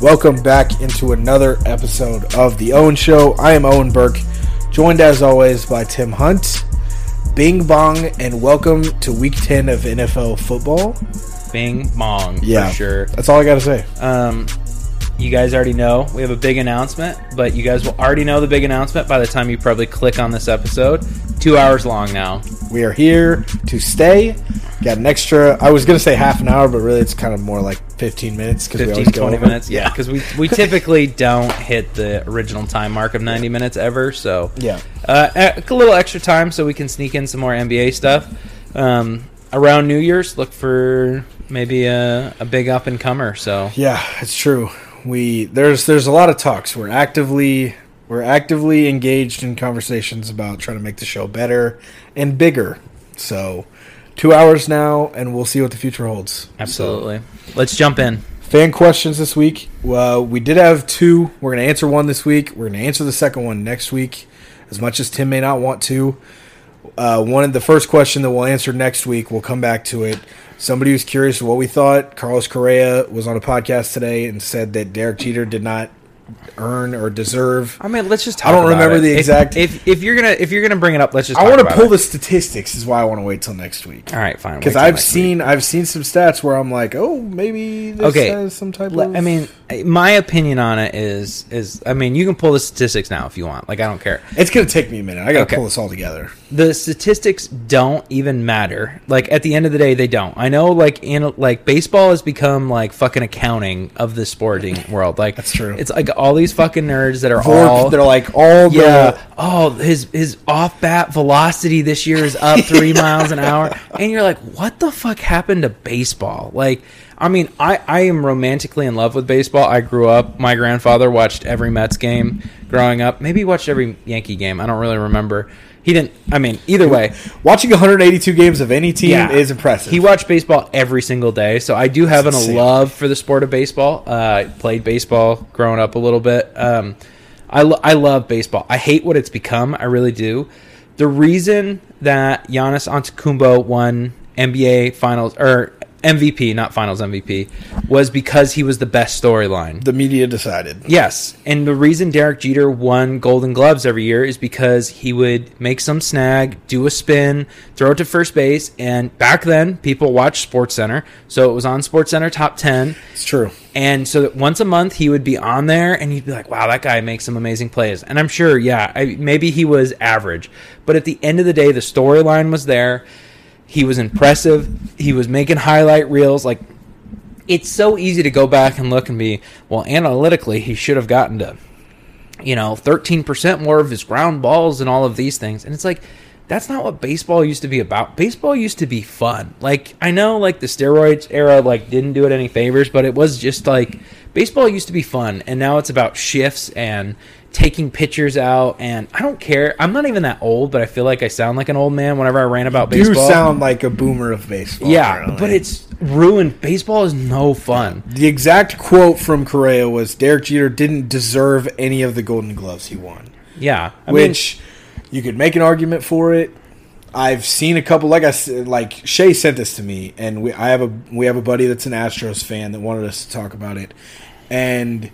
Welcome back into another episode of The Owen Show. I am Owen Burke, joined as always by Tim Hunt. Bing bong, and welcome to week 10 of NFL football. Bing bong Yeah, for sure. That's all I got to say. Um, you guys already know we have a big announcement, but you guys will already know the big announcement by the time you probably click on this episode. Two hours long now. We are here to stay. Got an extra, I was going to say half an hour, but really it's kind of more like 15 minutes. 'cause we 15, always go 20 over. minutes. Yeah, because we, we typically don't hit the original time mark of 90 minutes ever. So, Yeah. uh, a a little extra time so we can sneak in some more NBA stuff. Um, around New Year's, look for maybe a, a big up and comer. So, Yeah, it's true. We there's there's a lot of talks. We're actively we're actively engaged in conversations about trying to make the show better and bigger. So, two hours now, and we'll see what the future holds. absolutely. Let's jump in. Fan questions this week. Well, we did have two. We're going to answer one this week. We're going to answer the second one next week, as much as Tim may not want to. Uh, one of the first question that we'll answer next week, we'll come back to it. Somebody was curious what we thought. Carlos Correa was on a podcast today and said that Derek Jeter did not earn or deserve. I mean, let's just. Talk I don't remember it. the exact- If, if you're gonna if you're gonna bring it up, let's just. I want to pull the statistics. Is why I want to wait till next week. All right, fine. Because I've seen I've seen some stats where I'm like, oh, maybe this Okay. some type week. of. I mean, my opinion on it is is I mean, you can pull the statistics now if you want. Like, I don't care. it's gonna take me a minute. I got to Okay. pull this all together. the statistics don't even matter. Like at the end of the day, they don't. I know, like in like baseball has become like fucking accounting of the sporting world. Like That's true. It's like all these fucking nerds that are Vorp, all they're like all the yeah. Oh, his his off bat velocity this year is up three miles an hour, and you're like, what the fuck happened to baseball? Like, I mean, I I am romantically in love with baseball. I grew up. My grandfather watched every Mets game growing up. Maybe he watched every Yankee game. I don't really remember. He didn't. I mean, either way, watching 182 games of any team is impressive. he watched baseball every single day, so I do have an, a love for the sport of baseball. Uh, I played baseball growing up a little bit. Um, I, lo- I love baseball. I hate what it's become. I really do. The reason that Giannis Antetokounmpo won NBA Finals or MVP, not Finals MVP, was because he was the best storyline. the media decided. Yes, and the reason Derek Jeter won Golden Gloves every year is because he would make some snag, do a spin, throw it to first base, and back then people watched Sports Center, so it was on Sports Center top ten, It's true. and so that once a month he would be on there, and you'd be like, "Wow, that guy makes some amazing plays." And I'm sure, yeah, I, maybe he was average, but at the end of the day, the storyline was there. He was impressive. He was making highlight reels. Like it's so easy to go back and look and be well analytically he should have gotten to you know 13% more of his ground balls and all of these things. And it's like that's not what baseball used to be about. Baseball used to be fun. Like i know like the steroids era like didn't do it any favors but it was just like baseball used to be fun. And now it's about shifts and taking pictures out and i don't care i'm not even that old but i feel like i sound like an old man whenever i rant about You baseball You sound like a boomer of baseball. yeah but it's ruined baseball is no fun the exact quote from Correa was Derek Jeter didn't deserve any of the Golden Gloves he won. Yeah, I mean, which you could make an argument for it. I've seen a couple, like I said, like Shay sent this to me, and we I have a we have a buddy that's an Astros fan that wanted us to talk about it, and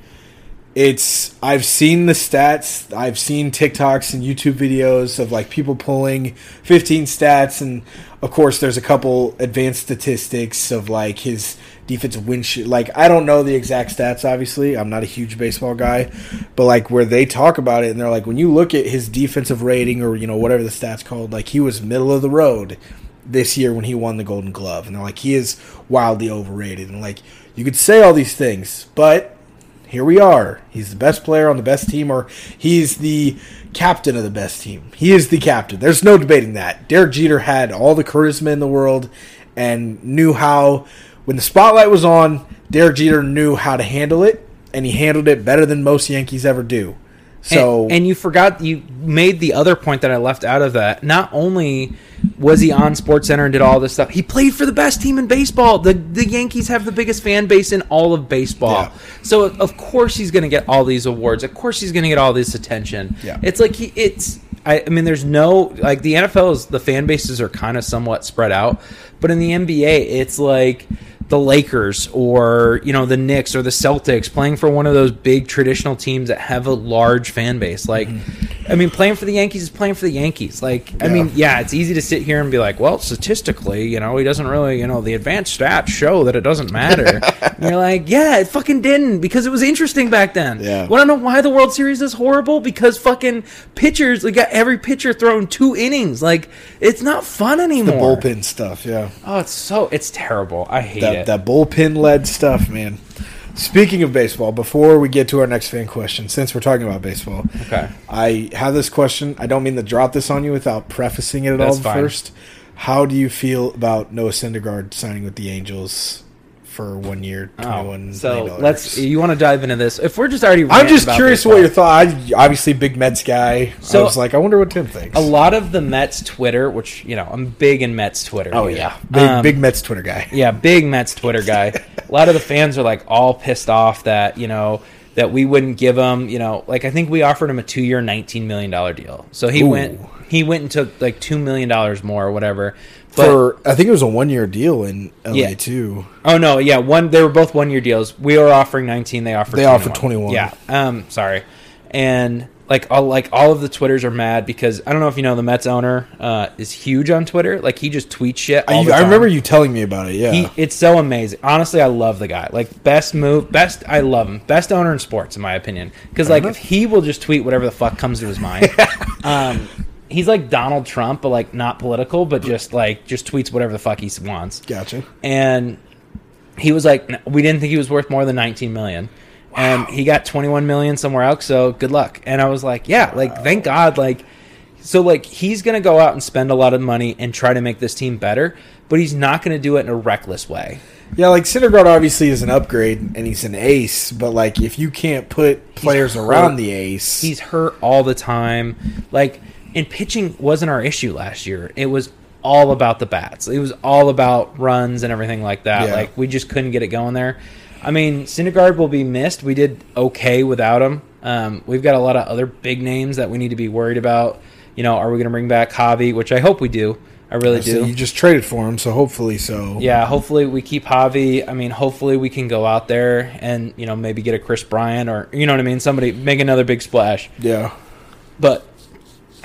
it's I've seen the stats, I've seen TikToks and YouTube videos of like people pulling 15 stats, and of course there's a couple advanced statistics of like his defensive win sh- Like I don't know the exact stats, obviously, I'm not a huge baseball guy, but like where they talk about it, and they're like when you look at his defensive rating or you know whatever the stats called, like he was middle of the road this year when he won the Golden Glove, and they're like he is wildly overrated, and like you could say all these things, but here we are. He's the best player on the best team, or he's the captain of the best team. He is the captain. There's no debating that. Derek Jeter had all the charisma in the world and knew how, when the spotlight was on, Derek Jeter knew how to handle it, and he handled it better than most Yankees ever do. So, and, and you forgot you made the other point that I left out of that. Not only was he on Sports Center and did all this stuff, he played for the best team in baseball. The the Yankees have the biggest fan base in all of baseball. Yeah. So of course he's going to get all these awards. Of course he's going to get all this attention. Yeah. It's like he it's I, I mean there's no like the NFL is the fan bases are kind of somewhat spread out, but in the NBA it's like the Lakers or you know the Knicks or the Celtics, playing for one of those big traditional teams that have a large fan base. Like, I mean, playing for the Yankees is playing for the Yankees. Like, I Yeah. mean, yeah, it's easy to sit here and be like, well, statistically, you know, he doesn't really, you know, the advanced stats show that it doesn't matter. and you're like, yeah, it fucking didn't because it was interesting back then. Yeah. Want to know why the World Series is horrible? Because fucking pitchers, they got every pitcher thrown two innings. Like, it's not fun anymore. The bullpen stuff, yeah. Oh, it's so, it's terrible. I hate That it. that bullpen led stuff, man. Speaking of baseball, before we get to our next fan question, since we're talking about baseball, okay. I have this question. I don't mean to drop this on you without prefacing it at That's all fine. first. How do you feel about Noah Syndergaard signing with the Angels for one year, twenty-one Oh, so let's. You want to dive into this? If we're just already, I'm just curious what your thought. I obviously big Mets guy. So- I was like, I wonder what Tim thinks. A lot of the Mets Twitter, which you know, I'm big in Mets Twitter. oh yeah, big Um, big Mets Twitter guy. Yeah, big Mets Twitter guy. a lot of the fans are like all pissed off that you know that we wouldn't give him. You know, like I think we offered him a two-year, nineteen million dollar deal. So he Ooh. went. He went and took like two million dollars more or whatever. But For I think it was a one year deal in LA Yeah. too. oh no, yeah, one. They were both one-year deals. We were offering nineteen. They offered. They offered 21. Yeah. Um. Sorry. And like all like all of the twitters are mad because I don't know if you know the Mets owner uh, is huge on Twitter. Like he just tweets shit. All I, I remember you telling me about it. Yeah, He, it's so amazing. Honestly, I love the guy. Like best move, best. I love him. Best owner in sports, in my opinion. Because like if he will just tweet whatever the fuck comes to his mind. um, he's like Donald Trump, but like not political, but just like just tweets whatever the fuck he wants. gotcha. And he was like, we didn't think he was worth more than 19 million. And he got 21 million somewhere else. So good luck. And I was like, yeah, like thank God, like. So like he's gonna go out and spend a lot of money and try to make this team better, but he's not gonna do it in a reckless way. Yeah, like Syndergaard obviously is an upgrade and he's an ace, but like if you can't put players around the ace, He's hurt all the time. Like, and pitching wasn't our issue last year. It was all about the bats. It was all about runs and everything like that. Yeah. Like we just couldn't get it going there. I mean, Syndergaard will be missed. We did okay without him. Um, we've got a lot of other big names that we need to be worried about. You know, are we going to bring back Javi? Which I hope we do. I really so do. you just traded for him, so hopefully so. Yeah, hopefully we keep Javi. I mean, hopefully we can go out there and you know maybe get a Kris Bryant or you know what I mean. Somebody make another big splash. Yeah. But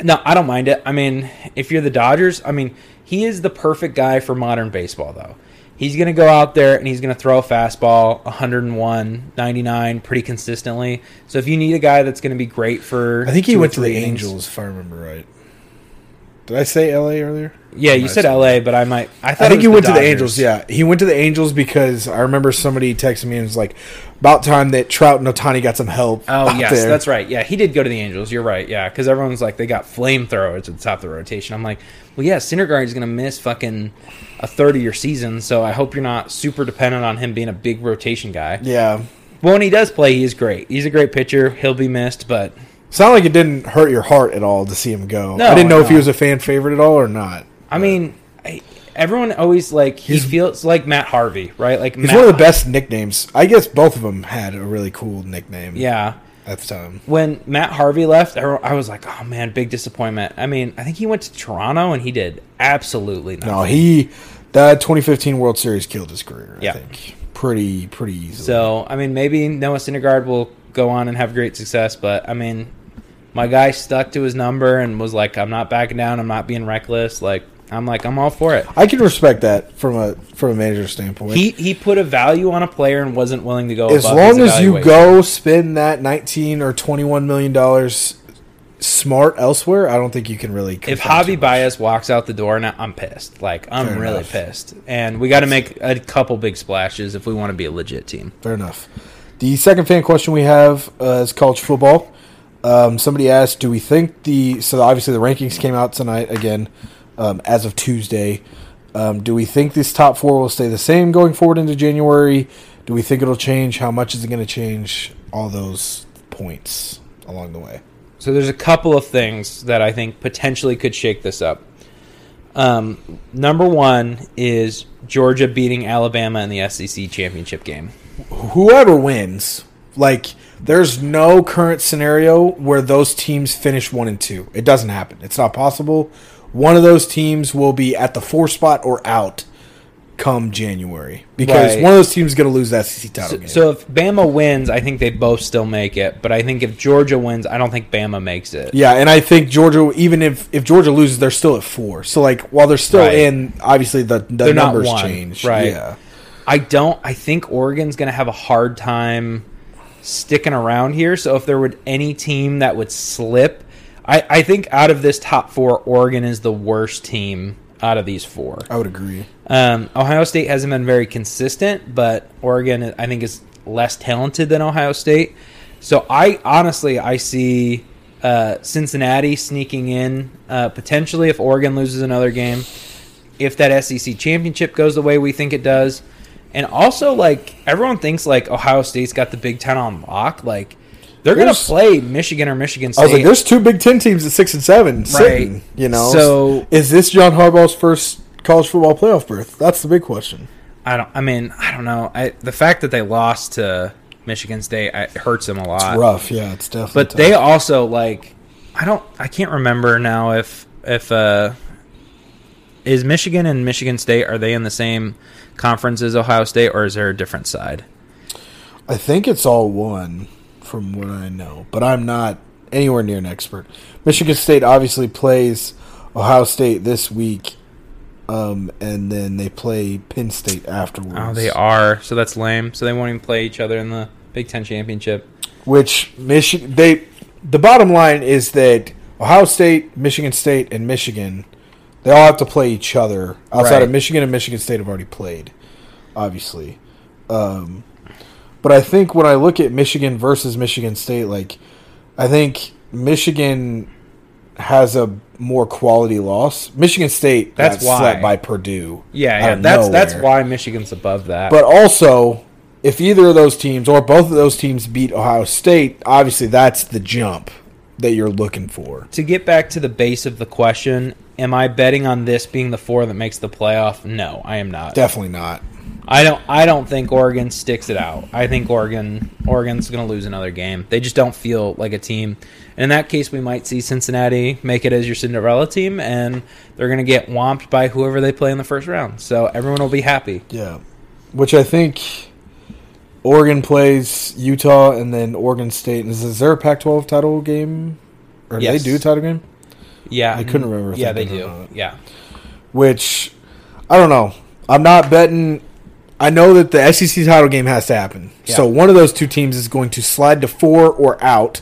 no, I don't mind it. I mean, if you're the Dodgers, I mean, he is the perfect guy for modern baseball, though. He's going to go out there and he's going to throw a fastball 101, 99 pretty consistently. So if you need a guy that's going to be great for. I think he went to the innings- Angels, if I remember right. Did I say LA earlier? Yeah, you said LA, but I might. I thought I think he went to the Angels. Yeah, he went to the Angels because I remember somebody texting me and was like, "About time that Trout and Ohtani got some help." Oh yes, there. that's right. Yeah, he did go to the Angels. You're right. Yeah, because everyone's like they got flamethrowers at the top of the rotation. I'm like, well, yeah, Syndergaard is going to miss fucking a third of your season, so I hope you're not super dependent on him being a big rotation guy. Yeah, But when he does play, he is great. He's a great pitcher. He'll be missed, but sound like it didn't hurt your heart at all to see him go. No, I didn't know if he was a fan favorite at all or not. I mean, I, everyone always like he He's- feels like Matt Harvey, right? Like He's Matt, one of the best nicknames. I guess both of them had a really cool nickname. Yeah. at the time. When Matt Harvey left, I I was like, oh man, big disappointment. I mean, I think he went to Toronto and he did absolutely nothing. No, he that 2015 World Series killed his career. I Yeah. think pretty pretty easily. So, I mean, maybe Noah Syndergaard will go on and have great success, but I mean, my guy stuck to his number and was like, I'm not backing down. I'm not being reckless. Like, I'm like, I'm all for it. I can respect that from a from a manager standpoint. He he put a value on a player and wasn't willing to go as long as you go spend that 19 or 21 million dollars smart elsewhere, I don't think you can really. If Javi. Baez walks out the door, now I'm pissed. Like, I'm Fair really enough. pissed. And we got to make a couple big splashes if we want to be a legit team. Fair enough. The second fan question we have uh, is college football. Um, somebody asked, "Do we think the so obviously the rankings came out tonight again um, as of Tuesday? Um, do we think this top four will stay the same going forward into January? Do we think it'll change? How much is it going to change? All those points along the way. So there's a couple of things that I think potentially could shake this up. Um, number one is Georgia beating Alabama in the SEC championship game. Whoever wins, like there's no current scenario where those teams finish one and two. It doesn't happen. It's not possible. One of those teams will be at the four spot or out come January because Right. one of those teams is going to lose that SEC title So, game. so if Bama wins, I think they both still make it. But I think if Georgia wins, I don't think Bama makes it. yeah, and I think Georgia, even if if Georgia loses, they're still at four. So like while they're still Right. in, obviously the the They're numbers change. right. Yeah. I don't. I think Oregon's going to have a hard time sticking around here. So if there would any team that would slip, I, I think out of this top four, Oregon is the worst team out of these four. I would agree. Um, Ohio State hasn't been very consistent, but Oregon, I think, is less talented than Ohio State. So I honestly, I see uh, Cincinnati sneaking in uh, potentially if Oregon loses another game, if that SEC championship goes the way we think it does, and also like everyone thinks like Ohio State's got the Big Ten on lock, like. They're going to play Michigan or Michigan State. I was like, there's two Big Ten teams at six and seven sitting. You know, So- is this John Harbaugh's first college football playoff berth? That's the big question. I don't. I mean, I don't know. I, the fact that they lost to Michigan State I, hurts them a lot. Rough, yeah, it's definitely. But tough. they also like. I don't. I can't remember now if if uh is Michigan and Michigan State are they in the same conference as Ohio State or is there a different side? I think it's all one, from what I know, but I'm not anywhere near an expert. Michigan State obviously plays Ohio State this week, um, and then they play Penn State afterwards. Oh, they are. So that's lame. So they won't even play each other in the Big Ten championship. Which Michigan they the bottom line is that Ohio State, Michigan State, and Michigan they all have to play each other. Outside Right. of Michigan and Michigan State have already played, obviously. Um, but I think when I look at Michigan versus Michigan State, like I think Michigan has a more quality loss. Michigan State That's why. slept by Purdue. Yeah, yeah. That's that's why Michigan's above that. But also, if either of those teams or both of those teams beat Ohio State, obviously that's the jump that you're looking for. to get back to the base of the question, am I betting on this being the four that makes the playoff? No, I am not. Definitely not. I don't. I don't think Oregon sticks it out. I think Oregon. Oregon's going to lose another game. They just don't feel like a team. And in that case, we might see Cincinnati make it as your Cinderella team, and they're going to get whomped by whoever they play in the first round. So everyone will be happy. Yeah. Which I think Oregon plays Utah and then Oregon State. Is, is there a Pac 12 title game? Or Yes. they do a title game? Yeah, I couldn't remember if Yeah, they do. Yeah, Which, I don't know. I'm not betting. I know that the SEC title game has to happen. Yeah. So one of those two teams is going to slide to four or out.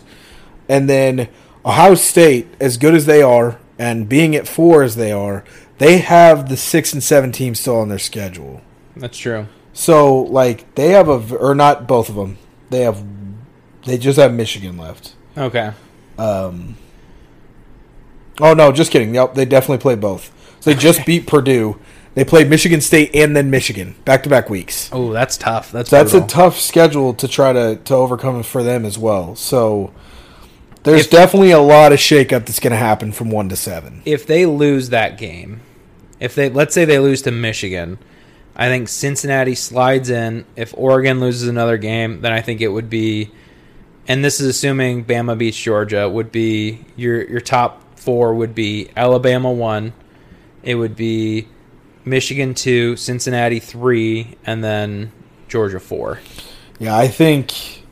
And then Ohio State, as good as they are, and being at four as they are, they have the six and seven teams still on their schedule. that's true. So like they have a or not both of them. They have they just have Michigan left. Okay. Um, oh no, just kidding. Yep, they definitely play both. So they just beat Purdue. They played Michigan State and then Michigan back to back weeks. Oh, that's tough. That's That's a tough schedule to try to to overcome for them as well. So there's If- definitely a lot of shakeup that's going to happen from one to seven. if they lose that game, if they let's say they lose to Michigan, I think Cincinnati slides in. If Oregon loses another game, then I think it would be and this is assuming Bama beats Georgia, would be your your top four would be Alabama one, it would be Michigan two, Cincinnati three, and then Georgia four. Yeah, I think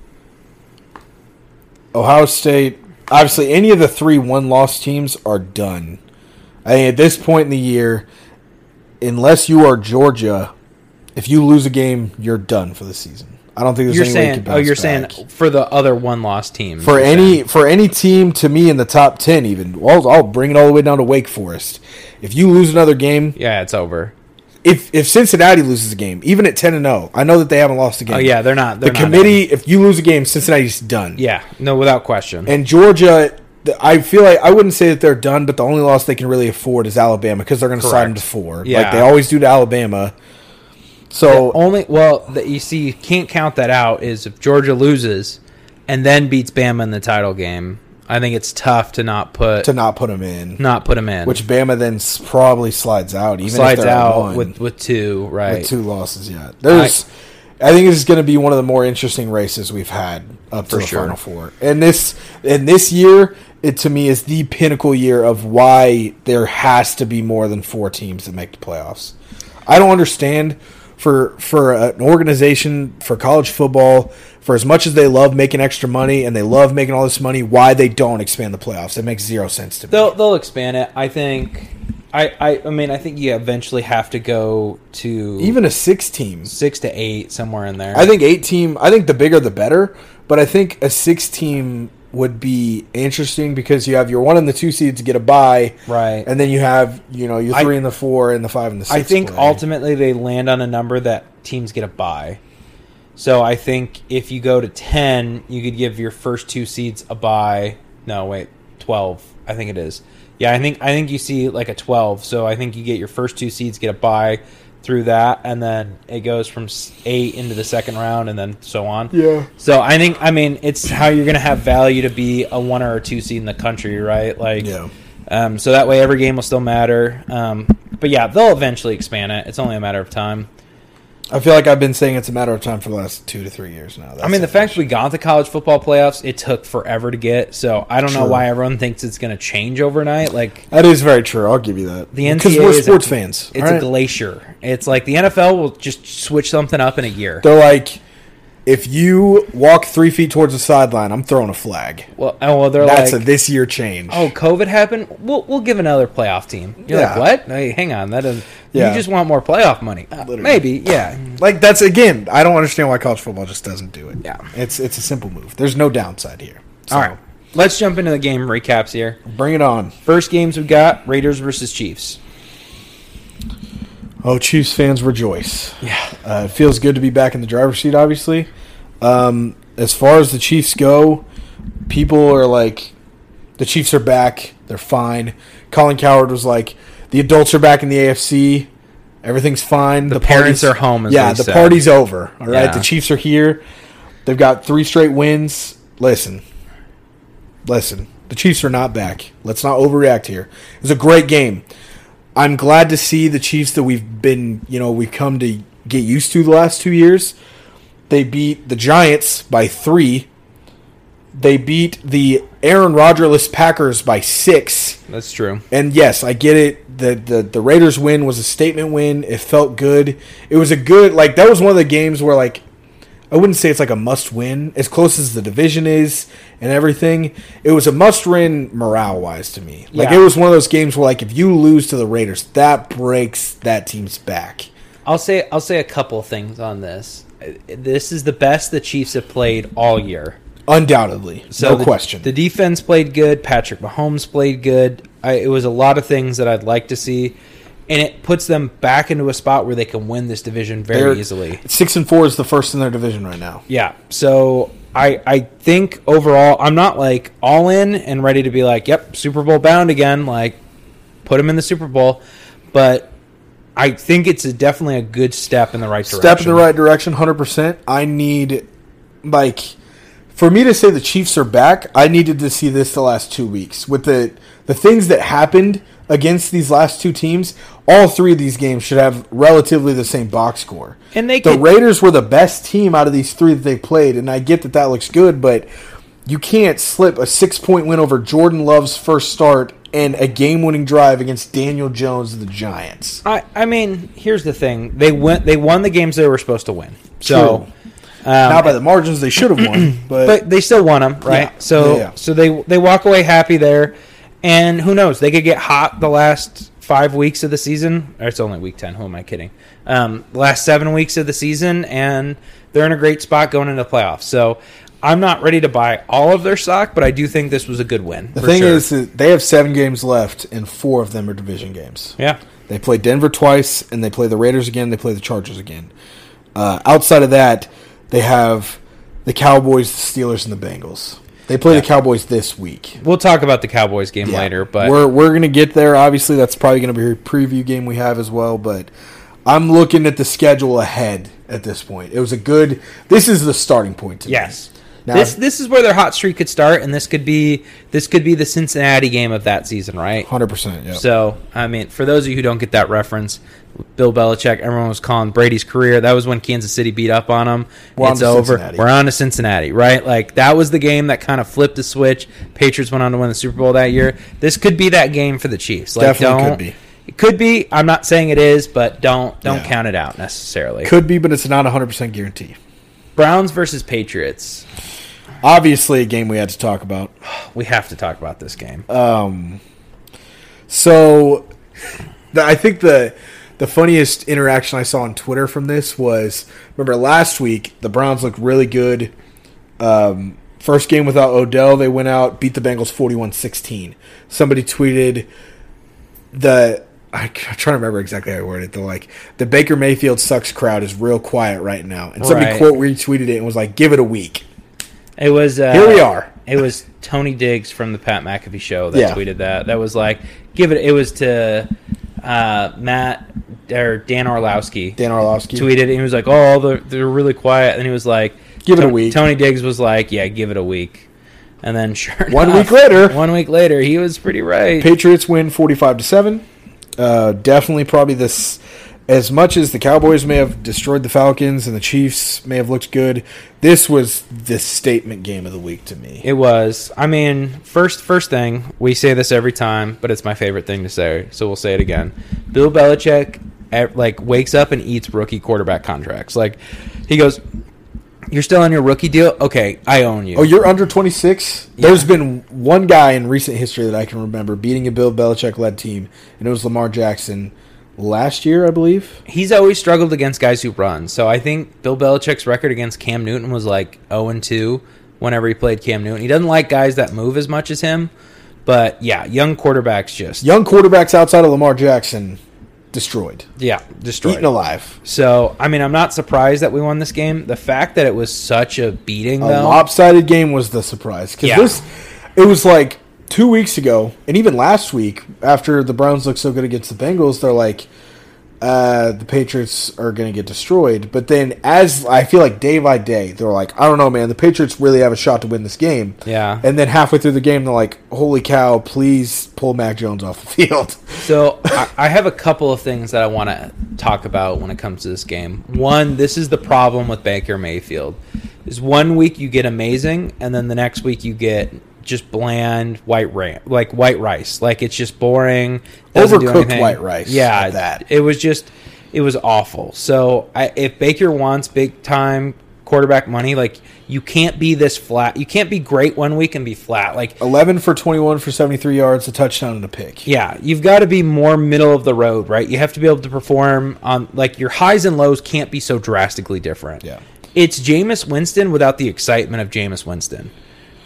Ohio State, obviously, any of the three one loss teams are done. I think at this point in the year, unless you are Georgia, if you lose a game, you're done for the season. I don't think there's You're any way saying can oh, you're back. saying for the other one loss team for any for any team to me in the top ten, even I'll, I'll bring it all the way down to Wake Forest. If you lose another game, yeah, it's over. if if Cincinnati loses a game, even at ten and zero, I know that they haven't lost a game. Oh yeah, they're not. the They're not committee. If you lose a game, Cincinnati's done. Yeah, no, without question. And Georgia, I feel like I wouldn't say that they're done, but the only loss they can really afford is Alabama because they're going to slide them to four, like Yeah. they always do to Alabama. So only well, the, you see, you can't count that out. Is if Georgia loses and then beats Bama in the title game, I think it's tough to not put to not put them in, not put them in. which Bama then s- probably slides out, even slides out one, with with two, right? with two losses. Yeah, there's. I, think this is going to be one of the more interesting races we've had up to the sure. final four, and this and this year, it to me is the pinnacle year of why there has to be more than four teams that make the playoffs. I don't understand for for an organization for college football for as much as they love making extra money and they love making all this money, why they don't expand the playoffs. It makes zero sense to me. They'll they'll expand it. I think. I, I, I mean I think you eventually have to go to Even a six team. six to eight somewhere in there. I think eight team. I think the bigger the better. But I think a six team would be interesting because you have your one and the two seeds get a bye, Right. And then you have you know your I- three and the four and the five and the six. I think play. ultimately they land on a number that teams get a bye. So I think if you go to ten, you could give your first two seeds a bye. No, wait, twelve. I think it is. Yeah, I think I think you see like a twelve. So I think you get your first two seeds get a bye through that, and then it goes from eight into the second round, and then so on. Yeah. So I think I mean it's how you're gonna have value to be a one or a two seed in the country, right? Like, Yeah. um, so that way every game will still matter. Um, but yeah, they'll eventually expand it. It's only a matter of time. I feel like I've been saying it's a matter of time for the last two to three years now. That's I mean, the fact we got the college football playoffs, it took forever to get. So I don't know why everyone thinks it's going to change overnight. Like that is very true. I'll give you that. the because NCAA we're is a- sports fans. It's all a glacier. It's like the NFL will just switch something up in a year. They're like, if you walk three feet towards the sideline, I'm throwing a flag. Well, oh, well, they're That's like, a this year change. oh, COVID happened. We'll we'll give another playoff team. You're Yeah. like, what? Hey, hang on, that doesn't. Yeah. You just want more playoff money? Uh, Literally. maybe, yeah. like that's again. I don't understand why college football just doesn't do it. Yeah. it's it's a simple move. There's no downside here. So, All right, let's jump into the game recaps here. bring it on. First games we've got Raiders versus Chiefs. Oh, Chiefs fans rejoice. Yeah. Uh, it feels good to be back in the driver's seat. Obviously, um, as far as the Chiefs go, people are like, the Chiefs are back. They're fine. Colin Cowherd was like, the adults are back in the AFC. Everything's fine. The parents are home, as yeah, the said. party's over. All right, Yeah. the Chiefs are here. They've got three straight wins. Listen, listen. The Chiefs are not back. Let's not overreact here. It was a great game. I'm glad to see the Chiefs that we've been, you know, we've come to get used to the last two years. They beat the Giants by three. They beat the Aaron Rodgerless Packers by six. That's true. And yes, I get it. The, the the Raiders win was a statement win. It felt good. It was a good like that was one of the games where like I wouldn't say it's like a must win as close as the division is and everything. It was a must win morale wise to me. Like Yeah. it was one of those games where like if you lose to the Raiders, that breaks that team's back. I'll say I'll say a couple things on this. This is the best the Chiefs have played all year. Undoubtedly, So no the, question. The defense played good. Patrick Mahomes played good. I, it was a lot of things that I'd like to see, and it puts them back into a spot where they can win this division very They're- easily. Six and four is the first in their division right now. Yeah. So I I think overall I'm not like all in and ready to be like, yep, Super Bowl bound again. Like, put them in the Super Bowl, but I think it's a, definitely a good step in the right direction. Step in the right direction, hundred percent. I need like for me to say the Chiefs are back. I needed to see this the last two weeks with the the things that happened against these last two teams. All three of these games should have relatively the same box score. And they the could- Raiders were the best team out of these three that they played, and I get that that looks good, but you can't slip a six point win over Jordan Love's first start and a game winning drive against Daniel Jones of the Giants. I, I mean, here's the thing: they went, they won the games they were supposed to win. So, True. um, Not by the margins they should have won, but, but they still won them, right? Yeah. So, Yeah, so they they walk away happy there, and who knows? They could get hot the last five weeks of the season. Or it's only week ten. Who am I kidding? Um, last seven weeks of the season, and they're in a great spot going into the playoffs. So. I'm not ready to buy all of their stock, but I do think this was a good win. The thing sure. is, that they have seven games left, and four of them are division games. yeah, They play Denver twice, and they play the Raiders again. They play the Chargers again. Uh, outside of that, they have the Cowboys, the Steelers, and the Bengals. They play Yeah. the Cowboys this week. we'll talk about the Cowboys game Yeah. later, but we're we're gonna get there. Obviously, that's probably gonna be a preview game we have as well. But I'm looking at the schedule ahead at this point. It was a good. This is the starting point. To me. Now- this this is where their hot streak could start, and this could be this could be the Cincinnati game of that season, right? hundred percent. Yeah. So, I mean, for those of you who don't get that reference, Bill Belichick, everyone was calling Brady's career. That was when Kansas City beat up on him. We're it's over. Cincinnati. We're on to Cincinnati, right? Like that was the game that kind of flipped the switch. Patriots went on to win the Super Bowl that year. This could be that game for the Chiefs. Like, Definitely don't, could be. It could be. I'm not saying it is, but don't don't Yeah. count it out necessarily. Could be, but it's not hundred percent guarantee. Browns versus Patriots. Obviously, a game we had to talk about. We have to talk about this game. Um, so the, I think the the funniest interaction I saw on Twitter from this was remember last week the Browns looked really good. Um, first game without Odell, they went out beat the Bengals 41-16. Somebody tweeted the I, I'm trying to remember exactly how I worded it. The like the Baker Mayfield sucks crowd is real quiet right now, and somebody Right. quote retweeted it and was like, "Give it a week." It was uh, Here we are. It was Tony Diggs from the Pat McAfee show that Yeah. tweeted that. That was like, give it. It was to uh, Matt or Dan Orlovsky. Dan Orlovsky. tweeted and he was like, "Oh, they're, they're really quiet." And he was like, Give it a week. Tony Diggs was like, "Yeah, give it a week." And then sure, One enough, week later- one week later, he was pretty right. Patriots win 45 to 7. Uh, definitely probably this as much as the Cowboys may have destroyed the Falcons and the Chiefs may have looked good, this was the statement game of the week to me. It was. I mean, first first thing we say this every time, but it's my favorite thing to say, so we'll say it again. Bill Belichick eh, like wakes up and eats rookie quarterback contracts. Like he goes, "You're still on your rookie deal? Okay, I own you." Oh, you're under 26? There's been one guy in recent history that I can remember beating a Bill Belichick led team, and it was Lamar Jackson last year, I believe. He's always struggled against guys who run. So I think Bill Belichick's record against Cam Newton was like 0 and 2 whenever he played Cam Newton. He doesn't like guys that move as much as him. But yeah, young quarterbacks just Young quarterbacks outside of Lamar Jackson destroyed, yeah, destroyed. eaten alive. So, I mean, I'm not surprised that we won this game. The fact that it was such a beating, A though. lopsided game was the surprise because Yeah. this it was like two weeks ago, and even last week after the Browns looked so good against the Bengals, they're like, uh, the Patriots are going to get destroyed. But then, as I feel like day by day, they're like, I don't know, man, the Patriots really have a shot to win this game. Yeah. And then halfway through the game, they're like, Holy cow! Please pull Mac Jones off the field. So, I, I have a couple of things that I want to talk about when it comes to this game. One, this is the problem with Baker Mayfield. Is one week you get amazing, and then the next week you get just bland white ra- like white rice. Like it's just boring. Overcooked white rice, Yeah, at that. it was just it was awful. So I, if Baker wants big time quarterback money, like you can't be this flat. You can't be great one week and be flat. Like Eleven for twenty-one for seventy-three yards, a touchdown and a pick. yeah, you've got to be more middle of the road, right? You have to be able to perform on like your highs and lows can't be so drastically different. Yeah. It's Jameis Winston without the excitement of Jameis Winston.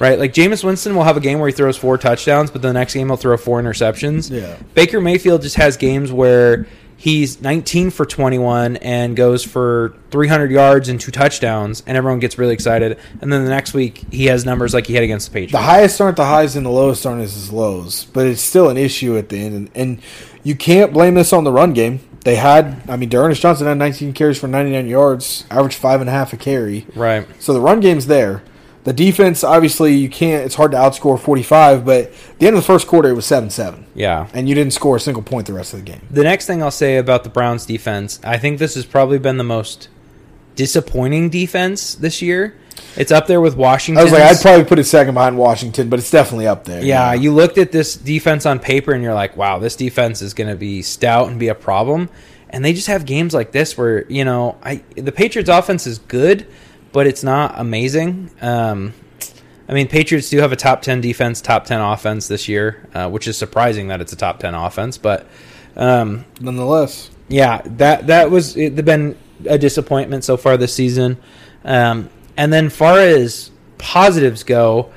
Right? Like Jameis Winston will have a game where he throws four touchdowns, but the next game he'll throw four interceptions. Yeah. Baker Mayfield just has games where he's 19 for 21 and goes for 300 yards and two touchdowns and everyone gets really excited. And then the next week he has numbers like he had against the Patriots. The highest aren't the highs and the lowest aren't his lows, but it's still an issue at the end. And, and you can't blame this on the run game. They had, I mean, D'Ernest Johnson had 19 carries for 99 yards, average five and a half a carry. right. So the run game's there. The defense, obviously, you can't. It's hard to outscore 45, but at the end of the first quarter, it was 7 7. Yeah. And you didn't score a single point the rest of the game. The next thing I'll say about the Browns defense, I think this has probably been the most disappointing defense this year. It's up there with Washington. I was like, I'd probably put it second behind Washington, but it's definitely up there. yeah, you looked at this defense on paper and you're like, wow, this defense is going to be stout and be a problem. And they just have games like this where, you know, I the Patriots offense is good, but it's not amazing. Um, I mean, Patriots do have a top 10 defense, top 10 offense this year, uh, which is surprising that it's a top 10 offense, but um, Nonetheless. yeah, that that was it been a disappointment so far this season. Um, and then far as positives go,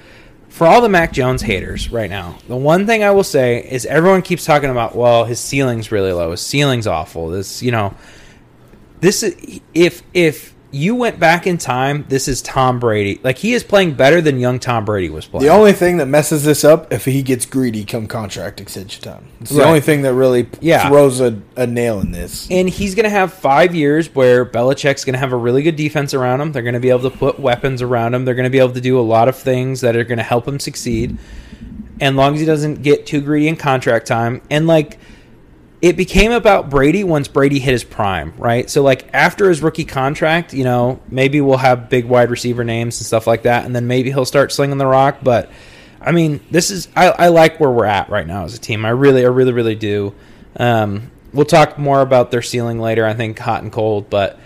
for all the Mac Jones haters right now, the one thing I will say is everyone keeps talking about, well, his ceiling's really low, his ceiling's awful. This, you know, this is if if you went back in time, this is Tom Brady. Like he is playing better than young Tom Brady was playing. The only thing that messes this up if he gets greedy come contract extension time. It's the Right. only thing that really Yeah. throws a, a nail in this. And he's going to have five years where Belichick's going to have a really good defense around him. They're going to be able to put weapons around him. They're going to be able to do a lot of things that are going to help him succeed. And long as he doesn't get too greedy in contract time. And like, it became about Brady once Brady hit his prime, right? So like after his rookie contract, you know, maybe we'll have big wide receiver names and stuff like that, and then maybe he'll start slinging the rock. But I mean, this is I, I like where we're at right now as a team. I really, I really, really do. Um, we'll talk more about their ceiling later. I think hot and cold, but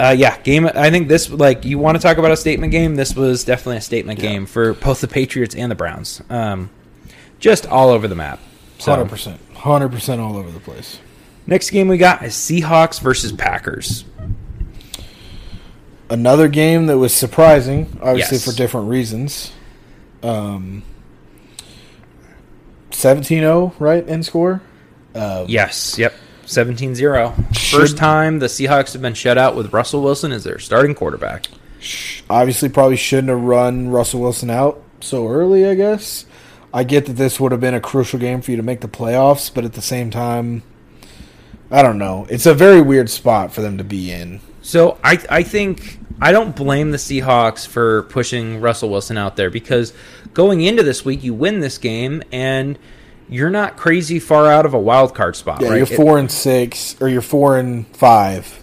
uh, yeah, game. I think this like you want to talk about a statement game. This was definitely a statement Yeah. game for both the Patriots and the Browns. Um, just all over the map. So Hundred percent, hundred percent all over the place. next game we got is Seahawks versus Packers. Another game that was surprising, obviously Yes. for different reasons. Um, 17-0, right? End score. Uh, Yes. Yep. 17-0. Should- First time the Seahawks have been shut out with Russell Wilson as their starting quarterback. obviously probably shouldn't have run Russell Wilson out so early, I guess. I get that this would have been a crucial game for you to make the playoffs, but at the same time, I don't know. It's a very weird spot for them to be in. So I I think I don't blame the Seahawks for pushing Russell Wilson out there because going into this week you win this game and you're not crazy far out of a wild card spot. Yeah, right? you're four and six, or you're four and five,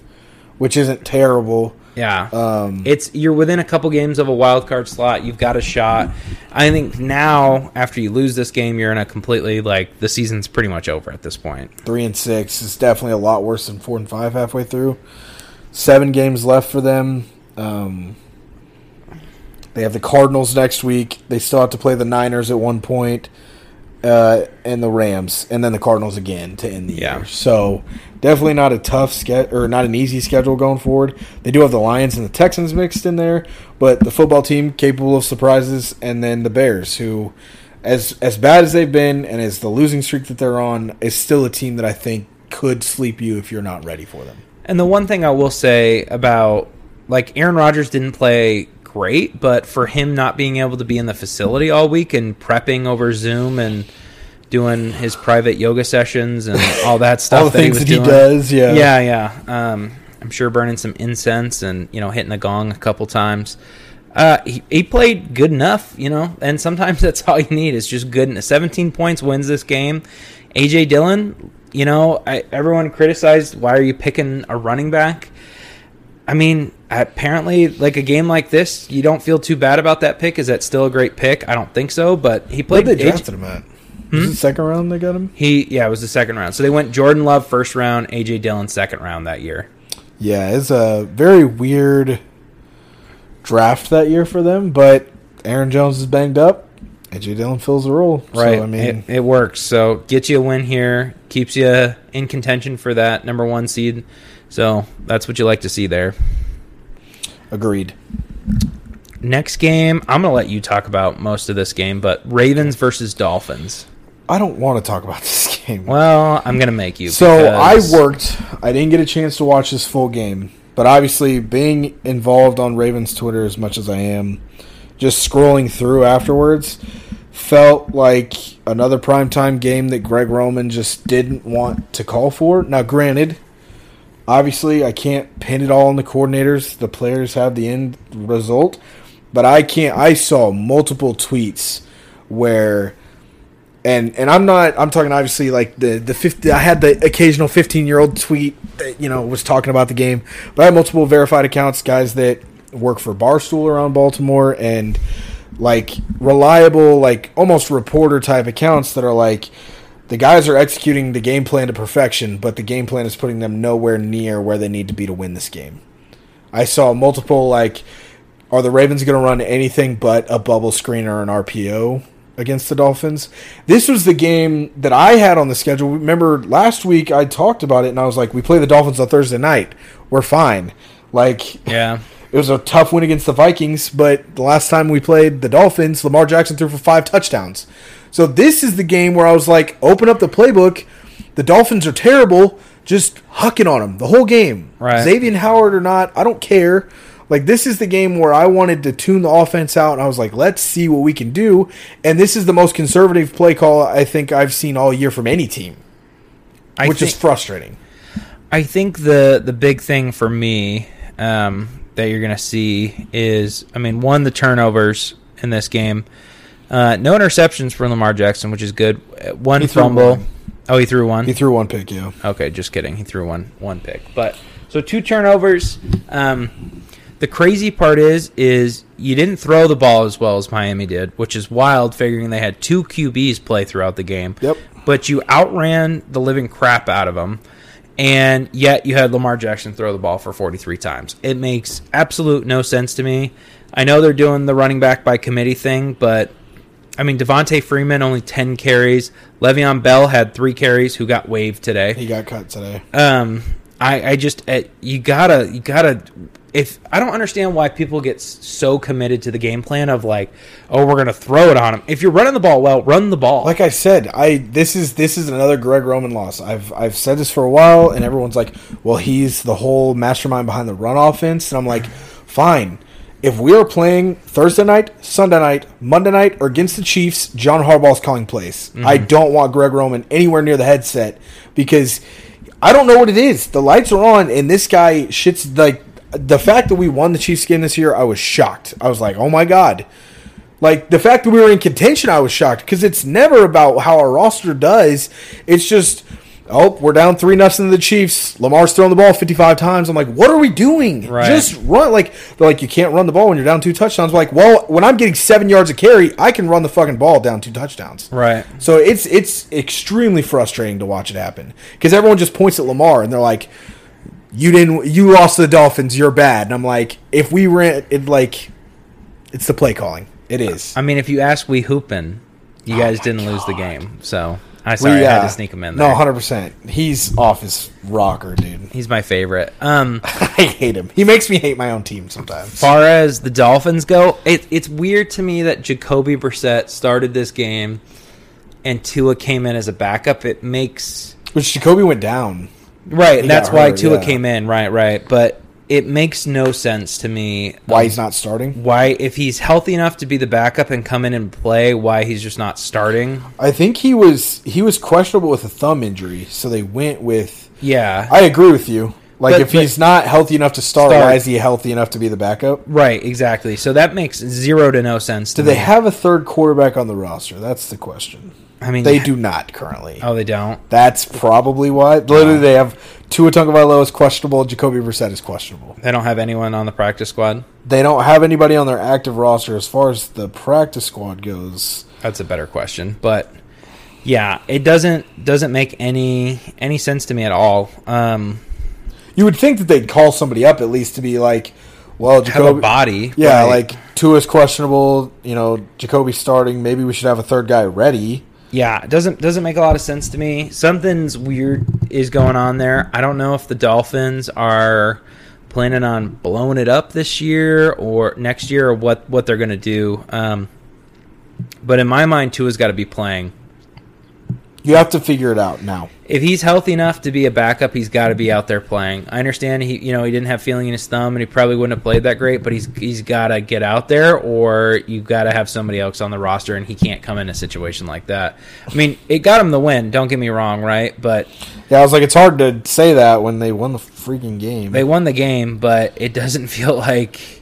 which isn't terrible. Yeah. Um, it's you're within a couple games of a wild card slot. You've got a shot. I think now after you lose this game, you're in a completely like the season's pretty much over at this point. three and six is definitely a lot worse than four and five halfway through. Seven games left for them. Um, they have the Cardinals next week. They still have to play the Niners at one point, uh, and the Rams, and then the Cardinals again to end the Yeah. year. So definitely not a tough schedule or not an easy schedule going forward. They do have the Lions and the Texans mixed in there, but the football team capable of surprises, and then the Bears who. As as bad as they've been, and as the losing streak that they're on, is still a team that I think could sleep you if you're not ready for them. And the one thing I will say about like Aaron Rodgers didn't play great, but for him not being able to be in the facility all week and prepping over Zoom and doing his private yoga sessions and all that stuff All the that he things was that he doing. does, yeah. Yeah, yeah. Um, I'm sure burning some incense and you know hitting the gong a couple times. Uh, he, he played good enough, you know, and sometimes that's all you need is just good. 17 points wins this game. AJ Dillon, you know, I, everyone criticized why are you picking a running back? I mean, apparently, like a game like this, you don't feel too bad about that pick. Is that still a great pick? I don't think so, but he Where played. they AJ drafted him at? Was it hmm? second round they got him? he yeah, it was the second round. So they went Jordan Love first round, AJ Dillon second round that year. Yeah, it's a very weird draft that year for them, but Aaron Jones is banged up. AJ Dillon fills the role. Right. So, I mean, it, it works. So gets you a win here, keeps you in contention for that number one seed. So that's what you like to see there. agreed. Next game, I'm gonna let you talk about most of this game, but Ravens versus Dolphins. I don't want to talk about this game. Well, I'm gonna make you. So I worked. I didn't get a chance to watch this full game, but obviously being involved on Ravens Twitter as much as I am, just scrolling through afterwards, felt like another primetime game that Greg Roman just didn't want to call for. Now, granted, obviously I can't pin it all on the coordinators. The players have the end result, but I can't. I saw multiple tweets where and and I'm not I'm talking obviously like the the 50 I had the occasional 15 year old tweet that you know was talking about the game but I had multiple verified accounts guys that work for Barstool around Baltimore and like reliable like almost reporter type accounts that are like the guys are executing the game plan to perfection but the game plan is putting them nowhere near where they need to be to win this game I saw multiple like are the Ravens going to run anything but a bubble screen or an RPO against the Dolphins? This was the game that I had on the schedule. Remember last week I talked about it and I was like, we play the Dolphins on Thursday night. We're fine. Like, Yeah. it was a tough win against the Vikings, but the last time we played the Dolphins, Lamar Jackson threw for five touchdowns. So this is the game where I was like, open up the playbook. The Dolphins are terrible. Just hucking on them the whole game. Right. Xavier Howard or not, I don't care. Like this is the game where I wanted to tune the offense out, and I was like, let's see what we can do. And this is the most conservative play call I think I've seen all year from any team, I which is frustrating. I think the the big thing for me um, that you're going to see is, I mean, one the turnovers in this game. Uh, no interceptions for Lamar Jackson, which is good. Uh, One He fumble. one. Oh, he threw one. He threw one pick, yeah. Okay, just kidding. He threw one one pick. But so two turnovers. Um, The crazy part is, is you didn't throw the ball as well as Miami did, which is wild, figuring they had two QBs play throughout the game. Yep. But you outran the living crap out of them, and yet you had Lamar Jackson throw the ball for 43 times. It makes absolute no sense to me. I know they're doing the running back by committee thing, but I mean Devonta Freeman only 10 carries. Le'Veon Bell had three carries, who got waived today. He got cut today. Um, I, I just uh, you gotta you gotta if I don't understand why people get so committed to the game plan of like oh we're gonna throw it on him. If you're running the ball well, run the ball. Like I said, I this is this is another Greg Roman loss. I've I've said this for a while, and everyone's like, "Well, he's the whole mastermind behind the run offense," and I'm like, "Fine." If we are playing Thursday night, Sunday night, Monday night, or against the Chiefs, John Harbaugh's calling plays. Mm-hmm. I don't want Greg Roman anywhere near the headset because I don't know what it is. The lights are on, and this guy shits like the fact that we won the Chiefs game this year. I was shocked. I was like, "Oh my god!" Like the fact that we were in contention, I was shocked because it's never about how our roster does. It's just, oh, we're down three nothing to the Chiefs. Lamar's throwing the ball fifty five times. I'm like, what are we doing? Right. Just run. Like they're like, you can't run the ball when you're down two touchdowns. I'm like, well, when I'm getting seven yards of carry, I can run the fucking ball down two touchdowns. right. So it's it's extremely frustrating to watch it happen because everyone just points at Lamar and they're like, "You didn't, you lost to the Dolphins. You're bad." And I'm like, if we ran, it like, it's the play calling. It is. I mean, if you ask we hoopin, you oh guys Oh didn't lose the game. So I sorry We, I had uh, to sneak him in No, hundred percent. He's off his rocker, dude. He's my favorite. Um, I hate him. He makes me hate my own team sometimes. far as the Dolphins go, it, it's weird to me that Jacoby Brissett started this game and Tua came in as a backup. It makes Which Jacoby went down. right. He That's why hurt, Tua yeah. came in. Right, right. But it makes no sense to me Why um, he's not starting? why if he's healthy enough to be the backup and come in and play, why he's just not starting. I think he was he was questionable with a thumb injury, so they went with. Yeah. I agree with you. Like But- if but- he's not healthy enough to start, Start. why is he healthy enough to be the backup? right, exactly. So that makes zero to no sense to Do me. they have a third quarterback on the roster? That's the question. I mean They do not currently. Oh, they don't. That's probably why. Literally, they have Tua Tagovailoa is questionable. Jacoby Brissett is questionable. They don't have anyone on the practice squad. They don't have anybody on their active roster as far as the practice squad goes. That's a better question, but yeah, it doesn't doesn't make any any sense to me at all. Um, You would think that they'd call somebody up at least to be like, well, have a Jacoby. body, Yeah, right? like is questionable. You know, Jacoby's starting. Maybe we should have a third guy ready. Yeah, it doesn't doesn't make a lot of sense to me. Something's weird is going on there. I don't know if the Dolphins are planning on blowing it up this year or next year or what what they're going to do. Um, but in my mind, Tua's got to be playing. You have to figure it out now. if he's healthy enough to be a backup, he's got to be out there playing. I understand he, you know, he didn't have feeling in his thumb, and he probably wouldn't have played that great. But he's he's got to get out there, or you've got to have somebody else on the roster, and he can't come in a situation like that. I mean, it got him the win. Don't get me wrong, right? But Yeah, I was like, it's hard to say that when they won the freaking game. they won the game, but it doesn't feel like.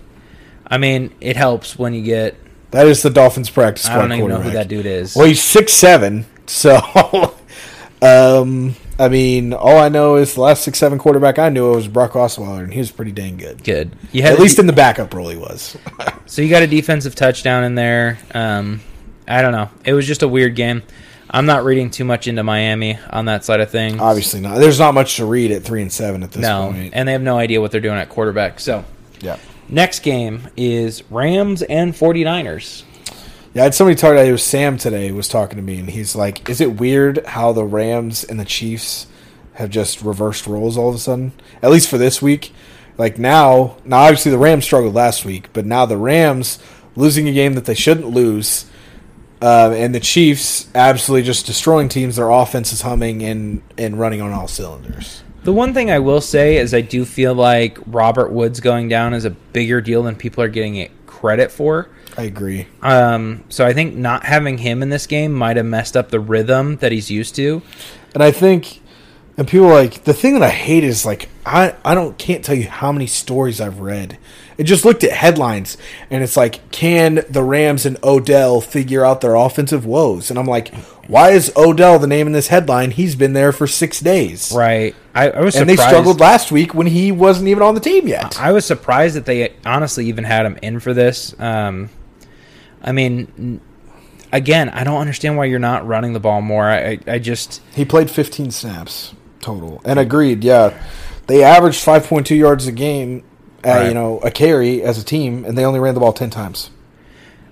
I mean, it helps when you get. that is the Dolphins practice I don't even know who that dude is. Well, he's six seven, so um, I mean, all I know is the last six seven quarterback I knew was Brock Osweiler, and he was pretty dang good. Good. You had At least de- in the backup role, he was. So you got a defensive touchdown in there. Um, I don't know. It was just a weird game. I'm not reading too much into Miami on that side of things. Obviously not. There's not much to read at three and seven at this no, point. and they have no idea what they're doing at quarterback. So yeah, next game is Rams and 49ers. Yeah. I had somebody talk. It was Sam today was talking to me, and he's like, "Is it weird how the Rams and the Chiefs have just reversed roles all of a sudden? At least for this week. Like now, now obviously the Rams struggled last week, but now the Rams losing a game that they shouldn't lose." Uh, and the Chiefs absolutely just destroying teams. Their offense is humming and, and running on all cylinders. The one thing I will say is I do feel like Robert Woods going down is a bigger deal than people are getting it credit for. I agree. Um, so I think not having him in this game might have messed up the rhythm that he's used to. And I think And people like the thing that I hate is like I I don't can't tell you how many stories I've read. It just looked at headlines and it's like can the Rams and Odell figure out their offensive woes? And I'm like, why is Odell the name in this headline? He's been there for six days, Right. I, I was and surprised. they struggled last week when he wasn't even on the team yet. I was surprised that they honestly even had him in for this. Um, I mean, again, I don't understand why you're not running the ball more. I, I just He played 15 snaps total, and agreed. Yeah, they averaged 5.2 yards a game, uh, Right. you know, a carry as a team, and they only ran the ball 10 times.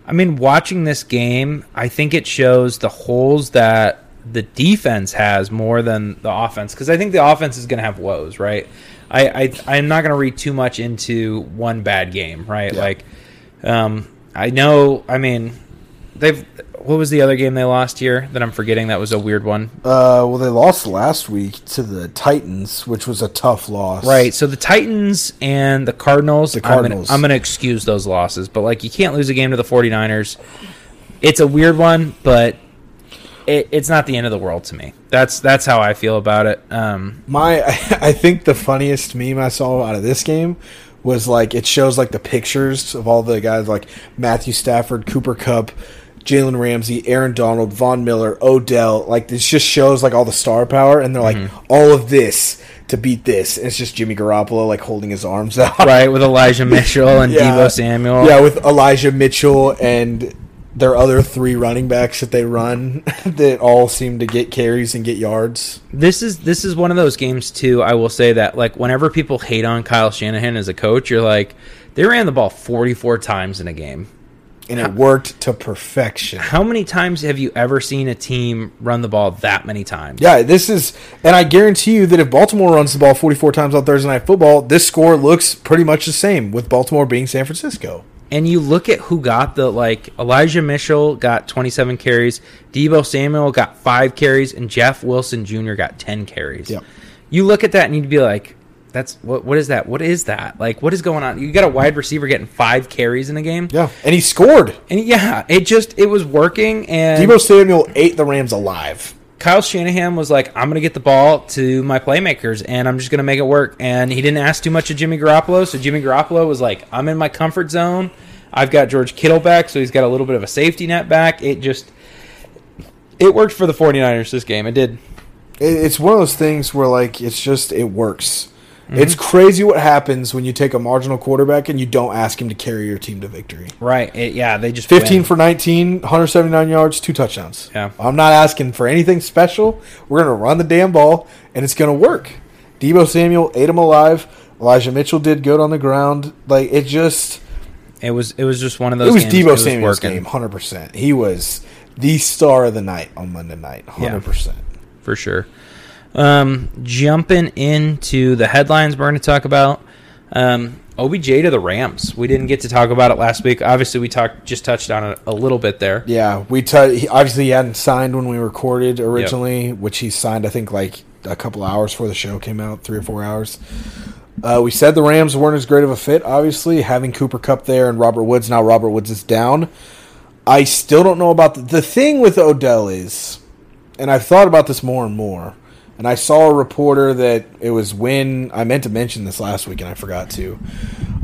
I mean, watching this game, I think it shows the holes that the defense has more than the offense. Because I think the offense is going to have woes, right? I, I I'm not going to read too much into one bad game, right? Yeah. Like, um, I know. I mean, they've. What was the other game they lost here that I'm forgetting? That was a weird one. Uh, well, they lost last week to the Titans, which was a tough loss. Right. So the Titans and the Cardinals. The Cardinals. I'm going to excuse those losses, but like you can't lose a game to the 49ers. It's a weird one, but it, it's not the end of the world to me. That's that's how I feel about it. Um, My, I think the funniest meme I saw out of this game was like it shows like the pictures of all the guys like Matthew Stafford, Cooper Kupp, Jalen Ramsey, Aaron Donald, Von Miller, Odell. Like this just shows like all the star power, and they're like mm-hmm. all of this to beat this. And it's just Jimmy Garoppolo like holding his arms out. right with Elijah Mitchell and Yeah. Deebo Samuel. Yeah, with Elijah Mitchell and their other three running backs that they run that all seem to get carries and get yards. This is this is one of those games too. I will say that like whenever people hate on Kyle Shanahan as a coach, you're like they ran the ball 44 times in a game. And it worked to perfection. How many times have you ever seen a team run the ball that many times? Yeah, this is, and I guarantee you that if Baltimore runs the ball 44 times on Thursday Night Football, this score looks pretty much the same with Baltimore being San Francisco. And you look at who got the like Elijah Mitchell got 27 carries, Deebo Samuel got 5 carries and Jeff Wilson Jr. got 10 carries. Yep. You look at that and you'd be like that's what what is that? What is that? Like what is going on? You got a wide receiver getting 5 carries in a game? Yeah, and he scored. And yeah, it just it was working and Deebo Samuel ate the Rams alive. Kyle Shanahan was like, I'm going to get the ball to my playmakers and I'm just going to make it work. And he didn't ask too much of Jimmy Garoppolo. So Jimmy Garoppolo was like, I'm in my comfort zone. I've got George Kittle back, so he's got a little bit of a safety net back. It just, it worked for the 49ers this game. It did. It's one of those things where like it's just it works. Mm-hmm. It's crazy what happens when you take a marginal quarterback and you don't ask him to carry your team to victory. Right. It, yeah, they just 15 win. for 19, 179 yards, two touchdowns. Yeah. I'm not asking for anything special. We're going to run the damn ball, and it's going to work. Deebo Samuel ate him alive. Elijah Mitchell did good on the ground. Like, it just. It was it was just one of those It was Deebo was Samuel's working. game, 100%. He was the star of the night on Monday night, 100%. for sure. Um, jumping into the headlines we're going to talk about. Um, OBJ to the Rams. We didn't get to talk about it last week. Obviously, we talked just touched on it a little bit there. Yeah, we t- obviously he hadn't signed when we recorded originally, which he signed I think like a couple hours before the show came out, three or four hours. Uh, we said the Rams weren't as great of a fit. Obviously, having Cooper Kupp there and Robert Woods now Robert Woods is down. I still don't know about the, the thing with Odell is, and I've thought about this more and more. And I saw a reporter that it was when I meant to mention this last week and I forgot to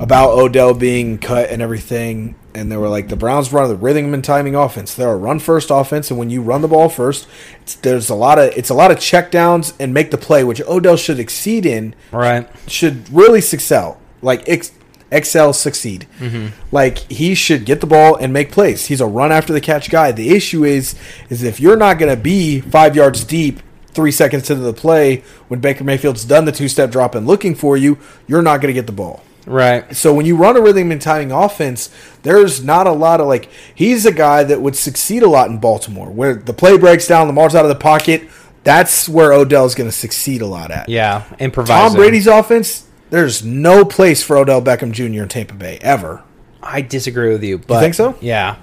about Odell being cut and everything. And they were like, the Browns run the rhythm and timing offense. They're a run first offense, and when you run the ball first, it's, there's a lot of it's a lot of check downs and make the play, which Odell should exceed in Right. should really excel, like ex- excel, succeed. Mm-hmm. Like he should get the ball and make plays. He's a run after the catch guy. The issue is, is if you're not going to be five yards deep, three seconds into the play, when Baker Mayfield's done the two step drop and looking for you, you're not going to get the ball. Right. So when you run a rhythm and timing offense, there's not a lot of like he's a guy that would succeed a lot in Baltimore, where the play breaks down, Lamar's out of the pocket. That's where Odell's going to succeed a lot at. Yeah. Improvising. Tom Brady's offense, there's no place for Odell Beckham Jr. in Tampa Bay ever. I disagree with you. But think so? Yeah.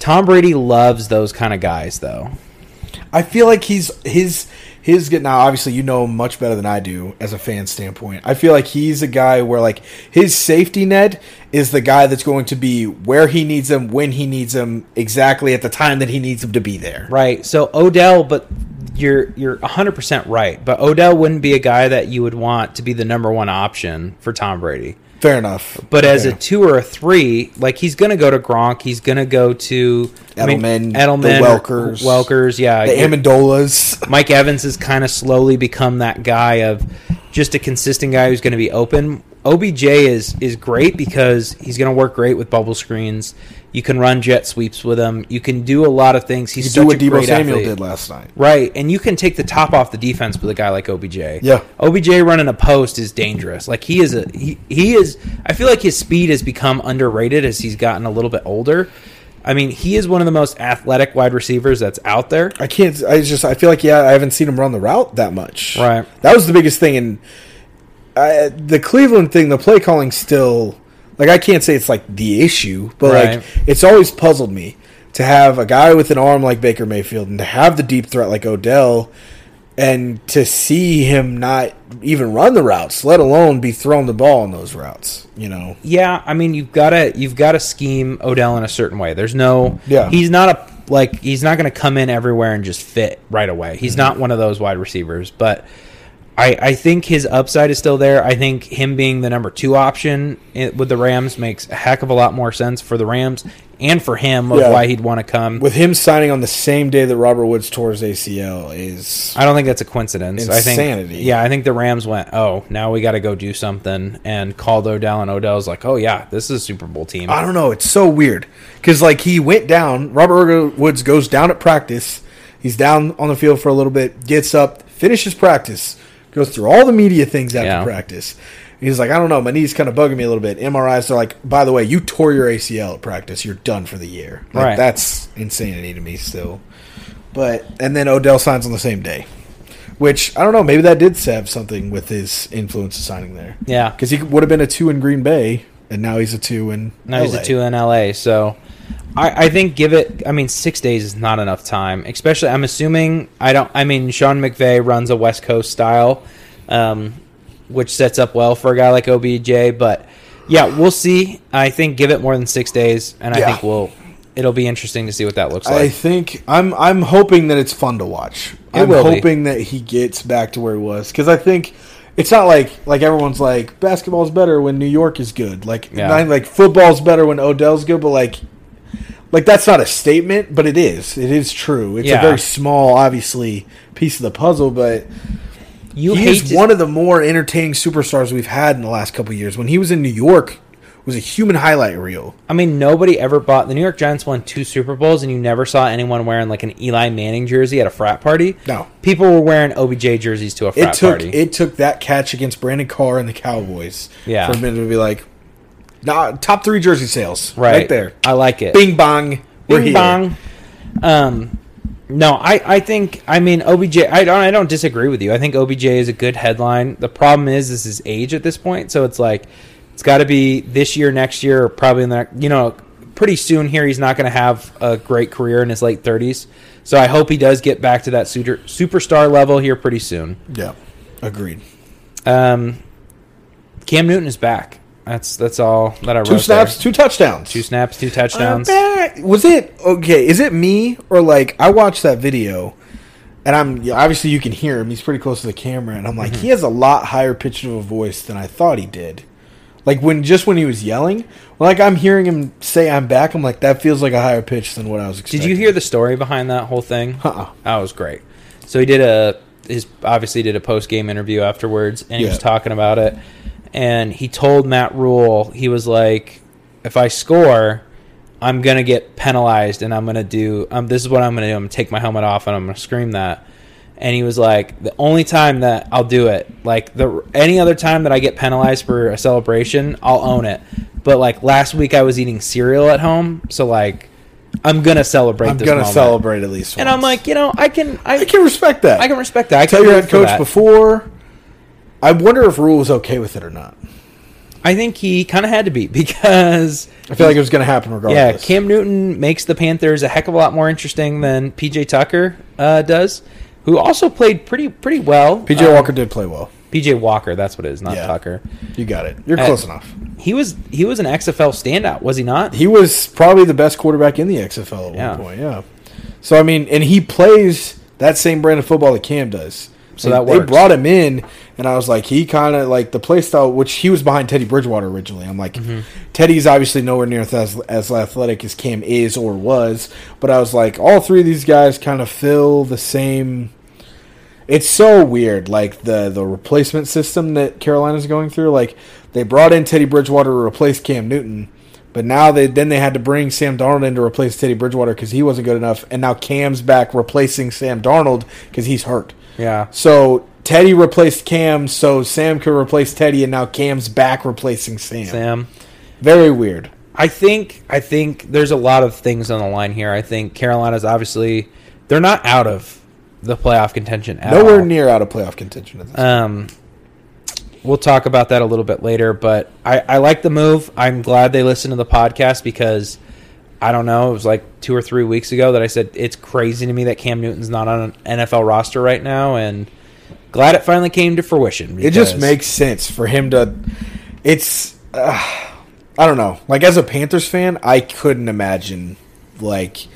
Tom Brady loves those kind of guys, though. I feel like he's his his get now. Obviously, you know much better than I do as a fan standpoint. I feel like he's a guy where like his safety net is the guy that's going to be where he needs him, when he needs him, exactly at the time that he needs him to be there. Right. So Odell, but you're you're 100% right, but Odell wouldn't be a guy that you would want to be the number 1 option for Tom Brady. Fair enough. But as Yeah. a 2 or a 3, like he's going to go to Gronk, he's going to go to I mean, Edelman, the Edelman, Welkers. Welkers, yeah. the Amendolas. Mike Evans has kind of slowly become that guy of just a consistent guy who's going to be open. OBJ is is great because he's going to work great with bubble screens. You can run jet sweeps with him. You can do a lot of things. He's You such do what Deebo Samuel athlete. did last night. Right, and you can take the top off the defense with a guy like OBJ. Yeah. OBJ running a post is dangerous. Like he is a he, he is I feel like his speed has become underrated as he's gotten a little bit older. I mean, he is one of the most athletic wide receivers that's out there. I can't. I just. I feel like yeah. I haven't seen him run the route that much. Right. That was the biggest thing, and I, the Cleveland thing. The play calling still. Like I can't say it's like the issue, but Right. like it's always puzzled me to have a guy with an arm like Baker Mayfield and to have the deep threat like Odell, and to see him not even run the routes, let alone be throwing the ball on those routes. You know. Yeah, I mean you've got to you've got to scheme Odell in a certain way. There's no Yeah. he's not a like he's not going to come in everywhere and just fit right away. He's mm-hmm. not one of those wide receivers, but I I think his upside is still there. I think him being the number 2 option with the Rams makes a heck of a lot more sense for the Rams and for him of Yeah. why he'd want to come. With him signing on the same day that Robert Woods tore his ACL is I don't think that's a coincidence. I Insanity. think, yeah, I think the Rams went, oh, now we got to go do something, and called Odell, and Odell's like, oh yeah, this is a Super Bowl team. I don't know. It's so weird because like he went down. Robert Woods goes down at practice. He's down on the field for a little bit. Gets up, finishes practice, goes through all the media things after Yeah. practice. He's like, I don't know, my knee's kind of bugging me a little bit. MRIs are like, by the way, you tore your ACL at practice. You're done for the year. Like, Right. That's insanity to me still. But and then Odell signs on the same day, which I don't know. Maybe that did have something with his influence of signing there. Yeah. because he would have been a two in Green Bay, and now he's a two in. Now he's a two in LA. So I, I think give it. I mean, six days is not enough time. Especially, I'm assuming. I don't. I mean, Sean McVay runs a West Coast style, um, which sets up well for a guy like OBJ. But yeah, we'll see. I think give it more than six days, and I Yeah. think we'll. It'll be interesting to see what that looks like. I think I'm I'm hoping that it's fun to watch. It I'm will be. hoping that he gets back to where he was because I think it's not like like everyone's like basketball's better when New York is good. Like Yeah. not like football's better when Odell's good, but like like that's not a statement, but it is. It is true. It's Yeah. a very small, obviously, piece of the puzzle, but you he is to- one of the more entertaining superstars we've had in the last couple of years. When he was in New York, it was a human highlight reel. I mean, nobody ever bought the New York Giants won two Super Bowls, and you never saw anyone wearing like an Eli Manning jersey at a frat party. No. people were wearing OBJ jerseys to a frat it took party. it took that catch against Brandon Carr and the Cowboys Yeah. for a minute to be like, nah, top three jersey sales right. right, there. I like it. Bing bong, we're Bing here. bong. Um, no, I, I think I mean OBJ. I don't I don't disagree with you. I think OBJ is a good headline. The problem is this is his age at this point. So it's like it's got to be this year, next year, or probably in the you know pretty soon here. He's not going to have a great career in his late thirties. So I hope he does get back to that super, superstar level here pretty soon. Yeah, agreed. Um, Cam Newton is back. That's that's all that I wrote. Two snaps, there. two touchdowns. two snaps, two touchdowns. Uh, was it okay? Is it me or like I watched that video, and I'm obviously you can hear him. He's pretty close to the camera, and I'm like, Mm-hmm. he has a lot higher pitch of a voice than I thought he did. Like when just when he was yelling, like I'm hearing him say "I'm back." I'm like, that feels like a higher pitch than what I was expecting. Did you hear the story behind that whole thing? Uh-uh. That was great. So he did a his obviously did a post game interview afterwards, and he was talking about it. And he told Matt Rhule he was like, if I score, I'm gonna get penalized, and I'm gonna do um, this is what I'm gonna do. I'm gonna take my helmet off, and I'm gonna scream that. And he was like, the only time that I'll do it, like the any other time that I get penalized for a celebration, I'll own it. But like last week, I was eating cereal at home, so like I'm gonna celebrate. I'm gonna moment. celebrate at least. And I'm like, you know, I can, I, I can respect that. I can respect that. I tell can your head coach before. I wonder if Rhule was okay with it or not. I think he kind of had to be because I feel like it was going to happen regardless. yeah. Cam Newton makes the Panthers a heck of a lot more interesting than PJ Tucker uh, does, who also played pretty pretty well. PJ Um, Walker did play well. PJ Walker, that's what it is, not Yeah. Tucker. You got it. You're uh, close enough. He was he was an XFL standout, was he not? He was probably the best quarterback in the XFL at Yeah. one point. Yeah. So I mean, and he plays that same brand of football that Cam does. So They- that they brought him in, and I was like, he kind of like the play style, which he was behind Teddy Bridgewater originally. I'm like, Mm-hmm. Teddy's obviously nowhere near as, as athletic as Cam is or was, but I was like, all three of these guys kind of fill the same. It's so weird, like the the replacement system that Carolina's going through. Like they brought in Teddy Bridgewater to replace Cam Newton, but now they then they had to bring Sam Darnold in to replace Teddy Bridgewater because he wasn't good enough, and now Cam's back replacing Sam Darnold because he's hurt. Yeah. So Teddy replaced Cam, so Sam could replace Teddy, and now Cam's back replacing Sam. Sam. Very weird. I think I think there's a lot of things on the line here. I think Carolina's obviously they're not out of the playoff contention at Nowhere all. near out of playoff contention at this. Um, we'll talk about that a little bit later, but I, I like the move. I'm glad they listened to the podcast because I don't know. It was like two or three weeks ago that I said it's crazy to me that Cam Newton's not on an NFL roster right now, and glad it finally came to fruition. it just makes sense for him to. It's. Uh, I don't know. Like as a Panthers fan, I couldn't imagine like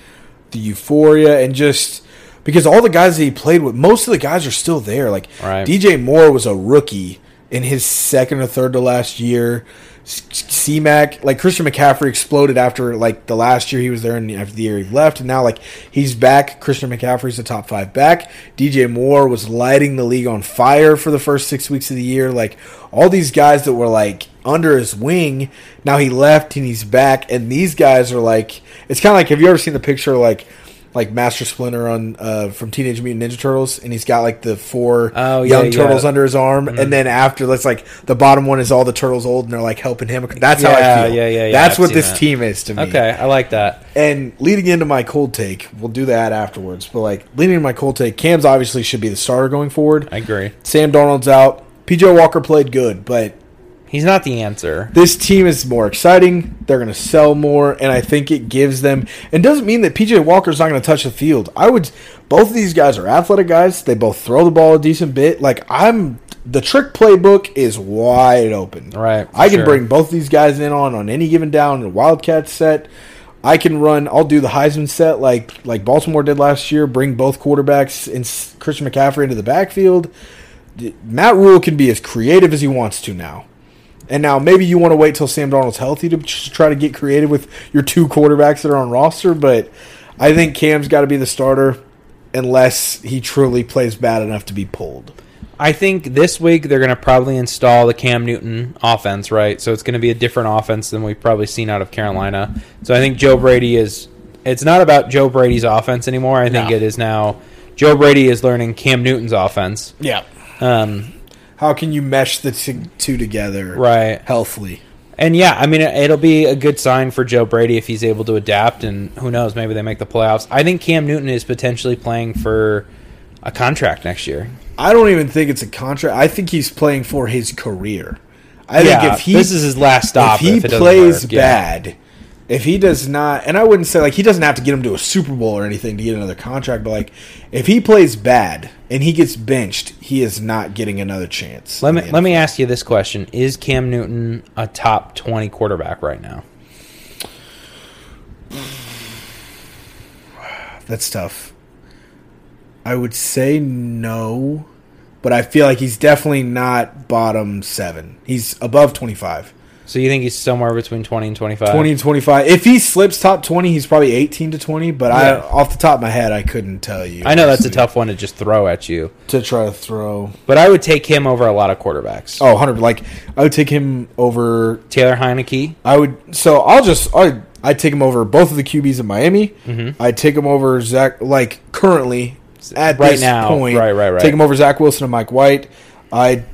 the euphoria and just because all the guys that he played with, most of the guys are still there. Like Right. DJ Moore was a rookie in his second or third to last year. C Mac, like Christian McCaffrey, exploded after like the last year he was there and after the year he left, and now like he's back. Christian McCaffrey's the top five back. DJ Moore was lighting the league on fire for the first six weeks of the year. Like all these guys that were like under his wing, now he left and he's back, and these guys are like it's kind of like have you ever seen the picture like like Master Splinter on uh, from Teenage Mutant Ninja Turtles, and he's got like the four Oh, yeah, young turtles yeah. Mm-hmm. under his arm, and then after that's like the bottom one is all the turtles old, and they're like helping him. That's how Yeah, I feel. yeah, yeah, yeah, That's I've what this that. team is to me. Okay, I like that. And leading into my cold take, we'll do that afterwards. But like leading into my cold take, Cam's obviously should be the starter going forward. I agree. Sam Darnold's out. PJ Walker played good, but He's not the answer. this team is more exciting. They're going to sell more, and I think it gives them. And doesn't mean that PJ Walker's not going to touch the field. I would. Both of these guys are athletic guys. They both throw the ball a decent bit. Like I'm, the trick playbook is wide open. Right, I can sure. bring both these guys in on on any given down in a Wildcat set. I can run. I'll do the Heisman set like like Baltimore did last year. Bring both quarterbacks and Christian McCaffrey into the backfield. Matt Rhule can be as creative as he wants to now. And now maybe you want to wait till Sam Darnold's healthy to try to get creative with your two quarterbacks that are on roster, but I think Cam's got to be the starter unless he truly plays bad enough to be pulled. I think this week they're going to probably install the Cam Newton offense, right? So it's going to be a different offense than we've probably seen out of Carolina. So I think Joe Brady is. It's not about Joe Brady's offense anymore. I think No. it is now. Joe Brady is learning Cam Newton's offense. Yeah. Um, How can you mesh the t- two together right. healthily? And yeah, I mean, it- it'll be a good sign for Joe Brady if he's able to adapt, and who knows, maybe they make the playoffs. I think Cam Newton is potentially playing for a contract next year. I don't even think it's a contract. I think he's playing for his career. I yeah, think if he this is his last stop. if he doesn't plays work. Yeah. If he does not, and I wouldn't say like he doesn't have to get him to a Super Bowl or anything to get another contract, but like if he plays bad and he gets benched, he is not getting another chance. Let me let me ask you this question: Is Cam Newton a top twenty quarterback right now? That's tough. I would say no, but I feel like he's definitely not bottom seven. He's above twenty five. So you think he's somewhere between twenty and twenty five? 20 and 25. If he slips top 20, he's probably 18 to 20, but I off the top of my head I couldn't tell you. I know that's a tough one to just throw at you, to try to throw. but I would take him over a lot of quarterbacks. Oh, 100 like I would take him over Taylor Heinicke. I would so I'll just I I'd take him over both of the QBs in Miami. Mm-hmm. I'd take him over Zach like currently at Right this now. point. Right, right, right. Take him over Zach Wilson and Mike White. I'd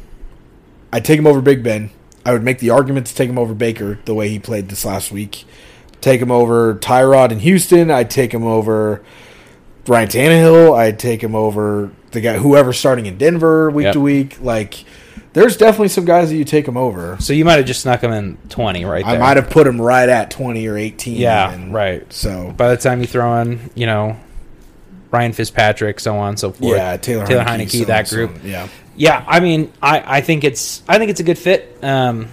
I'd take him over Big Ben. I would make the argument to take him over Baker the way he played this last week. Take him over Tyrod in Houston. I'd take him over Ryan Tannehill. I'd take him over the guy whoever's starting in Denver week Yep. to week. Like there's definitely some guys that you take him over. So you might have just snuck him in twenty right there. I might have put him right at 20 or 18. Yeah, even. right. So, By the time you throw in, you know, Ryan Fitzpatrick, so on and so forth. yeah, Taylor, Taylor Heinicke, Heinicke, so- that so, group. yeah. Yeah, I mean, I, I think it's I think it's a good fit. Um,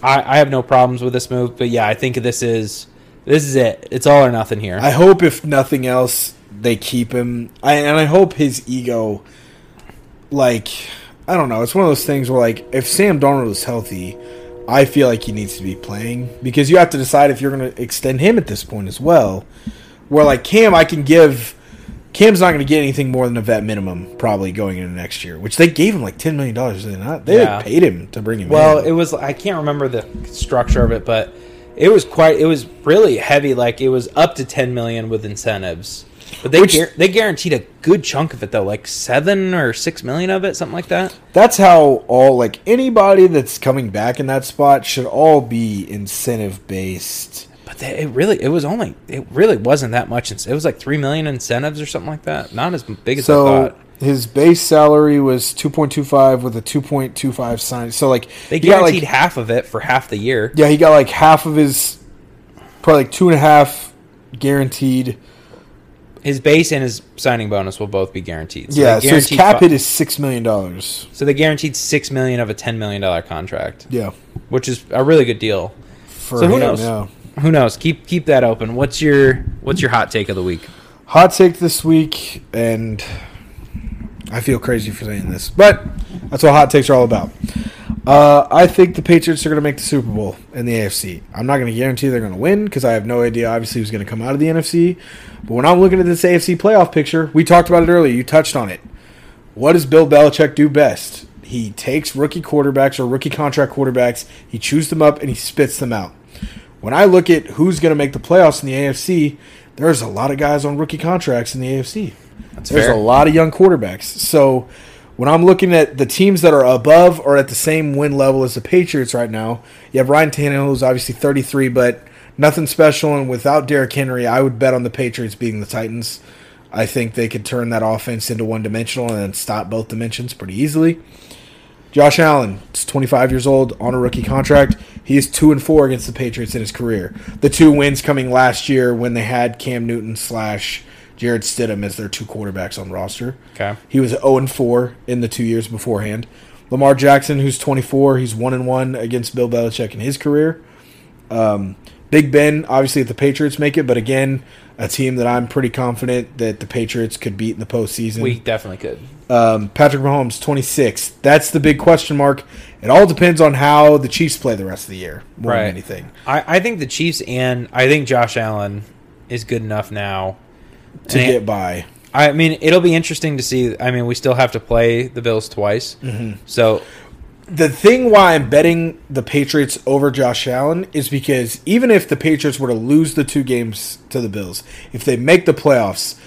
I I have no problems with this move, but yeah, I think this is this is it. It's all or nothing here. I hope, if nothing else, they keep him. I, and I hope his ego, like, I don't know. It's one of those things where, like, if Sam Darnold is healthy, I feel like he needs to be playing because you have to decide if you're going to extend him at this point as well. Where, like, Cam, I can give. Cam's not going to get anything more than a vet minimum probably going into next year, which they gave him like ten million dollars. They not they Yeah. paid him to bring him. Well, in. it was I can't remember the structure of it, but it was quite it was really heavy. Like it was up to ten million with incentives, but they Which- they guaranteed a good chunk of it though, like seven or six million of it, something like that. that's how all like anybody that's coming back in that spot should all be incentive based. It really it was only it really wasn't that much. It was like three million incentives or something like that. Not as big as I So thought. his base salary was two point two five with a two point two five sign. So like They guaranteed like half of it for half the year. yeah he got like half of his probably like two and a half guaranteed. His base and his signing bonus will both be guaranteed. So yeah, they so his cap hit is six million dollars. So they guaranteed six million of a ten million dollar contract, Yeah, which is a really good deal. for So who him, knows? yeah. Who knows? Keep keep that open. What's your what's your hot take of the week? Hot take this week, and I feel crazy for saying this, but that's what hot takes are all about. Uh, I think the Patriots are going to make the Super Bowl in the AFC. I'm not going to guarantee they're going to win because I have no idea, obviously, who's going to come out of the NFC. But when I'm looking at this AFC playoff picture, we talked about it earlier. You touched on it. What does Bill Belichick do best? He takes rookie quarterbacks or rookie contract quarterbacks, he chews them up, and he spits them out. When I look at who's going to make the playoffs in the AFC, there's a lot of guys on rookie contracts in the AFC. That's There's fair. a lot of young quarterbacks. So when I'm looking at the teams that are above or at the same win level as the Patriots right now, you have Ryan Tannehill, who's obviously 33, but nothing special. And without Derrick Henry, I would bet on the Patriots beating the Titans. I think they could turn that offense into one dimensional and then stop both dimensions pretty easily. Josh Allen is 25 years old on a rookie contract. He is two and four against the Patriots in his career. The two wins coming last year when they had Cam Newton slash Jarrett Stidham as their two quarterbacks on roster. Okay. He was 0 and 4 in the two years beforehand. Lamar Jackson, who's 24, he's 1 and 1 against Bill Belichick in his career. Um, Big Ben, obviously, if the Patriots make it, but again, a team that I'm pretty confident that the Patriots could beat in the postseason. We definitely could. Um, Patrick Mahomes, 26. That's the big question mark. It all depends on how the Chiefs play the rest of the year, more Right. than anything. I, I think the Chiefs and I think Josh Allen is good enough now To And- get by. I mean, it'll be interesting to see. I mean, we still have to play the Bills twice, Mm-hmm. so The thing why I'm betting the Patriots over Josh Allen is because even if the Patriots were to lose the two games to the Bills, if they make the playoffs,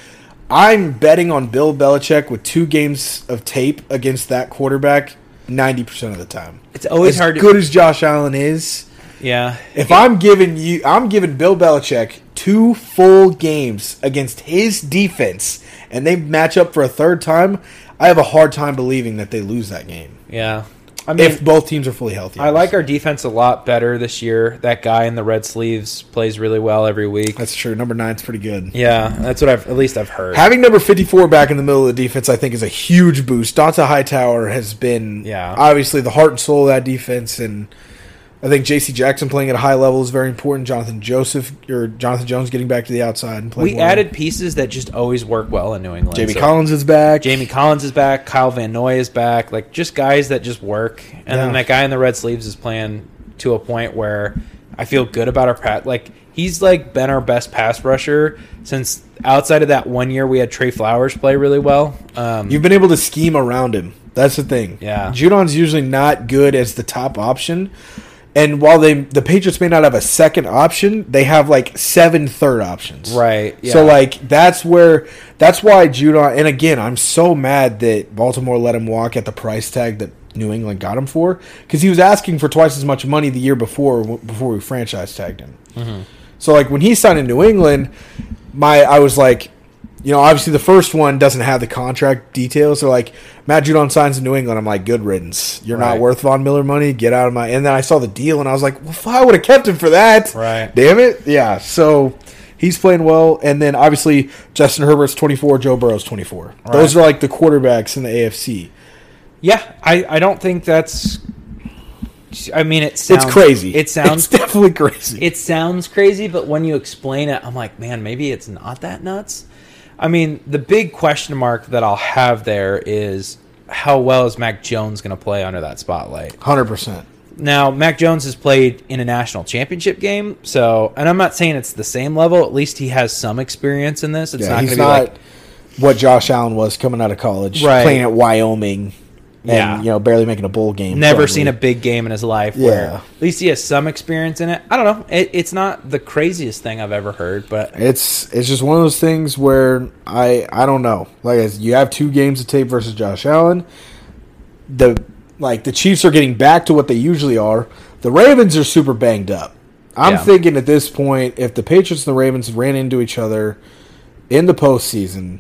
I'm betting on Bill Belichick with two games of tape against that quarterback 90% of the time. it's always as hard. to... good as Josh Allen is, Yeah, If I'm giving you, I'm giving Bill Belichick two full games against his defense, and they match up for a third time. I have a hard time believing that they lose that game yeah. I mean, if both teams are fully healthy. I like our defense a lot better this year. That guy in the red sleeves plays really well every week. That's true. Number nine's pretty good. yeah, that's what I've at least I've heard. Having number 54 back in the middle of the defense, I think, is a huge boost. Dont'a Hightower has been, Yeah. obviously, the heart and soul of that defense, and I think J.C. Jackson playing at a high level is very important. Jonathan Joseph or Jonathan Jones getting back to the outside and playing. we well. added pieces that just always work well in New England. Jamie So- Collins is back. Jamie Collins is back. Kyle Van Noy is back. Like just guys that just work. And then that guy in the red sleeves is playing to a point where I feel good about our pat. Like he's like been our best pass rusher since outside of that one year we had Trey Flowers play really well. Um, You've been able to scheme around him. That's the thing. Yeah. Judon's usually not good as the top option. And while they the Patriots may not have a second option, they have like seven third options. right. Yeah. So like that's where that's why Judon and again, I'm so mad that Baltimore let him walk at the price tag that New England got him for because he was asking for twice as much money the year before before we franchise tagged him. Mm-hmm. So like when he signed in New England, my I was like, you know, obviously the first one doesn't have the contract details. So like Matt Judon signs in New England, I'm like, good riddance. You're not worth Von Miller money. Get out of my. And then I saw the deal and I was like, well, I would have kept him for that. Right. Damn it. Yeah. So he's playing well. And then obviously Justin Herbert's 24, Joe Burrow's 24. Those are like the quarterbacks in the AFC. yeah, I, I don't think that's. I mean, it sounds it's crazy. It sounds It's definitely crazy. it sounds crazy, but when you explain it, I'm like, man, maybe it's not that nuts. I mean, the big question mark that I'll have there is how well is Mac Jones going to play under that spotlight? Hundred percent. Now, Mac Jones has played in a national championship game, so and I'm not saying it's the same level. At least he has some experience in this. It's Yeah, not going to be like what Josh Allen was coming out of college, Right. playing at Wyoming, and Yeah. you know barely making a bowl game. never probably. seen a big game in his life. Yeah. Where at least he has some experience in it. I don't know. It, it's not the craziest thing I've ever heard, but It's it's just one of those things where I I don't know. Like I said, you have two games of tape versus Josh Allen. The like the Chiefs are getting back to what they usually are. The Ravens are super banged up. I'm Yeah. thinking at this point, if the Patriots and the Ravens ran into each other in the postseason,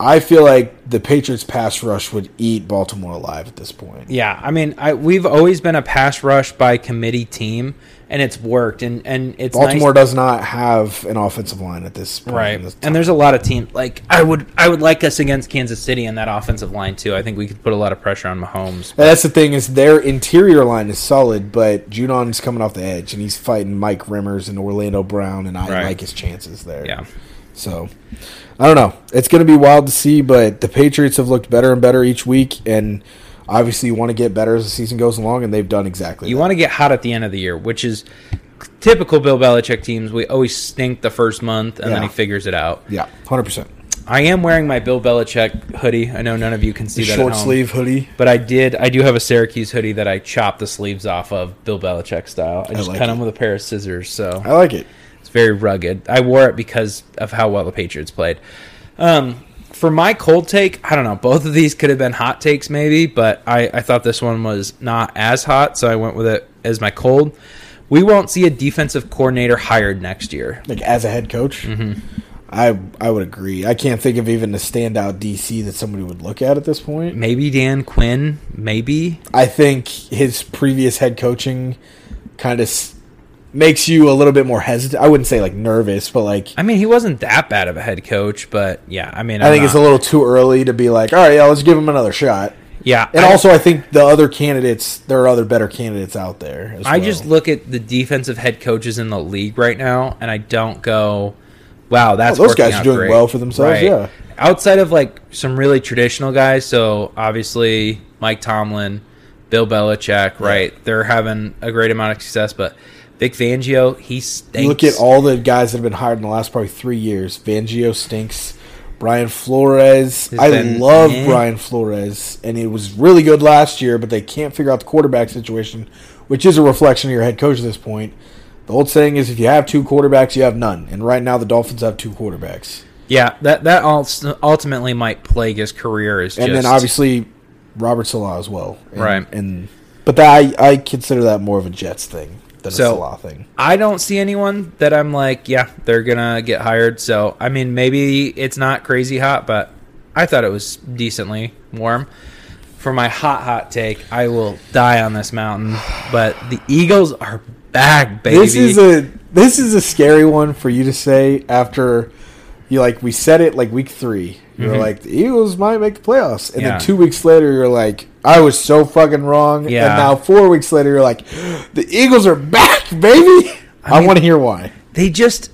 I feel like the Patriots pass rush would eat Baltimore alive at this point. Yeah, I mean, I, we've always been a pass rush by committee team, and it's worked. And and it's Baltimore nice, does not have an offensive line at this point. right. this And there's a lot of teams like I would I would like us against Kansas City in that offensive line too. I think we could put a lot of pressure on Mahomes. And that's the thing is their interior line is solid, but Judon's coming off the edge and he's fighting Mike Remmers and Orlando Brown, and I Right. like his chances there. Yeah, So I don't know. It's going to be wild to see, but the Patriots have looked better and better each week, and obviously you want to get better as the season goes along, and they've done exactly. you that. want to get hot at the end of the year, which is typical Bill Belichick teams. We always stink the first month, and then he figures it out. yeah, hundred percent. I am wearing my Bill Belichick hoodie. I know none of you can see that at Short sleeve hoodie. But I did. I do have a Syracuse hoodie that I chopped the sleeves off of Bill Belichick style. I just like cut it. them with a pair of scissors, so I like it. Very rugged. I wore it because of how well the Patriots played. Um, for my cold take, I don't know. Both of these could have been hot takes, maybe, but I, I thought this one was not as hot, so I went with it as my cold. We won't see a defensive coordinator hired next year. Like as a head coach, Mm-hmm. I I would agree. I can't think of even a standout DC that somebody would look at at this point. Maybe Dan Quinn. Maybe. I think his previous head coaching kind of makes you a little bit more hesitant. I wouldn't say like nervous, but like I mean, he wasn't that bad of a head coach, but yeah, I mean, I I'm think it's a not- little too early to be like, all right, yeah, let's give him another shot. yeah. And I- also, I think the other candidates, there are other better candidates out there. As I well. just look at the defensive head coaches in the league right now, and I don't go, "Wow, that's Oh, those working guys are out doing great." well for themselves, yeah. Outside of like some really traditional guys, so obviously Mike Tomlin, Bill Belichick, right? They're having a great amount of success, but Vic Fangio, he stinks. Look at all the guys that have been hired in the last probably three years. Fangio stinks. Brian Flores. Has I been love eh. Brian Flores, and it was really good last year, but they can't figure out the quarterback situation, which is a reflection of your head coach at this point. The old saying is if you have two quarterbacks, you have none. And right now, the Dolphins have two quarterbacks. yeah, that that ultimately might plague his career. Is And just, then obviously Robert Saleh as well. And, Right. And but that, I, I consider that more of a Jets thing than So- a Saleh thing. I don't see anyone that I'm like, yeah, they're gonna get hired. So I mean, maybe it's not crazy hot, but I thought it was decently warm. For my hot hot take, I will die on this mountain. But the Eagles are back, baby. This is a this is a scary one for you to say after you like we said it like week three. You're Mhm. like the Eagles might make the playoffs, and Yeah. then two weeks later you're like I was so fucking wrong. Yeah. And now four weeks later you're like the Eagles are back, baby. I, mean- want to hear why. they just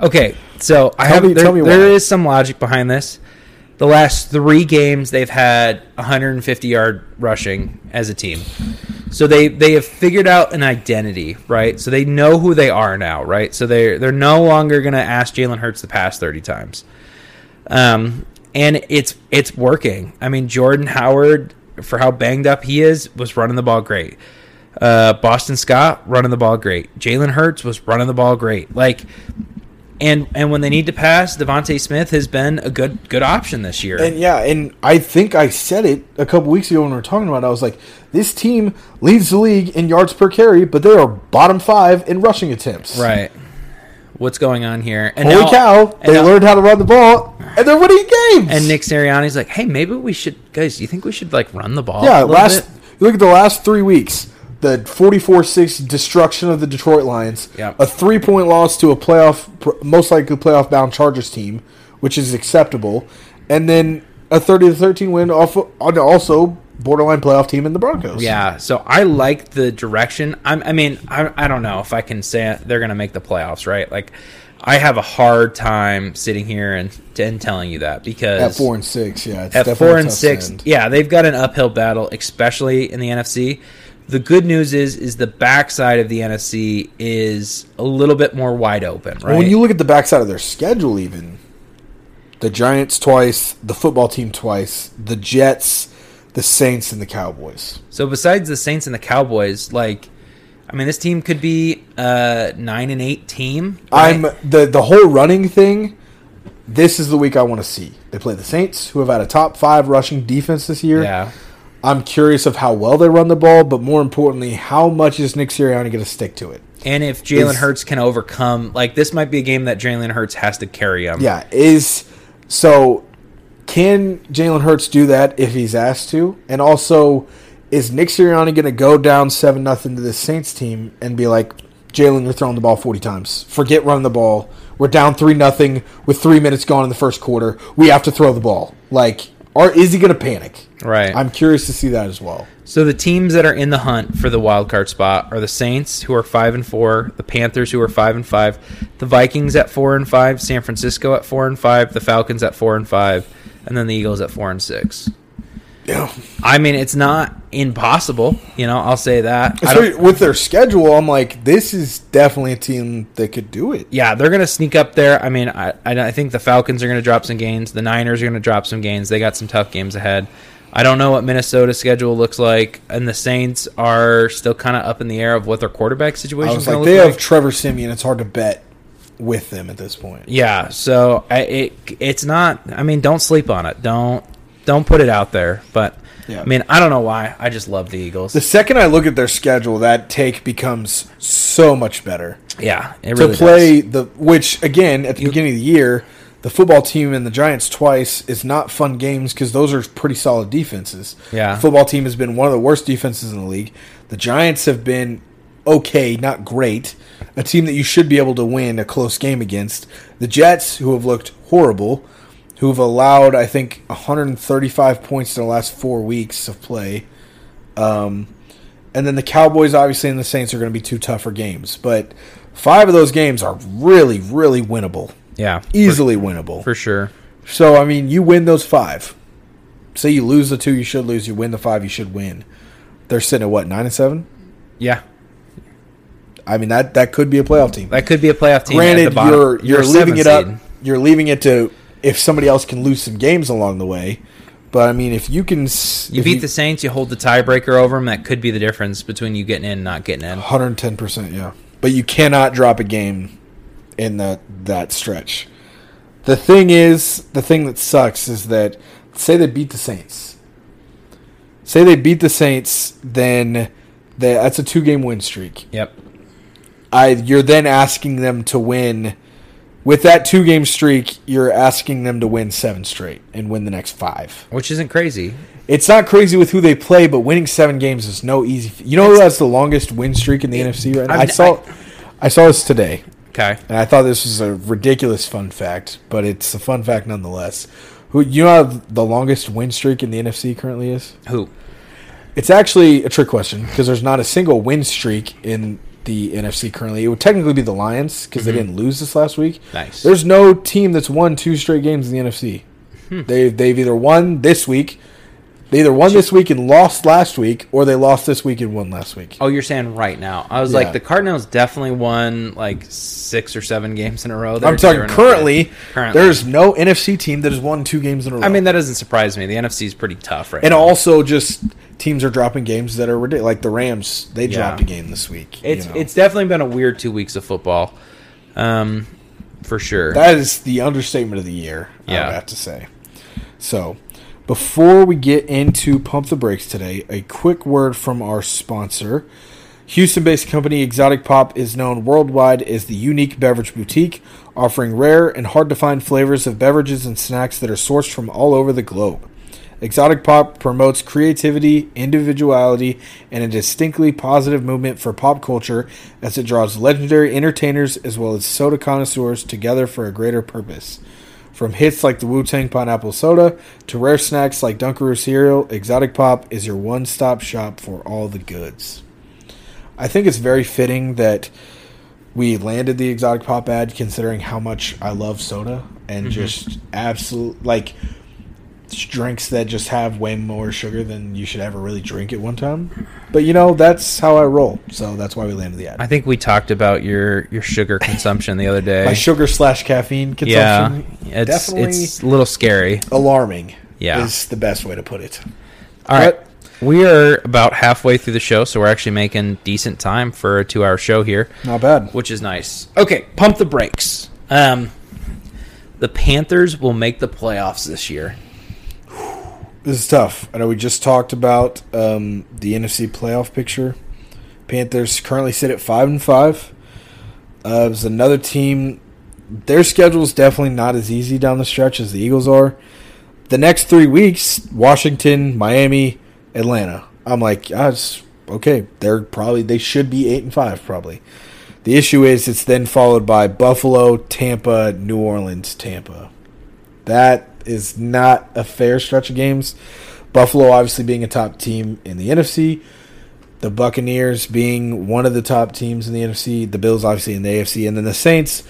okay. So I have me- there, tell me why. is some logic behind this. The last three games they've had 150 yard rushing as a team, so they they have figured out an identity, right? So they know who they are now, right? So they they're no longer going to ask Jalen Hurts to pass 30 times, um, and it's it's working. I mean, Jordan Howard, for how banged up he is, was running the ball great. Uh, Boston Scott running the ball great. Jalen Hurts was running the ball great. Like, and and when they need to pass, DeVonta Smith has been a good good option this year. And yeah, and I think I said it a couple weeks ago when we were talking about it. I was like, this team leads the league in yards per carry, but they are bottom five in rushing attempts. right. What's going on here? And Holy now- cow! They now- learned how to run the ball, and they're winning games. And Nick Sirianni's like, hey, maybe we should, guys. Do you think we should like run the ball? yeah, last bit? you look at the last three weeks. The 44-6 destruction of the Detroit Lions. Yep. A three-point loss to a playoff, most likely playoff-bound Chargers team, which is acceptable, and then a 30 to 13 win off on also borderline playoff team in the Broncos. Yeah, so I like the direction. I'm, I mean, I, I don't know if I can say they're going to make the playoffs, right? Like, I have a hard time sitting here and, and telling you that because At four and six, yeah. It's at definitely four and six, end. yeah, they've got an uphill battle, especially in the NFC. The good news is, is the backside of the NFC is a little bit more wide open, right? And When you look at the backside of their schedule, even the Giants twice, the football team twice, the Jets, the Saints, and the Cowboys. so besides the Saints and the Cowboys, like, I mean, this team could be a nine and eight team. right? I'm the the whole running thing. This is the week I want to see. They play the Saints, who have had a top five rushing defense this year. yeah, I'm curious of how well they run the ball, but more importantly, how much is Nick Sirianni going to stick to it? and if Jalen Hurts can overcome, like, this might be a game that Jalen Hurts has to carry him. Yeah, is so. Can Jalen Hurts do that if he's asked to? And also, is Nick Sirianni going to go down seven nothing to the Saints team and be like, Jalen, you're throwing the ball forty times. Forget running the ball. We're down three nothing with three minutes gone in the first quarter. We have to throw the ball. Like, or is he going to panic? right. I'm curious to see that as well. So the teams that are in the hunt for the wild card spot are the Saints, who are five and four, the Panthers, who are five and five, the Vikings at four and five, San Francisco at four and five, the Falcons at four and five, and then the Eagles at four and six. Yeah, I mean, it's not impossible. You know, I'll say that. I with their schedule, I'm like, this is definitely a team that could do it. yeah, they're going to sneak up there. I mean, I, I think the Falcons are going to drop some gains. The Niners are going to drop some gains. They got some tough games ahead. I don't know what Minnesota's schedule looks like, and the Saints are still kind of up in the air of what their quarterback situation I is was like, they look have. Trevor Siemian. It's hard to bet with them at this point. Yeah, so I, it it's not. I mean, don't sleep on it. Don't don't put it out there. But Yeah. I mean, I don't know why. I just love the Eagles. The second I look at their schedule, that take becomes so much better yeah, it really to play does. the. Which again, at the beginning of the year, the football team and the Giants twice is not fun games because those are pretty solid defenses. Yeah. the football team has been one of the worst defenses in the league. The Giants have been okay, not great. A team that you should be able to win a close game against. The Jets, who have looked horrible, who have allowed I think 135 points in the last four weeks of play. Um, and then the Cowboys, obviously, and the Saints are going to be two tougher games. But five of those games are really, really winnable. Yeah, Easily winnable. for sure. So, I mean, you win those five. Say you lose the two you should lose, you win the five you should win. They're sitting at what, nine and seven? Yeah, I mean that that could be a playoff team. that could be a playoff team. Granted, the you're you're a leaving it up. seed. You're leaving it to if somebody else can lose some games along the way. But I mean, if you can, You beat the Saints. You hold the tiebreaker over them. That could be the difference between you getting in and not getting in. 110 percent, yeah. But you cannot drop a game in that that stretch. The thing is, the thing that sucks is that say they beat the Saints. Say they beat the Saints, then they, that's a two game win streak. Yep. I you're then asking them to win with that two game streak. You're asking them to win seven straight and win the next five. Which isn't crazy. It's not crazy with who they play, but winning seven games is no easy. f- You know who has the longest win streak in the NFC right now? I saw, I saw this today, Okay. and I thought this was a ridiculous fun fact, but it's a fun fact nonetheless. Who you know how the longest win streak in the NFC currently is? Who? It's actually a trick question because there's not a single win streak in the NFC currently. It would technically be the Lions because they didn't lose this last week. Mm-hmm. Nice. There's no team that's won two straight games in the NFC. Hmm. They they've either won this week, they either won this week and lost last week, or they lost this week and won last week. Oh, you're saying right now? I was Yeah. like, the Cardinals definitely won like six or seven games in a row. They're- I'm talking they're in a- currently, Currently. There's no NFC team that has won two games in a row. I mean, that doesn't surprise me. The NFC is pretty tough right and now. also just teams are dropping games that are ridiculous. Like the Rams, they Yeah. dropped a game this week. you it's know. it's definitely been a weird two weeks of football, um, for sure. That is the understatement of the year. I Yeah. would have to say. So, before we get into pump the brakes today, a quick word from our sponsor. Houston-based company Exotic Pop is known worldwide as the unique beverage boutique, offering rare and hard-to-find flavors of beverages and snacks that are sourced from all over the globe. Exotic Pop promotes creativity, individuality, and a distinctly positive movement for pop culture as it draws legendary entertainers as well as soda connoisseurs together for a greater purpose. From hits like the Wu Tang Pineapple Soda to rare snacks like Dunkaroo cereal, Exotic Pop is your one stop shop for all the goods. I think it's very fitting that we landed the exotic pop ad considering how much I love soda and Mm-hmm. just absolute like drinks that just have way more sugar than you should ever really drink at one time. But you know, that's how I roll. So that's why we landed the ad. I think we talked about your your sugar consumption the other day. My sugar slash caffeine yeah, consumption it's definitely it's a little scary. alarming. Yeah. is the best way to put it. All right. But- We are about halfway through the show, so we're actually making decent time for a two hour show here, Not bad. which is nice. Okay, pump the brakes. Um, the Panthers will make the playoffs this year. This is tough. I know we just talked about um, the NFC playoff picture. Panthers currently sit at five and five. Uh, there's another team. Their schedule is definitely not as easy down the stretch as the Eagles are. The next three weeks: Washington, Miami, Atlanta. I'm like, ah, it's okay. They're probably they should be eight and five probably. The issue is it's then followed by Buffalo, Tampa, New Orleans, Tampa. That is not a fair stretch of games. Buffalo obviously being a top team in the NFC, the Buccaneers being one of the top teams in the NFC, the Bills obviously in the AFC, and then the Saints.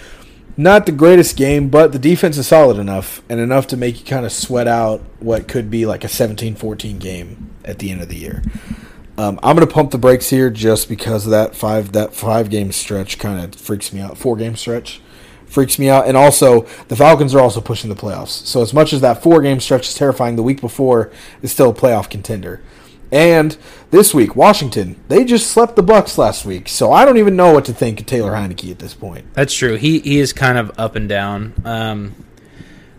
Not the greatest game, but the defense is solid enough and enough to make you kind of sweat out what could be like a 17-14 game at the end of the year. Um, I'm going to pump the brakes here just because that five that five game stretch kind of freaks me out. Four game stretch freaks me out, and also the Falcons are also pushing the playoffs. So as much as that four game stretch is terrifying, the week before is still a playoff contender. And this week, Washington they just slept the Bucks last week, so I don't even know what to think of Taylor Heinicke at this point. That's true. He he is kind of up and down. Um,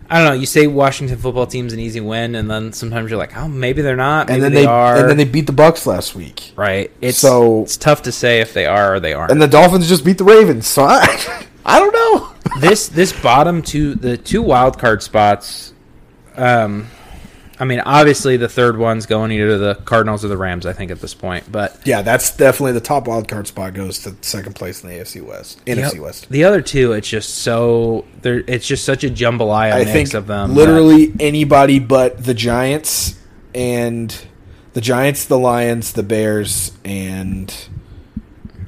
I don't know. You say Washington football team's an easy win, and then sometimes you're like, oh, maybe they're not. Maybe and then they, they, are. and then they beat the Bucks last week, right. It's So- it's tough to say if they are or they aren't. and the Dolphins just beat the Ravens. So I, I don't know. This this bottom two the two wild card spots um I mean obviously the third one's going either to the Cardinals or the Rams I think at this point but Yeah, that's definitely the top wild card spot goes to second place in the AFC West, NFC Yep. West. the other two it's just so there it's just such a jambalaya I think of them literally anybody but the Giants and the Giants, the Lions, the Bears, and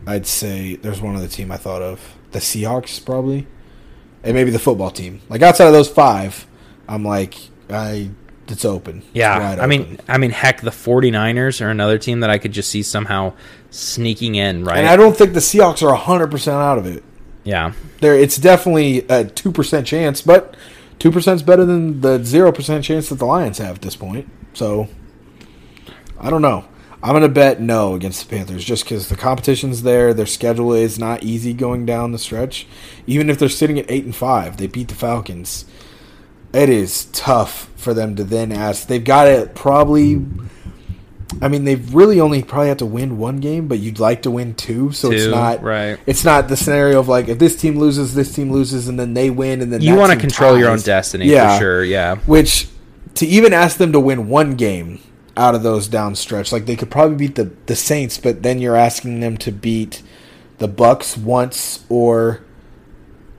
I'd say there's one other team I thought of. The Seahawks probably. And maybe the football team. Like outside of those five, I'm like I it's open. It's yeah wide I mean open. I mean heck the 49ers are another team that I could just see somehow sneaking in right and I don't think the Seahawks are 100% out of it. yeah There it's definitely a 2% chance, but 2% is better than the 0% chance that the Lions have at this point. So I don't know. I'm going to bet no against the Panthers just because the competition's there. Their schedule is not easy going down the stretch. Even if they're sitting at 8 and 5, they beat the Falcons. It is tough for them to then ask. They've got to probably. I mean, they've really only probably have to win one game, but you'd like to win two, so it's not right. It's not the scenario of like if this team loses, this team loses, and then they win, and then you want to control your own destiny Yeah. for sure yeah Which to even ask them to win one game out of those down stretch, like they could probably beat the the Saints, but then you're asking them to beat the Bucks once or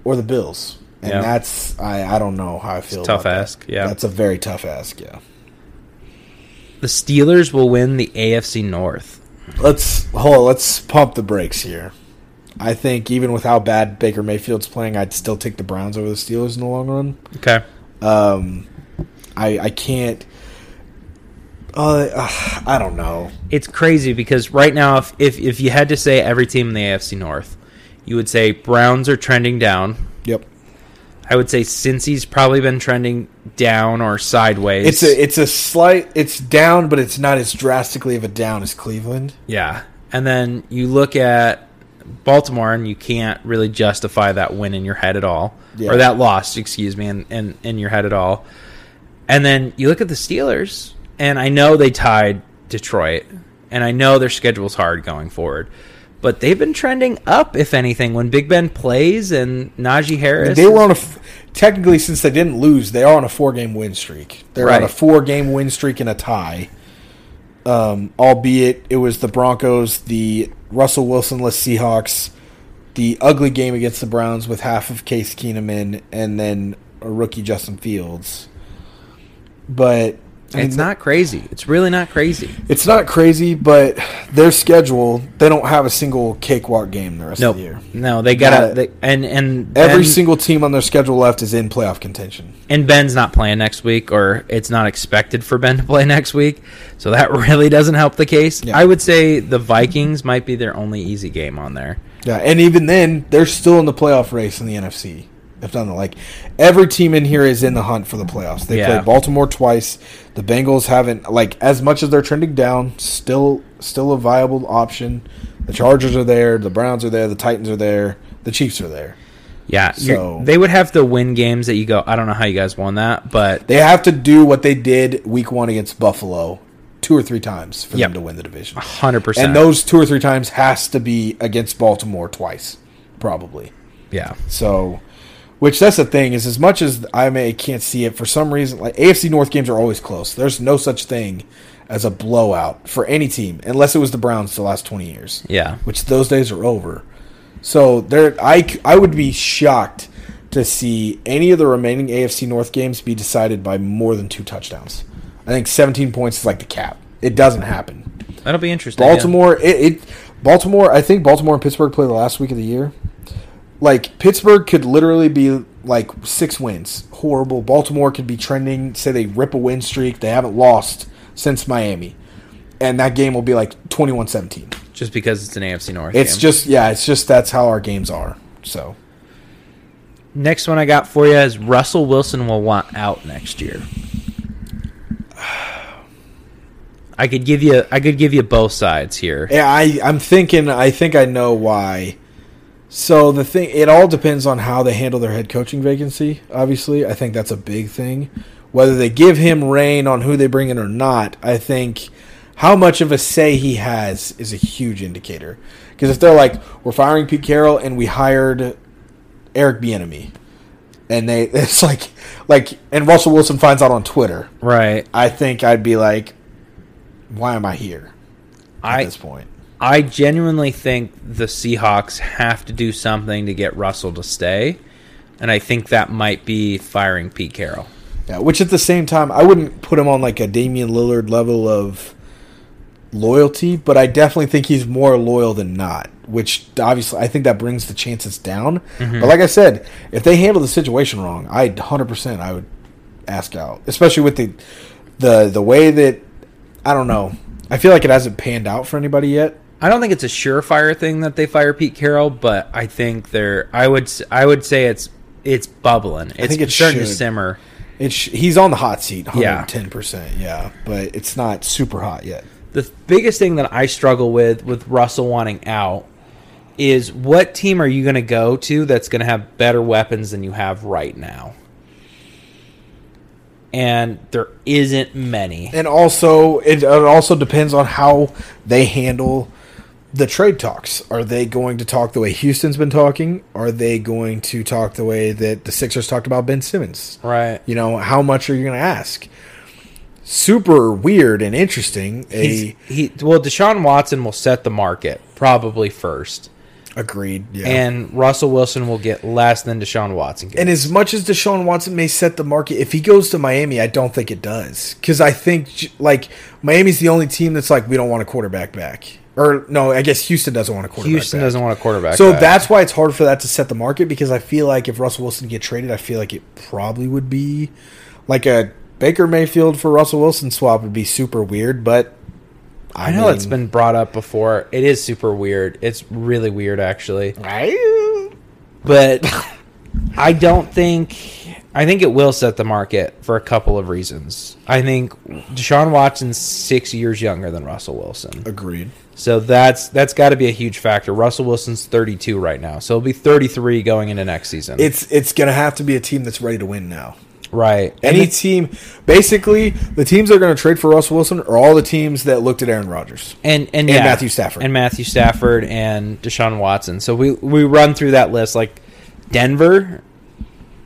or the Bills, and Yeah. that's I I don't know how I feel. tough about that. ask, yeah. that's a very tough ask. Yeah, the Steelers will win the AFC North let's hold. On, let's pump the brakes here. I think even with how bad Baker Mayfield's playing, I'd still take the Browns over the Steelers in the long run. okay Um, I I can't. Uh, uh, I don't know. it's crazy because right now, if, if if you had to say every team in the AFC North, you would say Browns are trending down. Yep. I would say Cincy's probably been trending down or sideways. It's a it's a slight it's down, but it's not as drastically of a down as Cleveland. yeah, and then you look at Baltimore, and you can't really justify that win in your head at all, Yeah. or that loss, excuse me, in, in in your head at all. And then you look at the Steelers, and I know they tied Detroit, and I know their schedule's hard going forward. But they've been trending up, if anything, when Big Ben plays and Najee Harris. They were on a technically since they didn't lose, they are on a four game win streak. They're on a four game win streak and a tie. Um, albeit it was the Broncos, the Russell Wilsonless Seahawks, the ugly game against the Browns with half of Case Keenum in, and then a rookie Justin Fields. But I mean, It's not crazy. It's really not crazy. It's not crazy, but their schedule, they don't have a single cakewalk game the rest Nope. of the year. No, they gotta. And and Every Ben- single team on their schedule left is in playoff contention. and Ben's not playing next week, or it's not expected for Ben to play next week. So that really doesn't help the case. Yeah. I would say the Vikings might be their only easy game on there. Yeah, and even then, they're still in the playoff race in the NFC. If not, like every team in here is in the hunt for the playoffs. They Yeah. played Baltimore twice. The Bengals haven't like as much as they're trending down, still still a viable option. The Chargers are there, the Browns are there, the Titans are there, the Chiefs are there. Yeah, So- they would have to win games that you go. I don't know how you guys won that, but They have to do what they did week one against Buffalo two or three times for Yep. them to win the division. hundred percent. And those two or three times has to be against Baltimore twice, probably. yeah, So, which that's the thing is, as much as I may can't see it for some reason, like AFC North games are always close. There's no such thing as a blowout for any team, unless it was the Browns the last twenty years, yeah, which those days are over. So there, I I would be shocked to see any of the remaining AFC North games be decided by more than two touchdowns. I think 17 points is like the cap. It doesn't happen. that'll be interesting. yeah. Baltimore, it, it Baltimore. I think Baltimore and Pittsburgh play the last week of the year. Like Pittsburgh could literally be like six wins, horrible. Baltimore could be trending. Say they rip a win streak, they haven't lost since Miami, and that game will be like 21-17. just because it's an AFC North. It's game. just yeah, it's just that's how our games are. So next one I got for you is Russell Wilson will want out next year. I could give you I could give you both sides here. yeah, I I'm thinking. I think I know why. So the thing, it all depends on how they handle their head coaching vacancy. Obviously, I think that's a big thing. Whether they give him reign on who they bring in or not, I think how much of a say he has is a huge indicator. Because if they're like, we're firing Pete Carroll and we hired Eric Bieniemy, and they it's like like, and Russell Wilson finds out on Twitter, Right. I think I'd be like, why am I here at I this point? I genuinely think the Seahawks have to do something to get Russell to stay. And I think that might be firing Pete Carroll. Yeah, which at the same time, I wouldn't put him on like a Damian Lillard level of loyalty, but I definitely think he's more loyal than not. Which obviously, I think that brings the chances down. Mm-hmm. But like I said, if they handle the situation wrong, I 100% I would ask out, especially with the the the way that I don't know. I feel like it hasn't panned out for anybody yet. I don't think it's a surefire thing that they fire Pete Carroll, but I think they're. I would. I would say it's it's bubbling. It's think it starting to should. simmer. It's he's on the hot seat, Yeah. 110%, yeah, but it's not super hot yet. The biggest thing that I struggle with with Russell wanting out is what team are you going to go to that's going to have better weapons than you have right now? And there isn't many. and also it, it also depends on how they handle the trade talks. Are they going to talk the way Houston's been talking? Are they going to talk the way that the Sixers talked about Ben Simmons? Right. You know, how much are you going to ask? Super weird and interesting. A he well, Deshaun Watson will set the market probably first, agreed. Yeah. and Russell Wilson will get less than Deshaun Watson. Gets. And as much as Deshaun Watson may set the market, if he goes to Miami, I don't think it does. Because I think, like, Miami's the only team that's like, we don't want a quarterback back. Or, no, I guess Houston doesn't want a quarterback Houston back. doesn't want a quarterback. So back. that's why it's hard for that to set the market because I feel like if Russell Wilson get traded, I feel like it probably would be like a Baker Mayfield for Russell Wilson swap would be super weird, but I know it's been brought up before. It is super weird. It's really weird, actually. I, But I don't think. I think it will set the market for a couple of reasons. I think Deshaun Watson's six years younger than Russell Wilson, agreed. So that's that's got to be a huge factor. Russell Wilson's 32 right now, so he'll be 33 going into next season. It's it's gonna have to be a team that's ready to win now. right. Any And, team, basically, the teams that are going to trade for Russell Wilson are all the teams that looked at Aaron Rodgers. and and, and yeah, Matthew Stafford. and Matthew Stafford and Deshaun Watson. So we we run through that list like Denver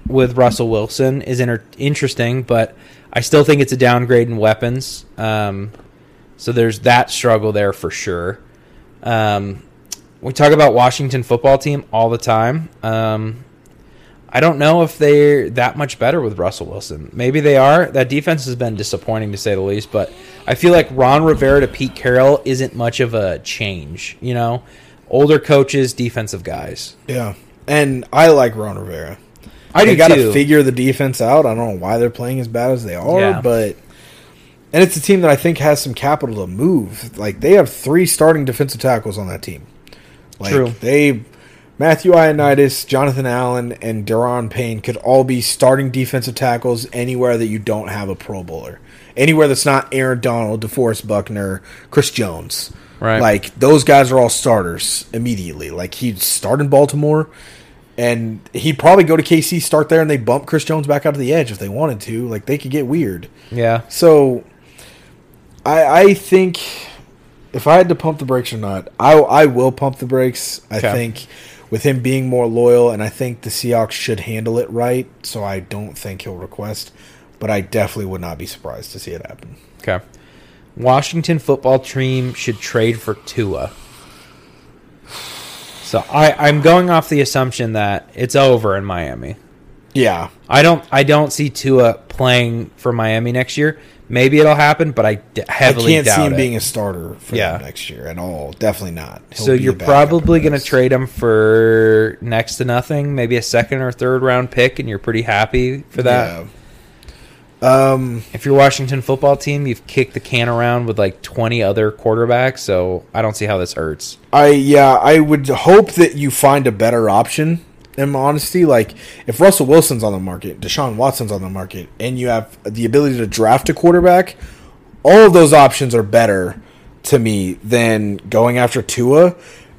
with Russell Wilson is inter- interesting, but I still think it's a downgrade in weapons. Um, so there's that struggle there for sure. Um, we talk about Washington football team all the time. Um, I don't know if they're that much better with Russell Wilson. Maybe they are. That defense has been disappointing to say the least, but I feel like Ron Rivera to Pete Carroll isn't much of a change, you know? Older coaches, defensive guys. Yeah, and I like Ron Rivera. I they do got to figure the defense out. I don't know why they're playing as bad as they are, Yeah. but and it's a team that I think has some capital to move. Like they have three starting defensive tackles on that team. Like True. they Matthew Ioannidis, Jonathan Allen, and Daron Payne could all be starting defensive tackles anywhere that you don't have a Pro Bowler. Anywhere that's not Aaron Donald, DeForest Buckner, Chris Jones. Right. Like those guys are all starters immediately. Like he'd start in Baltimore and he'd probably go to KC, start there, and they bump Chris Jones back out to the edge if they wanted to. Like they could get weird. Yeah. So I I think if I had to pump the brakes or not, I I will pump the brakes. I Okay. think with him being more loyal, and I think the Seahawks should handle it right. So I don't think he'll request, but I definitely would not be surprised to see it happen. Okay. Washington football team should trade for Tua. So I, I'm going off the assumption that it's over in Miami. Yeah, I don't I don't see Tua playing for Miami next year. Maybe it'll happen, but I d- I heavily can't see him it. being a starter for Yeah. them next year at all. Definitely not. He'll so you're probably going to trade him for next to nothing, maybe a second or third round pick, and you're pretty happy for that. Yeah. Um. If you're Washington football team, you've kicked the can around with like 20 other quarterbacks, so I don't see how this hurts. I yeah, I would hope that you find a better option. In honesty, like if Russell Wilson's on the market, Deshaun Watson's on the market, and you have the ability to draft a quarterback, all of those options are better to me than going after Tua.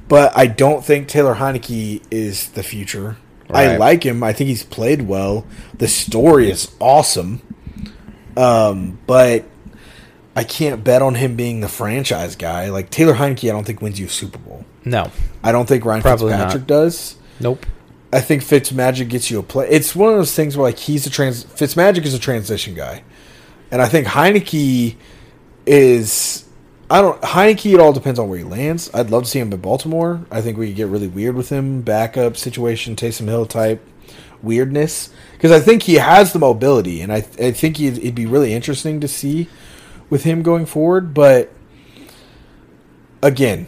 But I don't think Taylor Heinicke is the future. I like him. I think he's played well. The story is awesome. Um, but I can't bet on him being the franchise guy. Like Taylor Heinicke, I don't think wins you a Super Bowl. No. I don't think Ryan Probably Fitzpatrick not. does. Nope. I think Fitzmagic gets you a play. It's one of those things where like he's a trans. Fitzmagic is a transition guy, and I think Heinicke is. I don't Heinicke. It all depends on where he lands. I'd love to see him in Baltimore. I think we could get really weird with him, backup situation, Taysom Hill type weirdness, because I think he has the mobility, and I I think he'd, it'd be really interesting to see with him going forward. But again,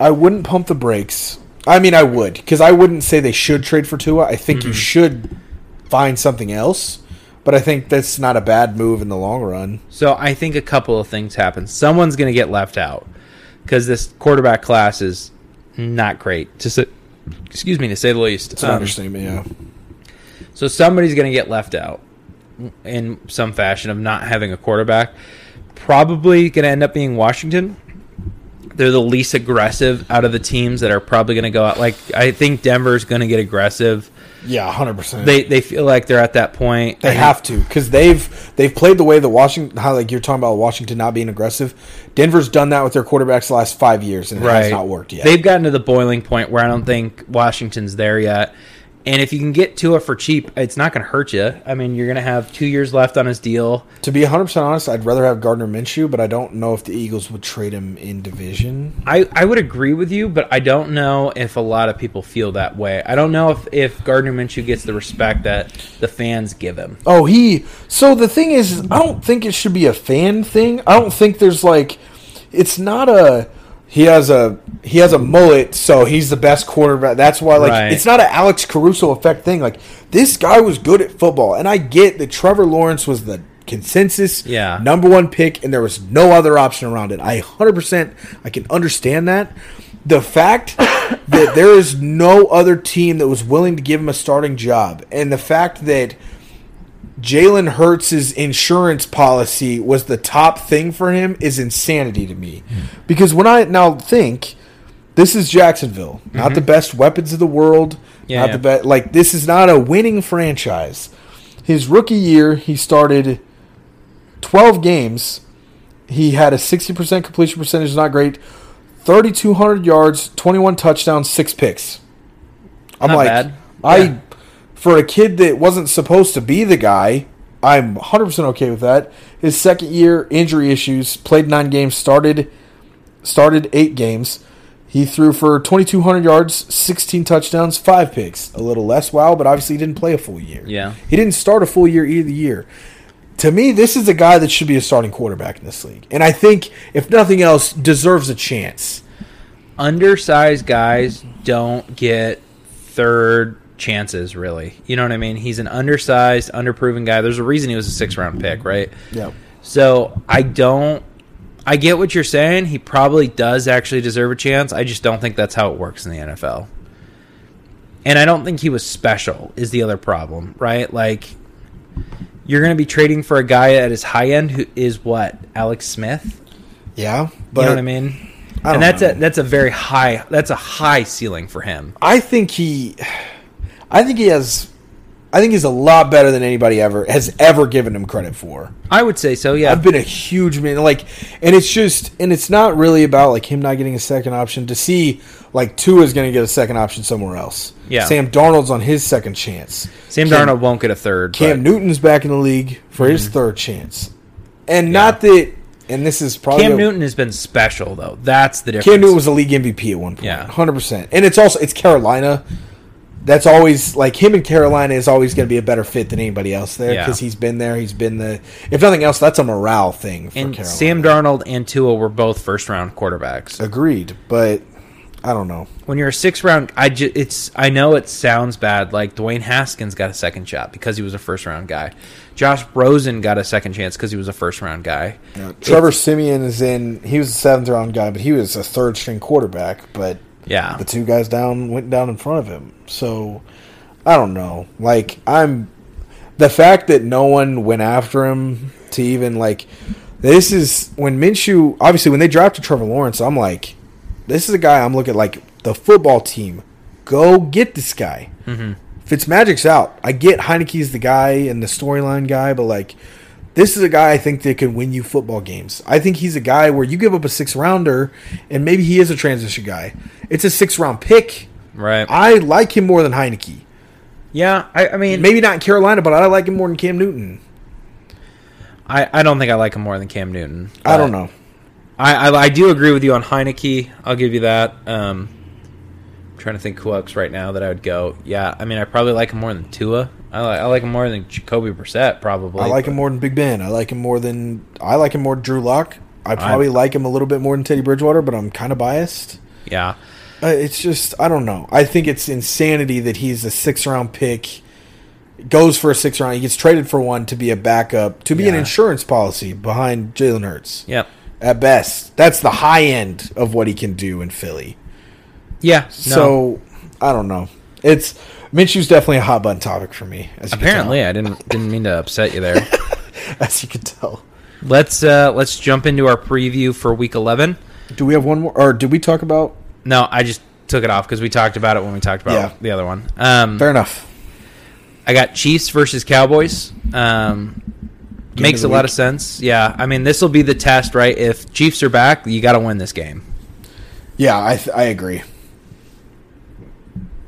I wouldn't pump the brakes. I mean, I would because I wouldn't say they should trade for Tua. I think you should find something else, but I think that's not a bad move in the long run. So I think a couple of things happen. Someone's going to get left out because this quarterback class is not great. To say, excuse me, to say the least. It's an Um, understatement, yeah. So somebody's going to get left out in some fashion of not having a quarterback. Probably going to end up being Washington. They're the least aggressive out of the teams that are probably going to go out. Like I think Denver's going to get aggressive. Yeah, hundred percent. They they feel like they're at that point. They have to because they've they've played the way that Washington how like you're talking about Washington not being aggressive. Denver's done that with their quarterbacks the last five years and it has not worked yet. They've gotten to the boiling point where I don't think Washington's there yet. And if you can get Tua for cheap, it's not going to hurt you. I mean, you're going to have two years left on his deal. to be hundred percent honest, I'd rather have Gardner Minshew, but I don't know if the Eagles would trade him in division. I, I would agree with you, but I don't know if a lot of people feel that way. I don't know if, if Gardner Minshew gets the respect that the fans give him. Oh, he. So the thing is, I don't think it should be a fan thing. I don't think there's like, it's not a. He has a he has a mullet, so he's the best quarterback. That's why, like, Right. it's not an Alex Caruso effect thing. Like, this guy was good at football, and I get that Trevor Lawrence was the consensus Yeah. number one pick, and there was no other option around it. I hundred percent I can understand that. The fact that there is no other team that was willing to give him a starting job, and the fact that Jalen Hurts' insurance policy was the top thing for him is insanity to me. Hmm. Because when I now think, this is Jacksonville, not mm-hmm. the best weapons of the world, Yeah, not yeah. the best. Like this is not a winning franchise. His rookie year, he started twelve games. He had a sixty percent completion percentage, not great. Thirty two hundred yards, twenty one touchdowns, six picks. I'm Not like, bad. I Yeah. For a kid that wasn't supposed to be the guy, I'm 100% okay with that. His second year, injury issues, played 9 games, started started 8 games. He threw for 2,200 yards, 16 touchdowns, five picks. A little less wow, but obviously he didn't play a full year. Yeah. He didn't start a full year either year. To me, this is a guy that should be a starting quarterback in this league. And I think, if nothing else, deserves a chance. undersized guys don't get third chances really. You know what i mean? He's an undersized underproven guy. There's a reason he was a six round pick right? Yeah. so i don't i get what you're saying. He probably does actually deserve a chance. I just don't think that's how it works in the nfl and i don't think he was special is the other problem right? Like you're going to be trading for a guy at his high end who is what? Alex smith? Yeah. But you know what i mean? I and that's know. a that's a very high that's a high ceiling for him. I think he, I think he has, I think he's a lot better than anybody ever has ever given him credit for. I would say so. Yeah. I've been a huge man, like, and it's just, and it's not really about like him not getting a second option. To see like Tua is going to get a second option somewhere else. Yeah. Sam Darnold's on his second chance. Sam Cam- Darnold won't get a third. Cam but Newton's back in the league for his mm-hmm. third chance, and Yeah. not that. And this is probably Cam a- Newton has been special though. That's the difference. Cam Newton was a league MVP at one point. Yeah. hundred percent. And it's also it's Carolina. That's always like him and Carolina is always going to be a better fit than anybody else there Yeah. because he's been there. He's been the if nothing else, that's a morale thing for and Carolina. Sam Darnold and Tua were both first round quarterbacks. agreed, but I don't know. When you're a six round, I ju- it's I know it sounds bad. Like Dwayne Haskins got a second shot because he was a first round guy. Josh Rosen got a second chance because he was a first round guy. Trevor Siemian is in. He was a seventh round guy, but he was a third string quarterback. But Yeah. the two guys down went down in front of him. So I don't know. Like I'm the fact that no one went after him to even like this is when Minshew obviously when they drafted Trevor Lawrence, I'm like, this is a guy I'm looking like the football team. Go get this guy. hmm Fitzmagic's out. I get Heinicke's the guy and the storyline guy, but like this is a guy I think that can win you football games. I think he's a guy where you give up a six rounder and maybe he is a transition guy. It's a six round pick. Right. I like him more than Heinicke. yeah. I, I mean, Maybe not in Carolina, but I like him more than Cam Newton. I, I don't think I like him more than Cam Newton. I don't know. I, I I do agree with you on Heinicke. I'll give you that. Um, I'm trying to think who else right now that I would go. Yeah, I mean, I probably like him more than Tua. I like I like him more than Jacoby Brissett. Probably. I like but- him more than Big Ben. I like him more than I like him more than Drew Lock. I probably like him a little bit more than Teddy Bridgewater, but I'm kind of biased. Yeah. Uh, it's just I don't know. I think it's insanity that he's a six round pick, goes for a six round. He gets traded for one to be a backup, to be an insurance policy behind Jalen Hurts. Yep. At best, that's the high end of what he can do in Philly. Yeah. No. So I don't know. It's Minshew's definitely a hot button topic for me. As you apparently, I didn't didn't mean to upset you there. as you can tell. let's uh let's jump into our preview for Week 11. Do we have one more, or did we talk about? No, I just took it off because we talked about it when we talked about Yeah. the other one. Um, Fair enough. I got Chiefs versus Cowboys. Um, makes a the lot week. of sense. Yeah, I mean this will be the test, right? If Chiefs are back, you got to win this game. Yeah, I th- I agree.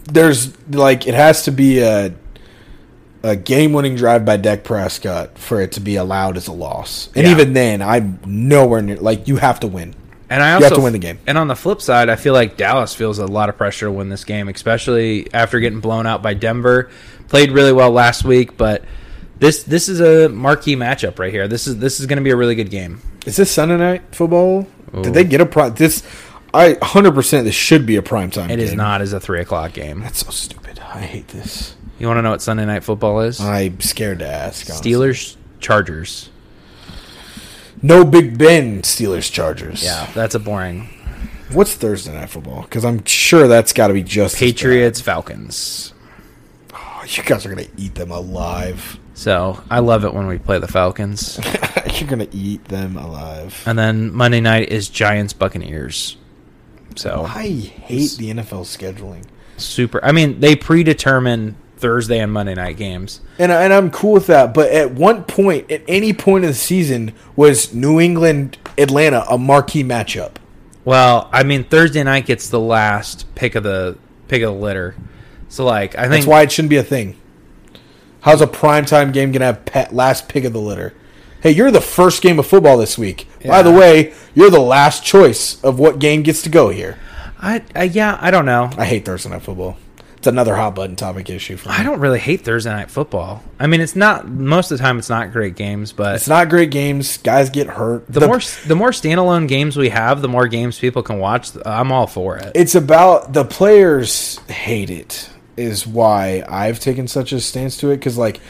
There's like it has to be a a game winning drive by Dak Prescott for it to be allowed as a loss. And Yeah. even then, I'm nowhere near like you have to win. And I You also have to win the game. And on the flip side, I feel like Dallas feels a lot of pressure to win this game, especially after getting blown out by Denver. Played really well last week, but this this is a marquee matchup right here. This is this is going to be a really good game. Is this Sunday night football? Ooh. Did they get a pro? This I 100 percent this should be a prime time. It is game. not as a three o'clock game. That's so stupid. I hate this. You want to know what Sunday night football is? I'm scared to ask. honestly. Steelers Chargers. No Big Ben. Steelers Chargers. Yeah, that's a boring. What's Thursday night football? Because I'm sure that's got to be just as. Patriots Falcons. Oh, you guys are gonna eat them alive. So I love it when we play the Falcons. You're gonna eat them alive. and then Monday night is Giants Buccaneers. So I hate the NFL scheduling, super. I mean, they predetermine Thursday and Monday night games. and and I'm cool with that. But at one point, at any point of the season, was New England Atlanta a marquee matchup? Well, I mean, Thursday night gets the last pick of the pick of the litter. So like, I think That's why it shouldn't be a thing. How's a primetime game gonna have pet last pick of the litter? Hey, you're the first game of football this week. By the way, you're the last choice of what game gets to go here. I, I yeah, I don't know. I hate Thursday night football. It's another hot button topic issue for me. I don't really hate Thursday night football. I mean, it's not most of the time. It's not great games, but It's not great games. Guys get hurt. the, more the more standalone games we have, the more games people can watch. I'm all for it. it's about the players hate it is why I've taken such a stance to it because like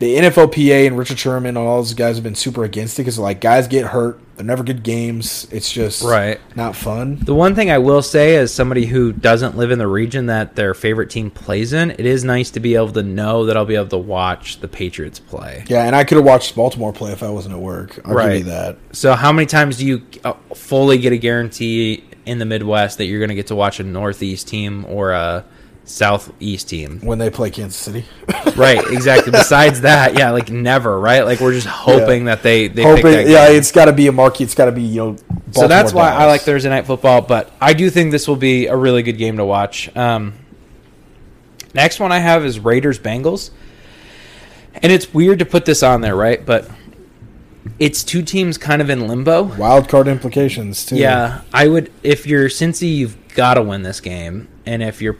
the NFLPA and Richard Sherman and all those guys have been super against it because like guys get hurt. They're never good games. It's just Right. not fun. The one thing I will say, as somebody who doesn't live in the region that their favorite team plays in, it is nice to be able to know that I'll be able to watch the Patriots play. Yeah, and I could have watched Baltimore play if I wasn't at work. I'll Right. that. So, how many times do you uh, fully get a guarantee in the Midwest that you're going to get to watch a Northeast team or a Southeast team? When they play Kansas City, right, exactly. Besides that, yeah, like never, right? Like we're just hoping that they they pick hoping that yeah, game. it's got to be a marquee. It's got to be you know. so that's Baltimore why I like Thursday night football. But I do think this will be a really good game to watch. Um, next one I have is Raiders Bengals, and it's weird to put this on there, right? But it's two teams kind of in limbo. wild card implications too. Yeah, I would. If you're Cincy, you've got to win this game, and if you're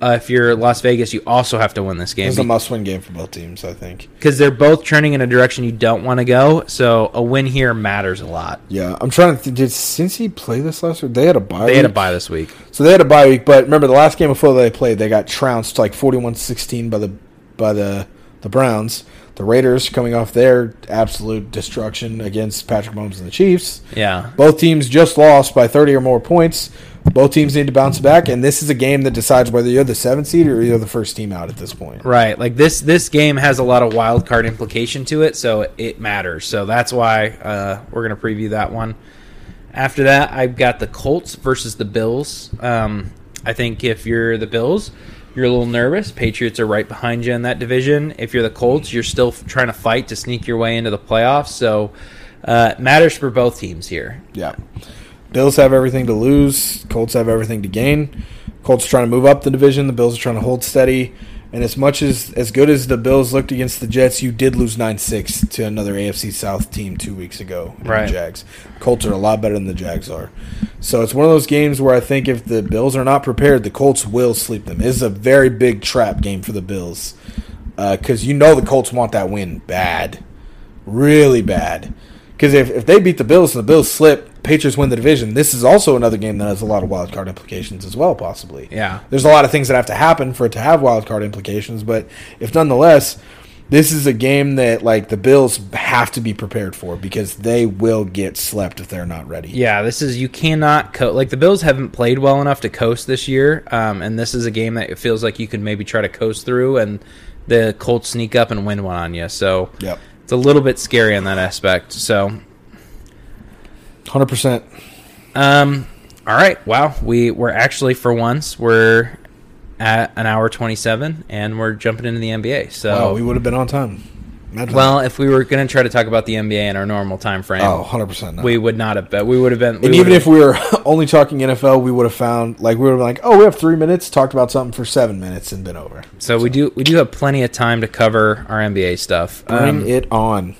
uh, if you're Las Vegas, you also have to win this game it's a must-win game for both teams. I think. because they're both turning in a direction you don't want to go. So a win here matters a lot. Yeah, I'm trying to. Th- did Cincy play this last week? They had a bye. They had a week. bye this week. So they had a bye week, but remember the last game before they played, they got trounced like 41-16 by the by the the Browns. The Raiders coming off their absolute destruction against Patrick Mahomes and the Chiefs. Yeah, Both teams just lost by 30 or more points. Both teams need to bounce back, and this is a game that decides whether you're the seventh seed or you're the first team out at this point. right. Like this this game has a lot of wild card implication to it, so it matters. So that's why uh, we're gonna preview that one. After that, I've got the Colts versus the Bills. Um, I think if you're the Bills, you're a little nervous. Patriots are right behind you in that division. If you're the Colts, you're still trying to fight to sneak your way into the playoffs. So uh, it matters for both teams here. Yeah. Bills have everything to lose. Colts have everything to gain. Colts trying to move up the division. The Bills are trying to hold steady. And as much as as good as the Bills looked against the Jets, you did lose nine six to another AFC South team two weeks ago. in the Right. Jags. Colts are a lot better than the Jags are. So it's one of those games where I think if the Bills are not prepared, the Colts will sleep them. Is a very big trap game for the Bills uh, because you know the Colts want that win bad, really bad. Because if, if they beat the Bills and the Bills slip, Patriots win the division. This is also another game that has a lot of wild card implications as well, possibly. Yeah. There's a lot of things that have to happen for it to have wild card implications, but if nonetheless, this is a game that like the Bills have to be prepared for because they will get slept if they're not ready. Yeah, this is you cannot co- like the Bills haven't played well enough to coast this year, um, and this is a game that it feels like you could maybe try to coast through, and the Colts sneak up and win one on you. So Yep. it's a little bit scary in that aspect. So, Hundred percent. um, all right, wow, we we're actually for once we're at an hour twenty seven, and we're jumping into the NBA. So, Oh, we would have been on time. Imagine well, if we were going to try to talk about the NBA in our normal time frame, that. oh, 100 percent. we would not have. But we would have been. And even if we were only talking NFL, we would have found like we would have been like, oh, we have three minutes, talked about something for seven minutes, and been over. so we do we do have plenty of time to cover our NBA stuff. Bring Um, it on.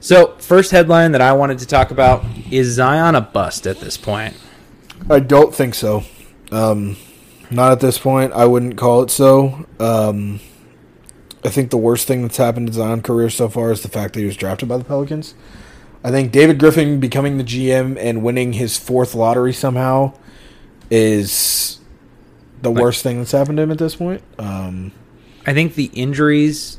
So, first headline that I wanted to talk about is Zion a bust at this point? I don't think so. Um, not at this point. I wouldn't call it so. Um, I think the worst thing that's happened to Zion's career so far is the fact that he was drafted by the Pelicans. I think David Griffin becoming the GM and winning his fourth lottery somehow is the Like- worst thing that's happened to him at this point. Um, I think the injuries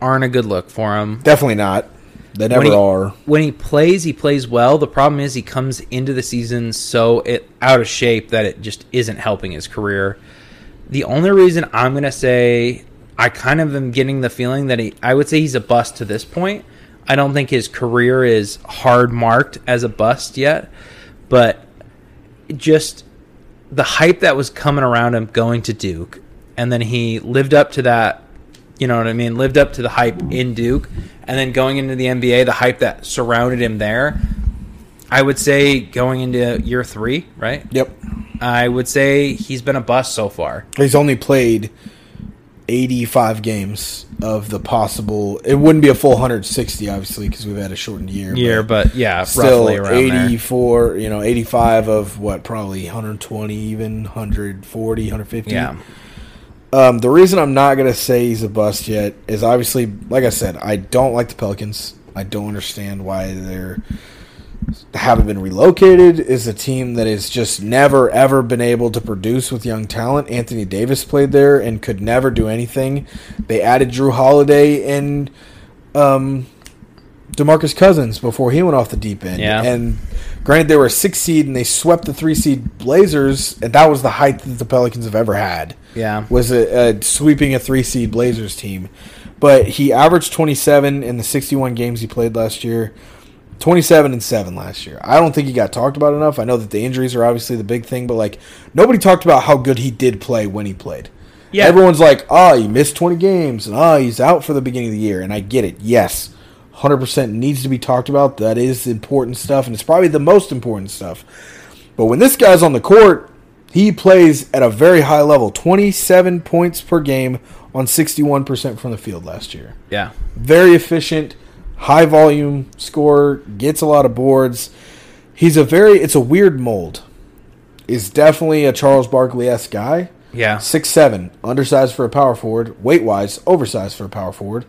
aren't a good look for him. definitely not. They never When he- are. When he plays, he plays well. The problem is he comes into the season so it out of shape that it just isn't helping his career. The only reason I'm going to say I kind of am getting the feeling that he I would say he's a bust to this point. I don't think his career is hard marked as a bust yet, but just the hype that was coming around him going to Duke, and then he lived up to that. You know what I mean? Lived up to the hype in Duke, and then going into the NBA, the hype that surrounded him there. I would say going into year three, right? Yep. I would say he's been a bust so far. He's only played 85 games of the possible. It wouldn't be a full 160, obviously, because we've had a shortened year. Year, but yeah, still roughly around there. 84, you know, 85 of what, probably 120, even 140, 150. Yeah. Um, the reason I'm not going to say he's a bust yet is obviously, like I said, I don't like the Pelicans. I don't understand why they're haven't been relocated. Is a team that has just never ever been able to produce with young talent. Anthony Davis played there and could never do anything. They added Jrue Holiday and um, Demarcus Cousins before he went off the deep end. Yeah. And granted, they were a six seed and they swept the three seed Blazers, and that was the height that the Pelicans have ever had Yeah. was a, a sweeping a three seed Blazers team. But he averaged 27 in the 61 games he played last year. 27 and 7 last year. I don't think he got talked about enough. I know that the injuries are obviously the big thing, but like nobody talked about how good he did play when he played. Yeah. Everyone's like, "Oh, he missed 20 games and oh, he's out for the beginning of the year." And I get it. Yes. 100% needs to be talked about. That is important stuff and it's probably the most important stuff. But when this guy's on the court, he plays at a very high level 27 points per game on 61% from the field last year. Yeah. Very efficient, high volume scorer, gets a lot of boards. He's a very, it's a weird mold. Is definitely a Charles Barkley esque guy. Yeah. Six seven, undersized for a power forward, weight wise, oversized for a power forward.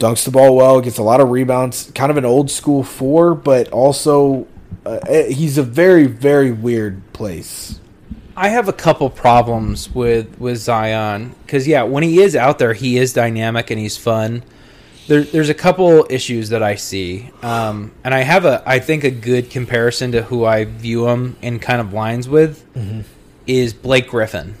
Dunks the ball well, gets a lot of rebounds. Kind of an old school four, but also uh, eh, he's a very very weird place. I have a couple problems with with Zion because yeah, when he is out there, he is dynamic and he's fun. There, there's a couple issues that I see, um, and I have a I think a good comparison to who I view him in kind of lines with is Blake Griffin.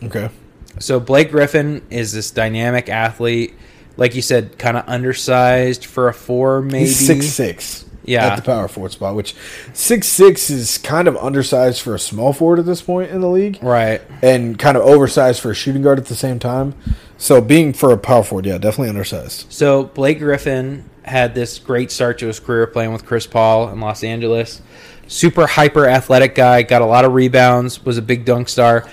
Okay. So Blake Griffin is this dynamic athlete, like you said, kind of undersized for a four, maybe He's six six. Yeah. At the power forward spot, which six six is kind of undersized for a small forward at this point in the league. right? And kind of oversized for a shooting guard at the same time. So being for a power forward, yeah, definitely undersized. So Blake Griffin had this great start to his career playing with Chris Paul in Los Angeles. Super hyper athletic guy, got a lot of rebounds, was a big dunk star.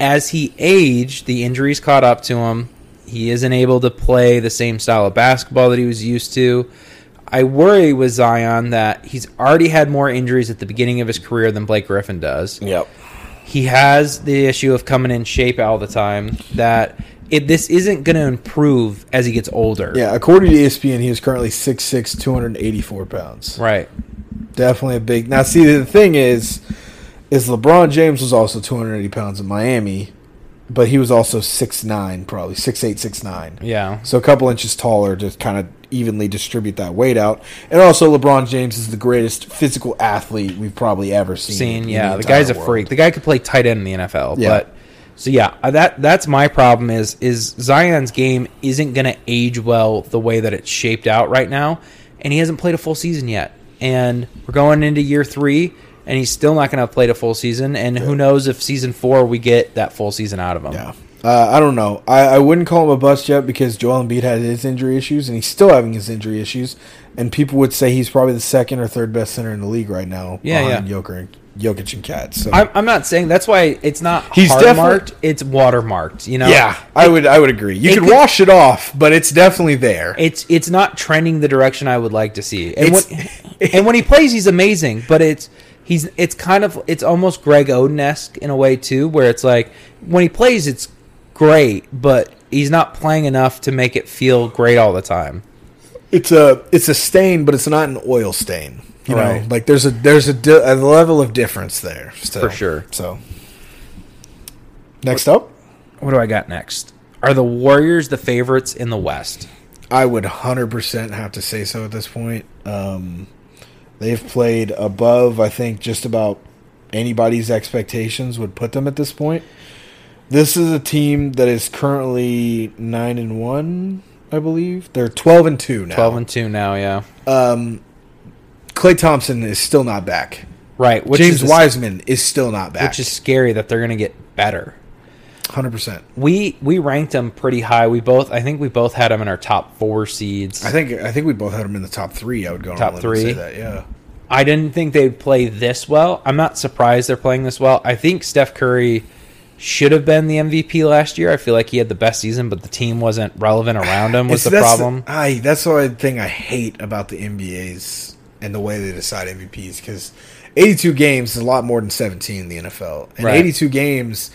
As he aged, the injuries caught up to him. He isn't able to play the same style of basketball that he was used to. I worry with Zion that he's already had more injuries at the beginning of his career than Blake Griffin does Yep. he has the issue of coming in shape all the time that it, this isn't going to improve as he gets older. Yeah, according to ESPN, he is currently 6'6", 284 pounds. Right. Definitely a big. Now, see, the thing is, is LeBron James was also 280 pounds in Miami, but he was also 6'9", probably 6'8", 6'9". Yeah. So a couple inches taller to kind of evenly distribute that weight out. And also, LeBron James is the greatest physical athlete we've probably ever seen. Seen, yeah, the entire guy's a world. freak. The guy could play tight end in the NFL. Yeah. But so yeah, uh, that that's my problem is is Zion's game isn't going to age well the way that it's shaped out right now, and he hasn't played a full season yet. And we're going into year three, and he's still not going to have played a full season. And who knows if season four we get that full season out of him? Yeah. Uh, I don't know. I, I wouldn't call him a bust yet because Joel Embiid had his injury issues, and he's still having his injury issues. And people would say he's probably the second or third best center in the league right now. Yeah, behind yeah. Jokic and, Jokic and KAT. So I'm, I'm not saying that's why it's not He's hard marked. It's watermarked. You know. yeah, I would I would agree. You could could- wash it off, but it's definitely there. It's it's not trending the direction I would like to see. And It's- when and when he plays, he's amazing. But it's he's it's kind of it's almost Greg Oden esque in a way too, where it's like when he plays, it's great, but he's not playing enough to make it feel great all the time. It's a it's a stain, but it's not an oil stain. You know, Right. like there's a there's a, di- a level of difference there. Still. For sure. So next up, What do I got next? Are the Warriors the favorites in the West? I would 100% have to say so at this point. Um, they've played above, I think, just about anybody's expectations would put them at this point. This is a team that is currently 9 and 1, I believe. They're 12 and 2 now. Twelve and two now, yeah. Um, Klay Thompson is still not back. Right. Which James is Wiseman is still not back. which is scary that they're going to get better. 100%. We we ranked them pretty high. We both I think we both had them in our top four seeds. I think I think we both had them in the top 3. I would go on Top a limb and say three? that. Yeah. I didn't think they'd play this well. I'm not surprised they're playing this well. I think Steph Curry should have been the MVP last year. I feel like he had the best season, but the team wasn't relevant around him. Was the that's problem? I that's the only thing I hate about the NBA's and the way they decide MVPs because 82 games is a lot more than 17 in the NFL. And Right. 82 games,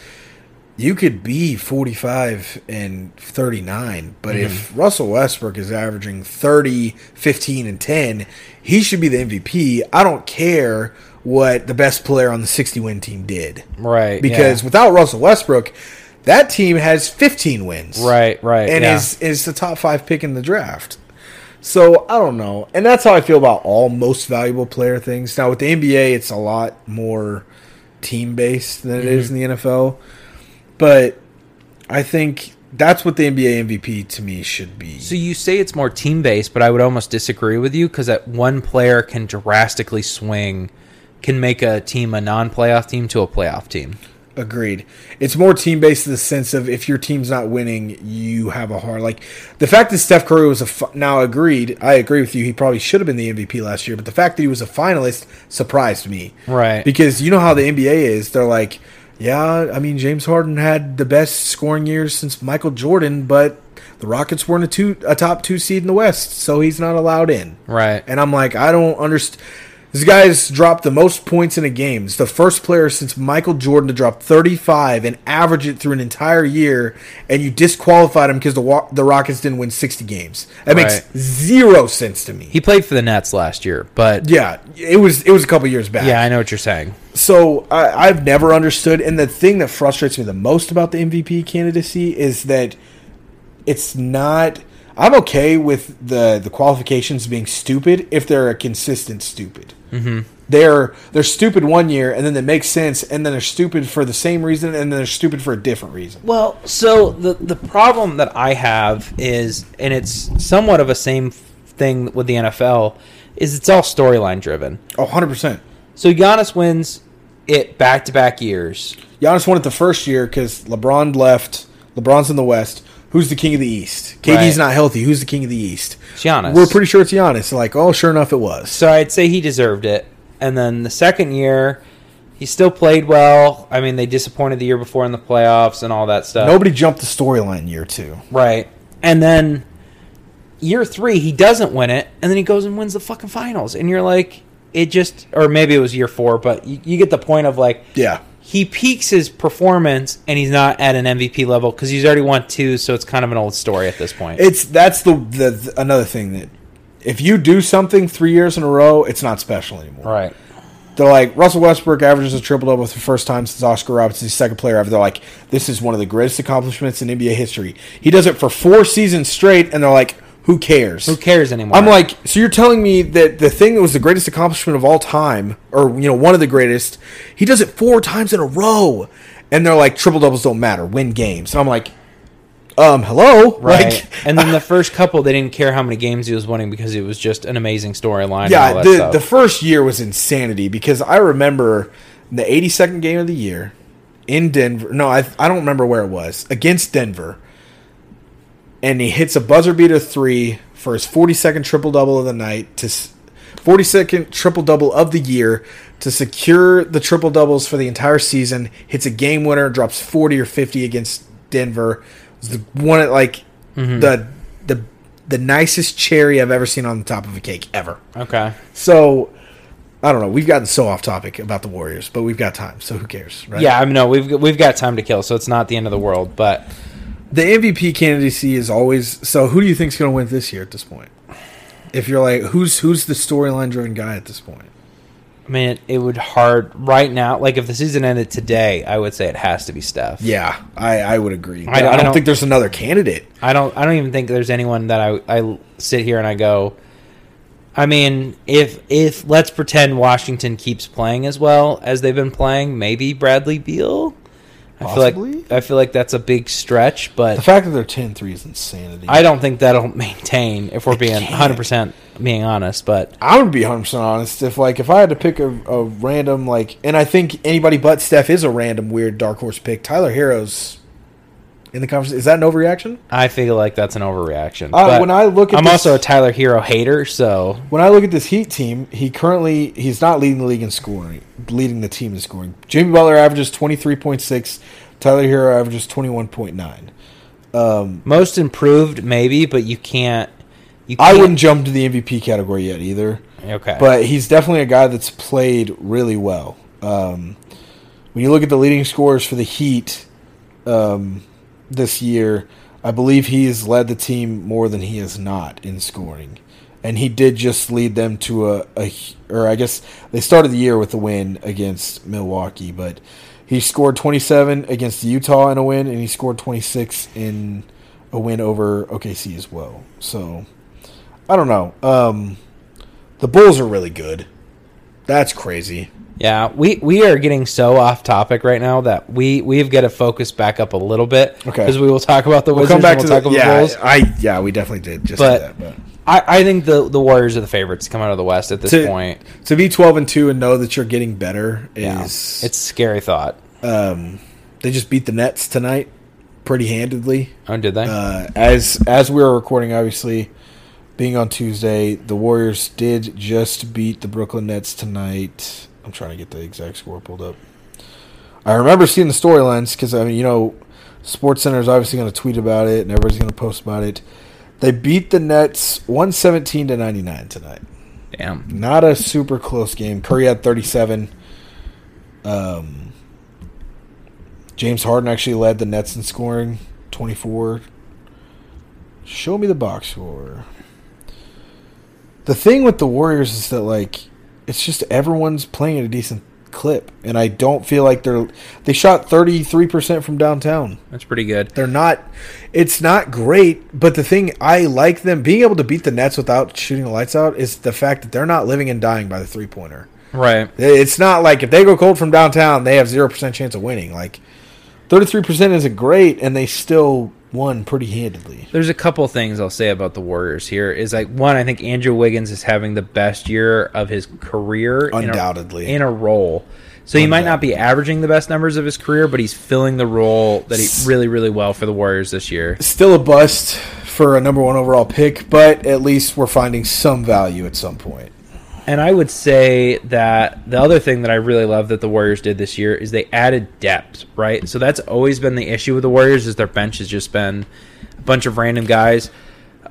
you could be 45 and 39, but Mm-hmm. if Russell Westbrook is averaging 30, 15, and 10, he should be the MVP. I don't care what the best player on the 60 win team did. right. Because yeah. without Russell Westbrook, that team has 15 wins right, right, and yeah. is is the top five pick in the draft. So I don't know, and that's how I feel about all most valuable player things. Now with the NBA, it's a lot more team based than it is Mm-hmm. in the NFL, but I think that's what the NBA MVP to me should be. So you say it's more team based, but I would almost disagree with you because that one player can drastically swing, can make a team a non-playoff team to a playoff team. Agreed. It's more team based in the sense of if your team's not winning, you have a hard like the fact that Steph Curry was a fi- now agreed. I agree with you. He probably should have been the MVP last year, but the fact that he was a finalist surprised me. Right. Because you know how the NBA is. They're like, yeah, I mean James Harden had the best scoring years since Michael Jordan, but the Rockets weren't a two a top two seed in the West, so he's not allowed in. Right. And I'm like, I don't understand. This guy's dropped the most points in a game. He's the first player since Michael Jordan to drop 35 and average it through an entire year, and you disqualified him because the Wa- the Rockets didn't win 60 games. That makes zero sense to me. He played for the Nets last year, but yeah, it was it was a couple years back. yeah, I know what you're saying. So I, I've never understood, and the thing that frustrates me the most about the MVP candidacy is that it's not. I'm okay with the the qualifications being stupid if they're a consistent stupid. Mm-hmm. They're they're stupid one year, and then they make sense, and then they're stupid for the same reason, and then they're stupid for a different reason. Well, so the the problem that I have is, and it's somewhat of a same thing with the NFL, is it's all storyline driven. Oh, 100 percent. So Giannis wins it back to back years. Giannis won it the first year because LeBron left. LeBron's in the West. Who's the king of the East? KD's Right. not healthy. Who's the king of the East? Giannis. We're pretty sure it's Giannis. Like, oh, sure enough, it was. So I'd say he deserved it. And then the second year, he still played well. I mean, they disappointed the year before in the playoffs and all that stuff. Nobody jumped the storyline year two. Right. And then year three, he doesn't win it, and then he goes and wins the fucking finals. And you're like, it just, or maybe it was year four, but you, you get the point of like, Yeah. He peaks his performance and he's not at an MVP level because he's already won two, so it's kind of an old story at this point. It's that's the, the, the another thing that if you do something three years in a row, it's not special anymore. right. They're like Russell Westbrook averages a triple double for the first time since Oscar Robertson's second player ever. They're like, this is one of the greatest accomplishments in NBA history. He does it for four seasons straight, and they're like, who cares? Who cares anymore? I'm like, so you're telling me that the thing that was the greatest accomplishment of all time, or you know, one of the greatest, he does it four times in a row, and they're like, triple doubles don't matter, win games. And I'm like, um, hello, right. Like, and then the first couple, they didn't care how many games he was winning because it was just an amazing storyline. and all yeah, the stuff. the first year was insanity because I remember the 82nd game of the year in Denver. No, I I don't remember where it was against Denver, and he hits a buzzer beater three for his 42nd triple double of the night to. 42nd triple double of the year to secure the triple doubles for the entire season. Hits a game winner, drops 40 or 50 against Denver. It was the one like mm-hmm. the the the nicest cherry I've ever seen on the top of a cake ever. okay. So I don't know. We've gotten so off topic about the Warriors, but we've got time, so who cares, right? Yeah, I mean, no, we've we've got time to kill, so it's not the end of the world. But The MVP candidacy is always. So who do you think is going to win this year at this point? If you're like, who's who's the storyline driven guy at this point? I mean, it, would hard right now. Like if the season ended today, I would say it has to be Steph. Yeah, I, I would agree. I I, don't- don't, I don't- think there's another candidate. I don't. I don't even think there's anyone that I I sit here and I go. I mean, if if let's pretend Washington keeps playing as well as they've been playing, maybe Bradley Beal. I feel like I feel like that's a big stretch, but The fact that they're 10-3 is insanity. I don't think that'll maintain if we're being. 100 percent being honest. But I would be 100 percent honest. If like if I had to pick a, a random like, and I think anybody but Steph is a random weird dark horse pick. Tyler Herro's in the conversation. Is that an overreaction? I feel like that's an overreaction. Uh, But when I look at I'm this- also a Tyler Herro hater, so When I look at this Heat team, he currently he's not leading the league in scoring, leading the team in scoring. Jimmy Butler averages twenty three point six Tyler Herro averages twenty one point nine. Um, Most improved, maybe, but you can't. You I can't- wouldn't jump to the MVP category yet either. Okay, but he's definitely a guy that's played really well. Um, when you look at the leading scorers for the Heat um, this year, I believe he has led the team more than he has not in scoring, and he did just lead them to a, a or I guess they started the year with a win against Milwaukee, but he scored 27 against Utah in a win, and he scored 26 in a win over OKC as well. So I don't know. Um, the Bulls are really good. That's crazy. Yeah, we we are getting so off topic right now that we we've got to focus back up a little bit. Okay. because we will talk about the We'll Wizards. come back and to we'll the, talk about yeah. the Bulls. I yeah, we definitely did just But- that. But I, I think the the Warriors are the favorites to come out of the West at this To- point. to be twelve and two and know that you're getting better Yeah, is it's a scary thought. um, they just beat the Nets tonight pretty handedly. Oh, did they? Uh, as as we were recording, obviously being on Tuesday, the Warriors did just beat the Brooklyn Nets tonight. I'm trying to get the exact score pulled up. I remember seeing the storylines because I mean, you know, SportsCenter is obviously going to tweet about it and everybody's going to post about it. They beat the Nets 117 to 99 tonight. Damn. Not a super close game. Curry had 37. Um, James Harden actually led the Nets in scoring, 24. Show me the box score. The thing with the Warriors is that like it's just everyone's playing at a decent clip, and I don't feel like they're they shot 33 percent from downtown. That's pretty good. They're not. It's not great, but the thing I like them being able to beat the Nets without shooting the lights out is the fact that they're not living and dying by the three pointer. Right. It's not like if they go cold from downtown, they have zero percent chance of winning. Like thirty three percent isn't great, and they still won pretty handedly. There's a couple things I'll say about the Warriors here. Is like one, I think Andrew Wiggins is having the best year of his career, in a- Undoubtedly. in a, role. So he might not be averaging the best numbers of his career, but he's filling the role that he really, really well for the Warriors this year. Still a bust for a number one overall pick, but at least we're finding some value at some point. And I would say that the other thing that I really love that the Warriors did this year is they added depth, right? So that's always been the issue with the Warriors is their bench has just been a bunch of random guys.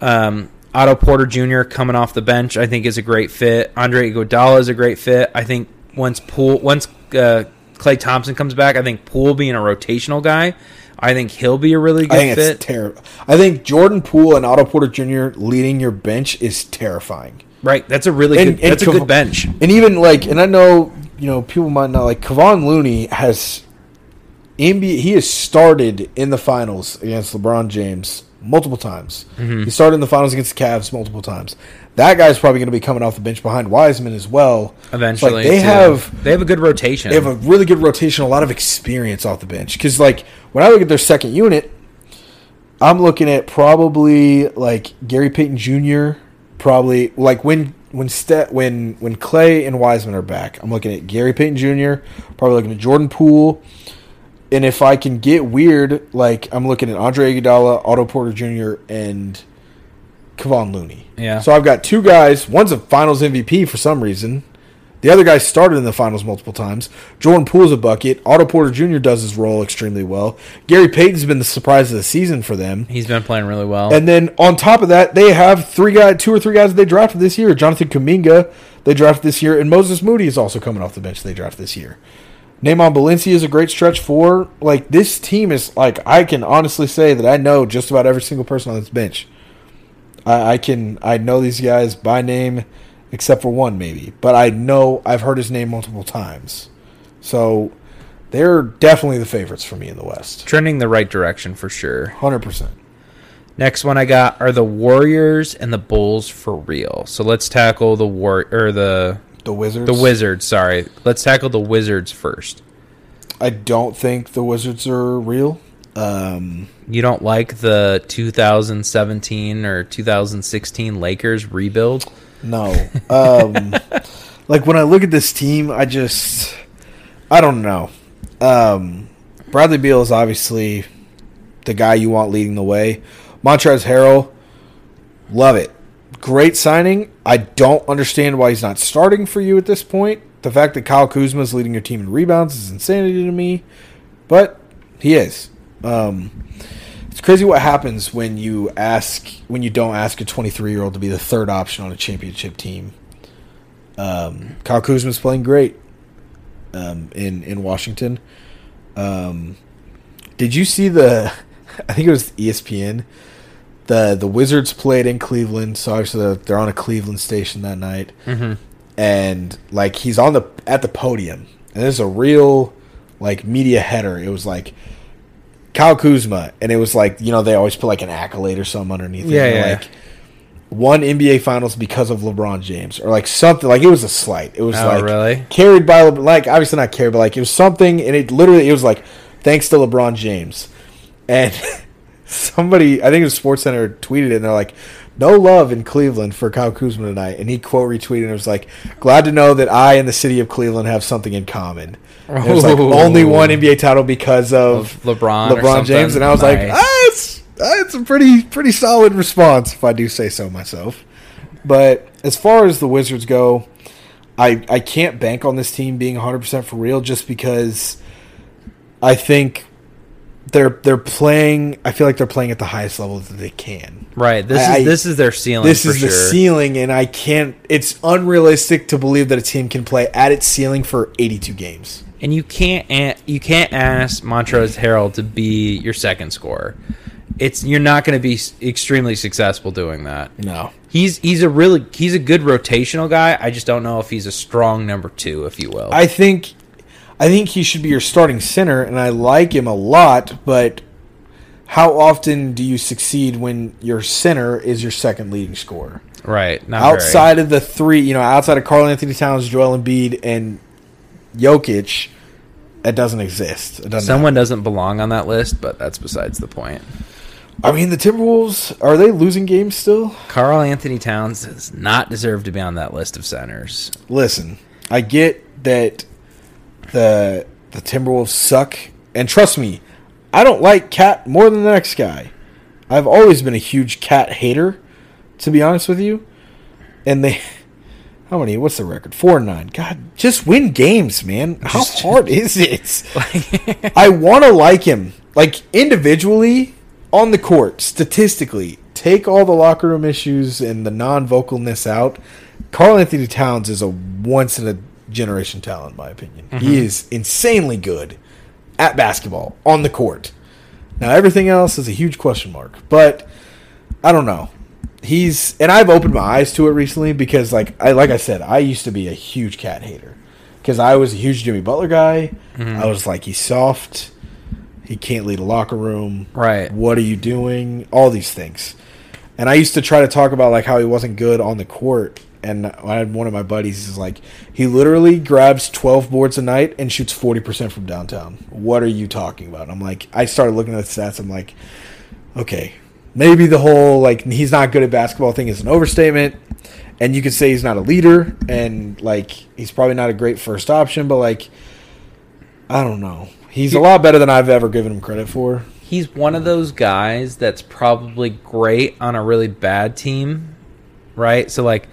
Um, Otto Porter Jr. coming off the bench, I think, is a great fit. Andre Iguodala is a great fit. I think once Poole, once uh, Klay Thompson comes back, I think Poole being a rotational guy, I think he'll be a really I good think fit. it's. I think Jordan Poole and Otto Porter Jr. leading your bench is terrifying. Right, that's a really And- good. and That's a good bench. And even like, and I know you know people might not like Kevon Looney has NBA. He has started in the finals against LeBron James multiple times. Mm-hmm. He started in the finals against the Cavs multiple times. That guy's probably going to be coming off the bench behind Wiseman as well. Eventually, like they too. have they have a good rotation. they have a really good rotation, a lot of experience off the bench. Because like when I look at their second unit, I'm looking at probably like Gary Payton Jr. Probably like when when Ste- when when Klay and Wiseman are back, I'm looking at Gary Payton Jr. Probably looking at Jordan Poole. And if I can get weird, like I'm looking at Andre Iguodala, Otto Porter Jr. and Kevon Looney. Yeah. So I've got two guys. One's a Finals MVP for some reason. The other guy started in the finals multiple times. Jordan Poole's a bucket. Otto Porter Jr. does his role extremely well. Gary Payton's been the surprise of the season for them. He's been playing really well. And then on top of that, they have three guys, two or three guys that they drafted this year. Jonathan Kuminga, they drafted this year, and Moses Moody is also coming off the bench. They drafted this year. Nemanja Bjelica is a great stretch four. Like this team is like I can honestly say that I know just about every single person on this bench. I, I can I know these guys by name, except for one maybe, but I know I've heard his name multiple times. So they're definitely the favorites for me in the West. Trending the right direction for sure. Hundred percent. Next one I got are the Warriors and the Bulls for real. So let's tackle the war or the The Wizards. the Wizards. Sorry, let's tackle the Wizards first. I don't think the Wizards are real. Um, You don't like the 2017 or 2016 Lakers rebuild? No. Um, like when I look at this team, I just I don't know. Um, Bradley Beal is obviously the guy you want leading the way. Montrezl Harrell, love it. Great signing. I don't understand why he's not starting for you at this point. The fact that Kyle Kuzma is leading your team in rebounds is insanity to me. But He is. Um, it's crazy what happens when you ask when you don't ask a 23 year old to be the third option on a championship team. Um, Kyle Kuzma's playing great um, in in Washington. Um, did you see the? I think it was ESPN. the The Wizards played in Cleveland, so obviously they're on a Cleveland station that night. Mm-hmm. And like he's on the at the podium, and there's a real like media header. It was like Kyle Kuzma, and it was like you know they always put like an accolade or something underneath. it. Yeah, And, yeah. Like won NBA Finals because of LeBron James, or like something. Like it was a slight. It was Oh, like really? carried by Le- like obviously not carried, but like it was something, and it literally it was like thanks to LeBron James, and somebody I think it was SportsCenter tweeted it, and they're like. No love in Cleveland for Kyle Kuzma tonight, and he quote retweeted and it was like, "Glad to know that I and the city of Cleveland have something in common." And it was like only one NBA title because of, Of LeBron LeBron James, and I was like, Nice. ah, it's, ah, it's a pretty pretty solid response if I do say so myself. But as far as the Wizards go, I I can't bank on this team being 100 percent for real just because I think they're they're playing. I feel like they're playing at the highest level that they can. Right. This I- is this is their ceiling. This is the ceiling, and I can't. It's unrealistic to believe that a team can play at its ceiling for 82 games. and you can't you can't ask Montrezl Harrell to be your second scorer. It's you're not going to be extremely successful doing that. No. He's he's a really he's a good rotational guy. I just don't know if he's a strong number two, if you will. I think I think he should be your starting center, and I like him a lot. But how often do you succeed when your center is your second leading scorer? right. Not very. outside of the three, you know, outside of Karl Anthony Towns, Joel Embiid, and Jokic, it doesn't exist. It doesn't. Someone doesn't belong on that list, but that's besides the point. I mean, the Timberwolves are they losing games still? Karl Anthony Towns does not deserve to be on that list of centers. Listen, I get that the the Timberwolves suck, and trust me, I don't like KAT more than the next guy. I've always been a huge KAT hater, to be honest with you. And they, how many? What's the record? Four and nine. God, just win games, man. How hard is it? I want to like him, like individually on the court, statistically. Take all the locker room issues and the non-vocalness out. Karl Anthony Towns is a once in a generation talent, in my opinion. He mm-hmm. is insanely good at basketball on the court. Now everything else is a huge question mark, but I don't know. He's and I've opened my eyes to it recently because like I like I said, I used to be a huge KAT hater because I was a huge Jimmy Butler guy. Mm-hmm. I was like he's soft. He can't lead a locker room. Right. What are you doing? All these things. And I used to try to talk about like how he wasn't good on the court. And I had one of my buddies is like, he literally grabs twelve boards a night and shoots forty percent from downtown. What are you talking about? I'm like, I started looking at the stats. I'm like, okay, maybe the whole like he's not good at basketball thing is an overstatement. And you could say he's not a leader, and like he's probably not a great first option. But like, I don't know. He's a lot better than I've ever given him credit for. He's one of those guys that's probably great on a really bad team, right? So like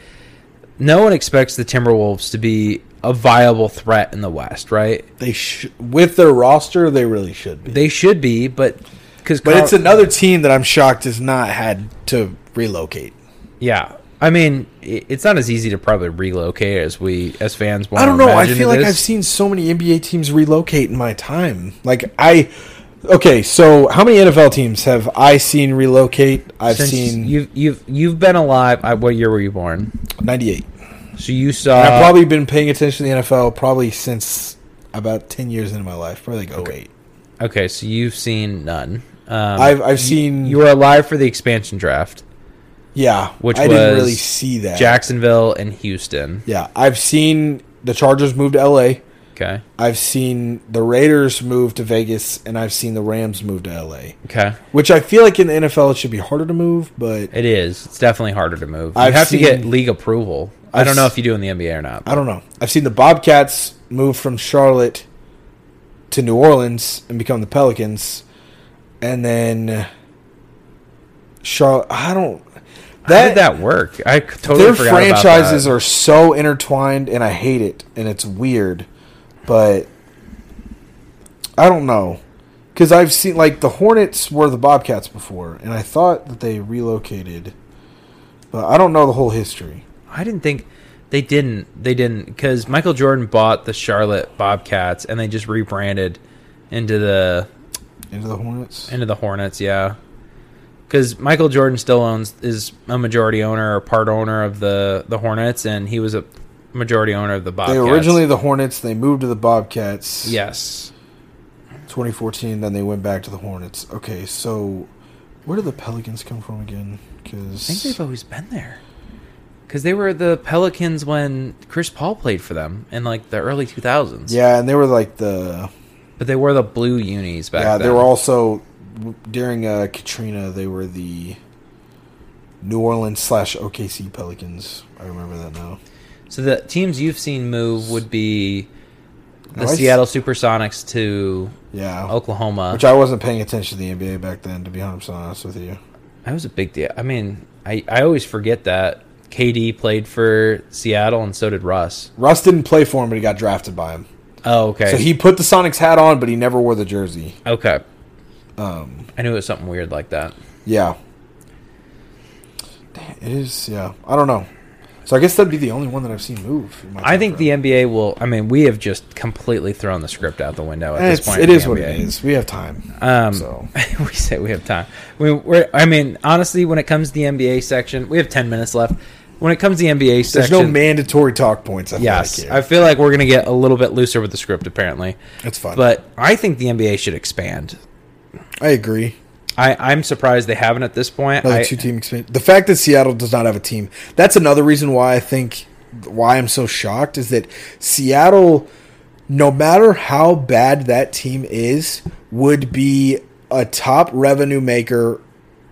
no one expects the Timberwolves to be a viable threat in the West, right? They sh- with their roster, they really should be. They should be, but cuz but it's another team that I'm shocked has not had to relocate. Yeah. I mean, it's not as easy to probably relocate as we as fans want I don't know. I feel like is. I've seen so many NBA teams relocate in my time. Like I, okay. So how many NFL teams have I seen relocate? I've Since seen you've you've you've been alive. I, what year were you born? 98. So you saw. And I've probably been paying attention to the NFL probably since about 10 years into my life. Probably like 08. okay, so you've seen none. Um, I've I've seen you were alive for the expansion draft. yeah, which I didn't really see that. Jacksonville and Houston. Yeah, I've seen the Chargers move to LA. Okay. I've seen the Raiders move to Vegas, and I've seen the Rams move to LA. Okay. Which I feel like in the NFL it should be harder to move, but It is. It's definitely harder to move. You I've have to get league approval. I I've don't know if you do in the NBA or not. I don't know. I've seen the Bobcats move from Charlotte to New Orleans and become the Pelicans, and then Charlotte. I don't. How did that work? I totally their forgot about franchises that. are so intertwined, and I hate it, and it's weird, but I don't know because I've seen like the Hornets were the Bobcats before, and I thought that they relocated, but I don't know the whole history. I didn't think they didn't. They didn't because Michael Jordan bought the Charlotte Bobcats and they just rebranded into the Into the Hornets. into the Hornets. Yeah, because Michael Jordan still owns is a majority owner or part owner of the the Hornets, and he was a majority owner of the Bobcats. They were originally the Hornets. They moved to the Bobcats. yes. 2014. Then they went back to the Hornets. Okay, so where did the Pelicans come from again? Because I think they've always been there. Because they were the Pelicans when Chris Paul played for them in like the early 2000s. yeah, and they were like the But they were the blue unis back yeah. then. They were also during uh, Katrina. They were the New Orleans slash OKC Pelicans. I remember that now. So the teams you've seen move would be the Oh, I s- Seattle Supersonics to Yeah, Oklahoma. which I wasn't paying attention to the NBA back then. To be 100 percent honest with you. that was a big deal. I mean, I, I always forget that KD played for Seattle and so did Russ. Russ didn't play for him, but he got drafted by him. Oh, okay. So he put the Sonics hat on, but he never wore the jersey. okay. Um, I knew it was something weird like that. yeah. It is. Yeah, I don't know. So I guess that'd be the only one that I've seen move. I think the NBA will. I mean, we have just completely thrown the script out the window at And this point. It is what NBA. it is. We have time. Um, So. we say we have time. We, we're, I mean, honestly, when it comes to the NBA section, we have ten minutes left. When it comes to the NBA section, There's no mandatory talk points. I feel yes, like I feel like we're going to get a little bit looser with the script, apparently. That's fine. But I think the NBA should expand. I agree. I, I'm surprised they haven't at this point. Another I, two team expansion. The fact that Seattle does not have a team. That's another reason why I think why I'm so shocked is that Seattle, no matter how bad that team is, would be a top revenue maker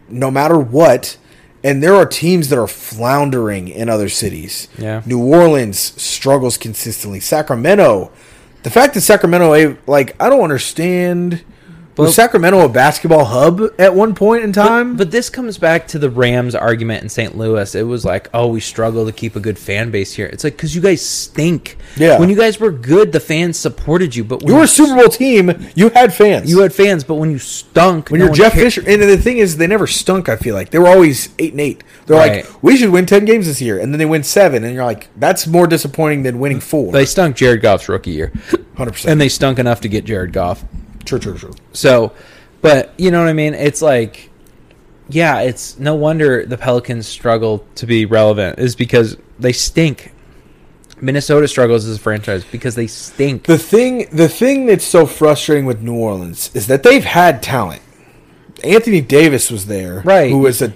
no matter what. And there are teams that are floundering in other cities. Yeah. New Orleans struggles consistently. Sacramento, the fact that Sacramento, like, I don't understand. Well- was Sacramento a basketball hub at one point in time? But this comes back to the Rams argument in St. Louis. It was like, oh, we struggle to keep a good fan base here. It's like because you guys stink. Yeah. When you guys were good, the fans supported you. But when You were a Super Bowl team. You had fans. you had fans, but when you stunk, when no you're Jeff cared. Fisher, and the thing is, they never stunk. I feel like they were always eight and eight. They're Right. like, we should win ten games this year, and then they win seven, and you're like, that's more disappointing than winning four. they stunk Jared Goff's rookie year, Hundred percent. and they stunk enough to get Jared Goff. True, true, true. So, but you know what I mean? It's like, yeah, it's no wonder the Pelicans struggle to be relevant is because they stink. Minnesota struggles as a franchise because they stink. The thing, the thing that's so frustrating with New Orleans is that they've had talent. Anthony Davis was there, Right. Who was a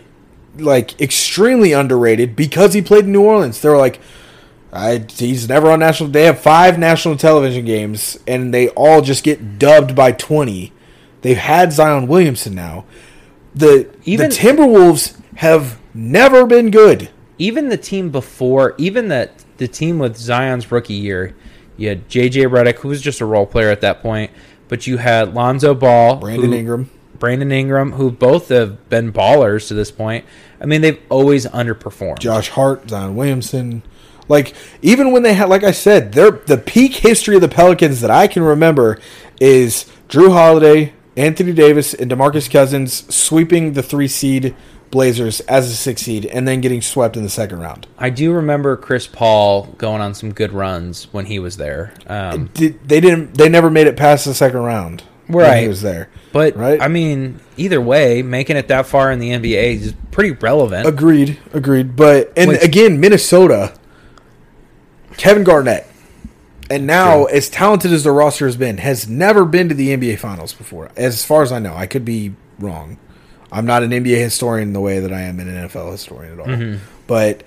like extremely underrated because he played in New Orleans. They were like, I, he's never on national. They have five national television games, and they all just get dubbed by twenty. They've had Zion Williamson now. The Even- the Timberwolves have never been good. even the team before, even that the team with Zion's rookie year, you had JJ Redick, who was just a role player at that point, but you had Lonzo Ball, Brandon who- Ingram. Brandon Ingram, who both have been ballers to this point. I mean, they've always underperformed. Josh Hart, Zion Williamson. Like even when they had, like I said, their the peak history of the Pelicans that I can remember is Jrue Holiday, Anthony Davis, and DeMarcus Cousins sweeping the three seed Blazers as a six seed, and then getting swept in the second round. I do remember Chris Paul going on some good runs when he was there. Um, Did, they didn't. They never made it past the second round. when Right. he was there. but Right. I mean, either way, making it that far in the NBA is pretty relevant. Agreed. Agreed. But and Which- again, Minnesota, Kevin Garnett, and now as talented as the roster has been, has never been to the NBA Finals before. As far as I know, I could be wrong. I'm not an NBA historian the way that I am an NFL historian at all. Mm-hmm. But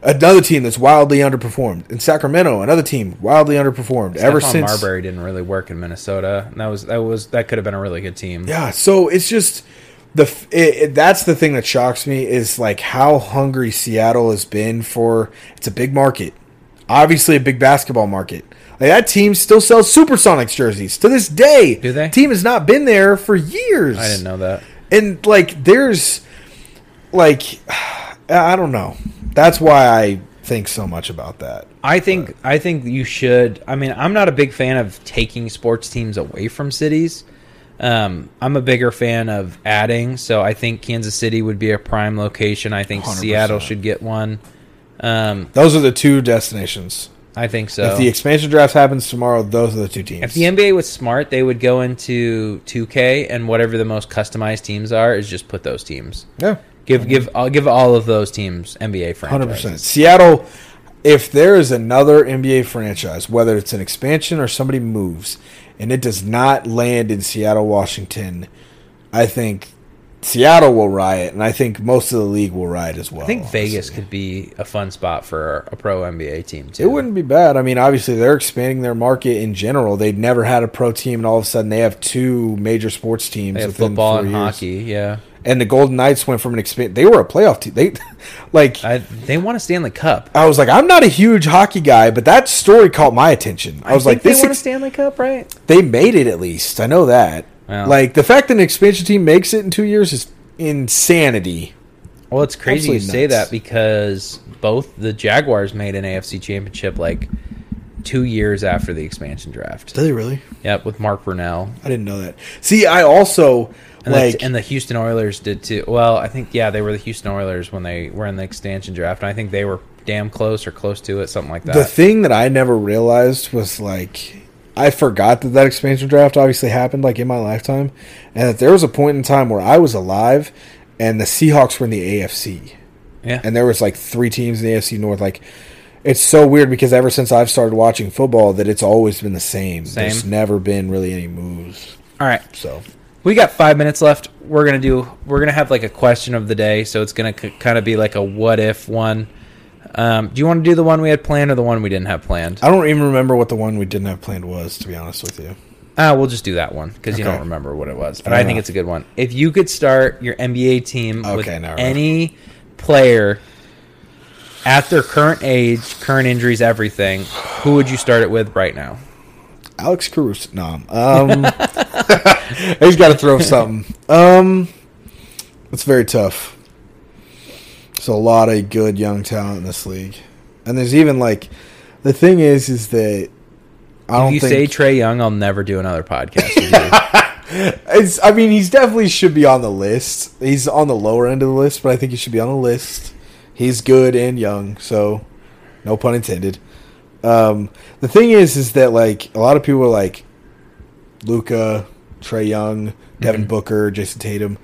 another team that's wildly underperformed in Sacramento, another team wildly underperformed ever since. Marbury didn't really work in Minnesota. And that was that was that could have been a really good team. Yeah, so it's just the it, it, that's the thing that shocks me is like how hungry Seattle has been for. It's a big market, obviously a big basketball market. Like that team still sells Supersonics jerseys to this day. Do they? Team has not been there for years. I didn't know that. And like, there's like, I don't know. That's why I think so much about that. I think I think you should. I mean, I'm not a big fan of taking sports teams away from cities, Um, I'm a bigger fan of adding, so I think Kansas City would be a prime location. I think 100%. Seattle should get one. Um, Those are the two destinations. I think so. If the expansion draft happens tomorrow, those are the two teams. If the NBA was smart, they would go into 2K and whatever the most customized teams are is just put those teams. yeah, Give give I'll give all of those teams NBA franchises. hundred percent. Seattle. If there is another NBA franchise, whether it's an expansion or somebody moves, and it does not land in Seattle, Washington, I think Seattle will riot, and I think most of the league will riot as well. I think Vegas could be a fun spot for a pro NBA team too. It wouldn't be bad. I mean, obviously they're expanding their market in general. They'd never had a pro team, and all of a sudden they have two major sports teams. They have football and years. hockey. Yeah, And the Golden Knights went from an expand. They were a playoff team. They like I, they want to Stanley Cup. I was like, I'm not a huge hockey guy, but that story caught my attention. I was like, they this want a ex- Stanley Cup, right? they made it at least. I know that. Wow. Like the fact that an expansion team makes it in two years is insanity. Well, it's crazy you Absolutely say nuts. that because both the Jaguars made an AFC championship like two years after the expansion draft. Did they really? Yep, with Mark Brunell. I didn't know that. See, I also And, like the, and the Houston Oilers did too. Well, I think yeah, they were the Houston Oilers when they were in the expansion draft. And I think they were damn close or close to it, something like that. The thing that I never realized was like I forgot that that expansion draft obviously happened like in my lifetime, and that there was a point in time where I was alive, and the Seahawks were in the AFC, yeah, and there was like three teams in the AFC North. Like, it's so weird because ever since I've started watching football, that it's always been the same. Same. There's never been really any moves. all right. So We got five minutes left. We're gonna do. We're gonna have like a question of the day, so it's gonna c- kind of be like a what if one. Um, do you want to do the one we had planned or the one we didn't have planned? I don't even remember what the one we didn't have planned was. To be honest with you, Ah, we'll just do that one because you don't remember what it was. But Fair I think enough. it's a good one. If you could start your NBA team with Okay, we're- any player at their current age, current injuries, everything, who would you start it with right now? Alex Caruso. No, um, he's got to throw something. Um, it's very tough. There's a lot of good young talent in this league, and there's even like the thing is, is that I If don't you think say Trae Young, I'll never do another podcast with you. it's. I mean, he's definitely should be on the list. He's on the lower end of the list, but I think he should be on the list. He's good and young, so no pun intended. Um, the thing is, is that like a lot of people are like Luka, Trae Young, Devin Mm-hmm. Booker, Jayson Tatum.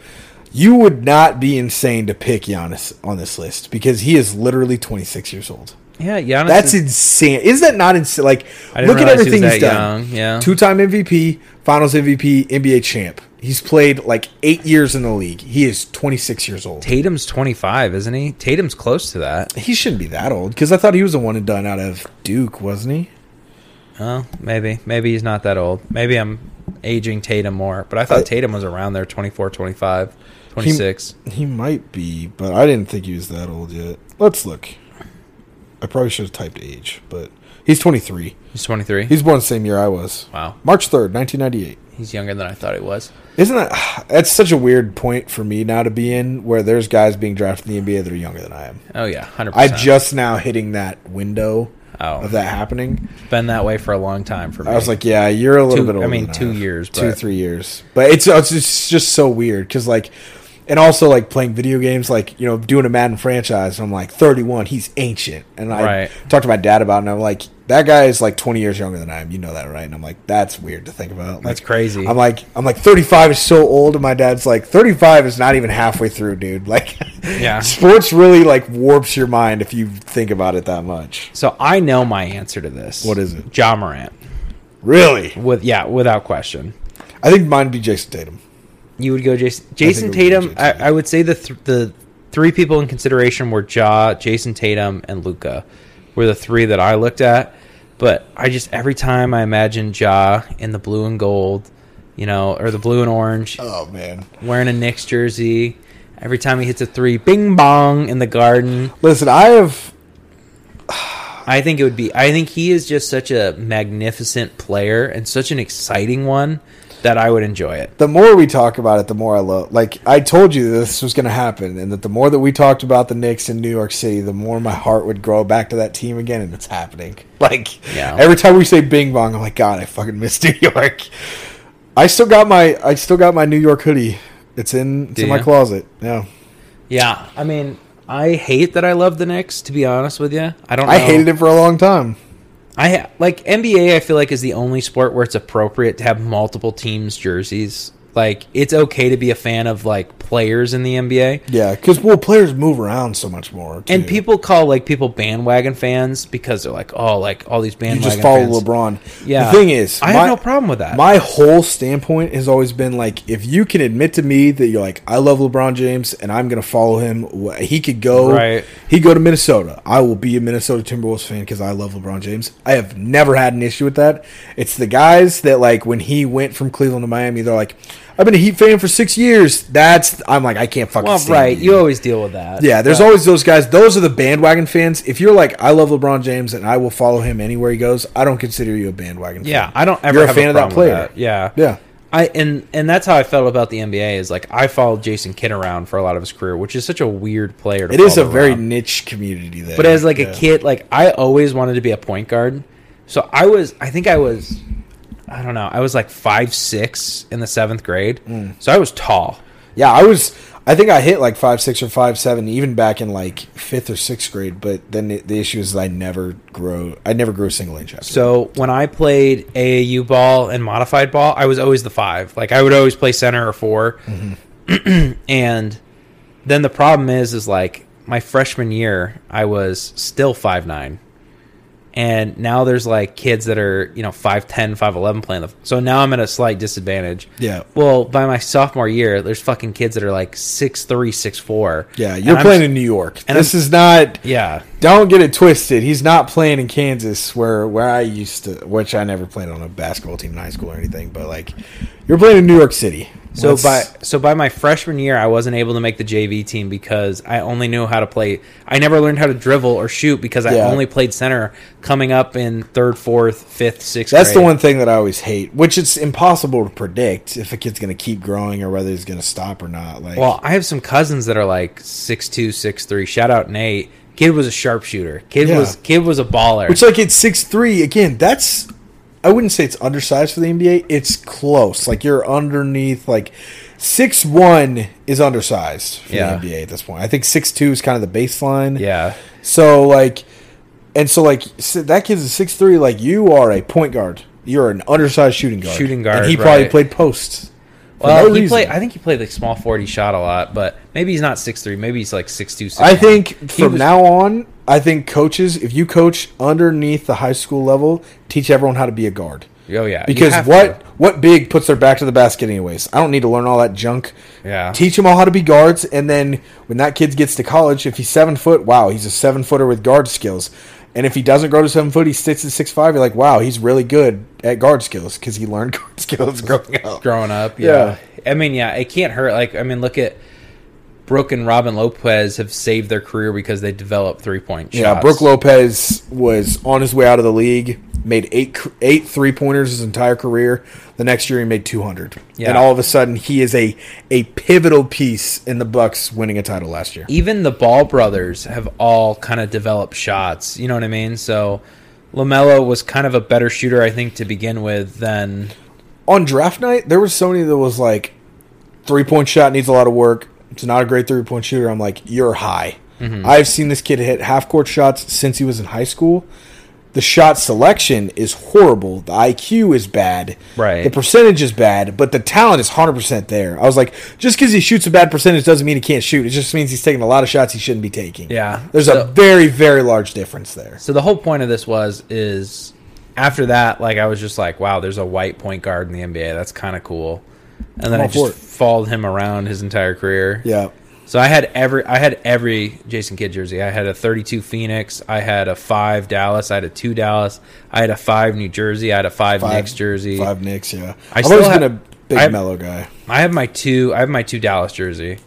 You would not be insane to pick Giannis on this list because he is literally 26 years old. yeah, Giannis. That's is, insane. Is that not insane? Like, look at realize he everything he's done. young, yeah. Two-time MVP, Finals MVP, NBA champ. He's played like eight years in the league. He is 26 years old. Tatum's 25, isn't he? Tatum's close to that. He shouldn't be that old because I thought he was the one and done out of Duke, wasn't he? Oh, maybe. Maybe he's not that old. Maybe I'm aging Tatum more. But I thought I- Tatum was around there 24, 25, 26. He might be, but I didn't think he was that old yet. Let's look. I probably should have typed age, but he's 23. he's 23. He's born the same year I was. wow. March 3rd, 1998. He's younger than I thought he was. Isn't that that's such a weird point for me now to be in where there's guys being drafted in the NBA that are younger than I am. Oh, yeah. 100%. I just now hitting that window Oh. of that happening. It's been that way for a long time for me. I was like, yeah, you're a little Two- bit older. I mean, two am. years, two three years. But it's it's just, just so weird because like, and also like playing video games, like you know, doing a Madden franchise. I'm like 31. He's ancient, and I Right. talked to my dad about, it, and I'm like, that guy is like 20 years younger than I am. You know that, right? And I'm like, that's weird to think about. That's crazy. I'm like, I'm like 35 is so old, and my dad's like, 35 is not even halfway through, dude. Like, Yeah. sports really like warps your mind if you think about it that much. so I know my answer to this. What is it? Ja Morant. Really, With yeah, without question. I think mine would be Jayson Tatum. You would go Jason. Jason be Tatum. Jason I, I would say the th- the three people in consideration were Ja, Jayson Tatum, and Luka. Were the three that I looked at. But I just every time I imagine Ja in the blue and gold, you know, or the blue and orange, Oh man. wearing a Knicks jersey. Every time he hits a three, bing bong in the garden. Listen, I have I think it would be. I think he is just such a magnificent player and such an exciting one that I would enjoy it. the more we talk about it, the more I love. Like I told you, this was going to happen, and that the more that we talked about the Knicks in New York City, the more my heart would grow back to that team again, and it's happening. Like Yeah. every time we say Bing Bong, I'm like, God, I fucking miss New York. I still got my I still got my New York hoodie. It's in it's Do in my closet. Yeah. Yeah, I mean, I hate that I love the Knicks. To be honest with you, I don't. Know. I hated it for a long time. I ha- like NBA. I feel like is the only sport where it's appropriate to have multiple teams' jerseys. Like it's okay to be a fan of like players in the NBA. Yeah, because well, players move around so much more. And people call like people bandwagon fans because they're like, oh, like all these bandwagon. you just follow fans. LeBron. Yeah. The thing is, I my, have no problem with that. My whole standpoint has always been like, if you can admit to me that you're like, I love LeBron James and I'm gonna follow him. He could go, Right. He go to Minnesota. I will be a Minnesota Timberwolves fan because I love LeBron James. I have never had an issue with that. It's the guys that like when he went from Cleveland to Miami, they're like, I've been a Heat fan for six years. That's I'm like, I can't fucking. well, right. you. You always deal with that. Yeah, there's But- always those guys. Those are the bandwagon fans. If you're like, I love LeBron James and I will follow him anywhere he goes, I don't consider you a bandwagon fan. Yeah, I don't ever You're a fan a of that player. that. Yeah, Yeah. I and and that's how I felt about the NBA. Is like I followed Jason Kidd around for a lot of his career, which is such a weird player. to It is a follow very niche community there. But as like Yeah. a kid, like I always wanted to be a point guard. So I was, I think I was, I don't know, I was like five six in the seventh grade. Mm. So I was tall. Yeah, I was. I think I hit like five six or five seven, even back in like fifth or sixth grade. But then the, the issue is I never grow. I never grew a single inch. After. So when I played AAU ball and modified ball, I was always the five. Like I would always play center or 4 and then the problem is, is like my freshman year, I was still five nine. And now there's like kids that are, you know, 5'10, 5'11 playing the. So now I'm at a slight disadvantage. Yeah. Well, by my sophomore year, there's fucking kids that are like 6'3, 6'4. yeah, you're I'm- playing in New York. and this I'm- is not. Yeah. Don't get it twisted. He's not playing in Kansas, where where I used to, which I never played on a basketball team in high school or anything. But like, you're playing in New York City. So by so by my freshman year, I wasn't able to make the JV team because I only knew how to play. I never learned how to dribble or shoot because I Yeah. only played center coming up in third, fourth, fifth, sixth. That's the one thing that I always hate, which it's impossible to predict if a kid's going to keep growing or whether he's going to stop or not. Like, Well, I have some cousins that are like six two, six three. Shout out Nate. Kid was a sharpshooter. Kid Yeah. was kid was a baller. which like it's six three again. That's I wouldn't say it's undersized for the NBA. It's close. Like you're underneath. Like six one is undersized for Yeah. the NBA at this point. I think six two is kind of the baseline. yeah. So like, and so like so that kid's a six three. Like you are a point guard. You're an undersized shooting guard. Shooting guard, And he probably right. played post. Well, no he reason. played. I think he played like small forward. He shot a lot, but maybe he's not six three. Maybe he's like six two. Six I think He from was- now on, I think coaches, if you coach underneath the high school level, teach everyone how to be a guard. Oh yeah. Because what to. what big puts their back to the basket anyways? I don't need to learn all that junk. Yeah. Teach them all how to be guards, and then when that kid gets to college, if he's seven foot, wow, he's a seven footer with guard skills. And if he doesn't grow to seven foot, he sticks at six five. You're like, wow, he's really good at guard skills because he learned guard skills growing up. growing up. Yeah. I mean, yeah, it can't hurt. Like, I mean, look at Brooke and Robin Lopez have saved their career because they developed three point shots. Yeah, Brooke Lopez was on his way out of the league. Made eight eight three pointers his entire career. The next year he made two hundred, Yeah. and all of a sudden he is a a pivotal piece in the Bucks winning a title last year. Even the Ball brothers have all kind of developed shots. You know what I mean? So Lamelo was kind of a better shooter, I think, to begin with than On draft night, there was somebody that was like, three point shot needs a lot of work. It's not a great three point shooter. I'm like, you're high. Mm-hmm. I've seen this kid hit half court shots since he was in high school. The shot selection is horrible. The IQ is bad. Right. The percentage is bad, but the talent is 100% there. I was like, just because he shoots a bad percentage doesn't mean he can't shoot. It just means he's taking a lot of shots he shouldn't be taking. Yeah. There's So- a very, very large difference there. So the whole point of this was is after that, like I was just like, wow, there's a white point guard in the NBA. That's kind of cool. And then I just it. followed him around his entire career. Yeah. So I had every I had every Jason Kidd jersey. I had a 32 Phoenix, I had a 5 Dallas, I had a 2 Dallas, I had a 5 New Jersey, I had a 5, Knicks jersey. Five Knicks, yeah. I I've still always have- been a big I- Melo guy. I have my 2 I have my 2 Dallas jersey.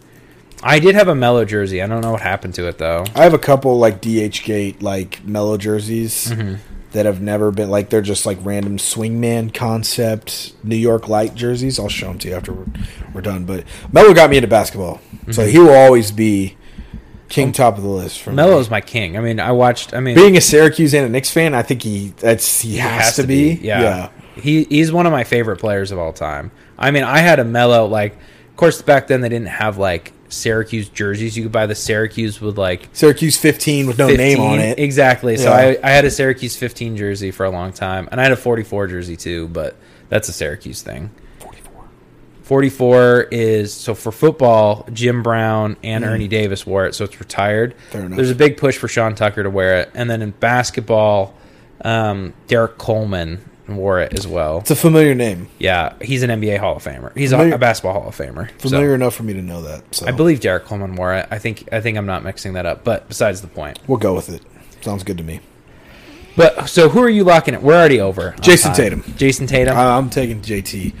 I did have a Melo jersey. I don't know what happened to it though. I have a couple like DHgate like Melo jerseys Mm-hmm. That have never been like they're just like random swingman concept New York light jerseys. I'll show them to you after we're, we're done. But Melo got me into basketball, so Mm-hmm. he will always be king top of the list for me. Melo's my king. I mean, I watched I mean Being a Syracuse and a Knicks fan, I think he that's he, has, has to, to be. be, yeah. yeah. he he's one of my favorite players of all time. I mean, I had a Melo like, of course, back then they didn't have like Syracuse jerseys. You could buy the Syracuse with like Syracuse 15 with no 15. name on it. Exactly. So Yeah. I, I had a Syracuse 15 jersey for a long time, and I had a 44 jersey too, but that's a Syracuse thing. 44. 44 is so for football, Jim Brown and Ernie Davis wore it, so it's retired. Mm. Fair enough. There's a big push for Sean Tucker to wear it, and then in basketball, um, Derrick Coleman wore it as well. It's a familiar name. Yeah, he's an NBA Hall of Famer. He's a, Familiar- a basketball Hall of Famer. So, Familiar enough for me to know that. So I believe Derrick Coleman wore it. I think I think I'm not mixing that up, but besides the point. we'll go with it. Sounds good to me. But so who are you locking it? We're already over. Jason time. Tatum. Jayson Tatum. I- I'm taking JT.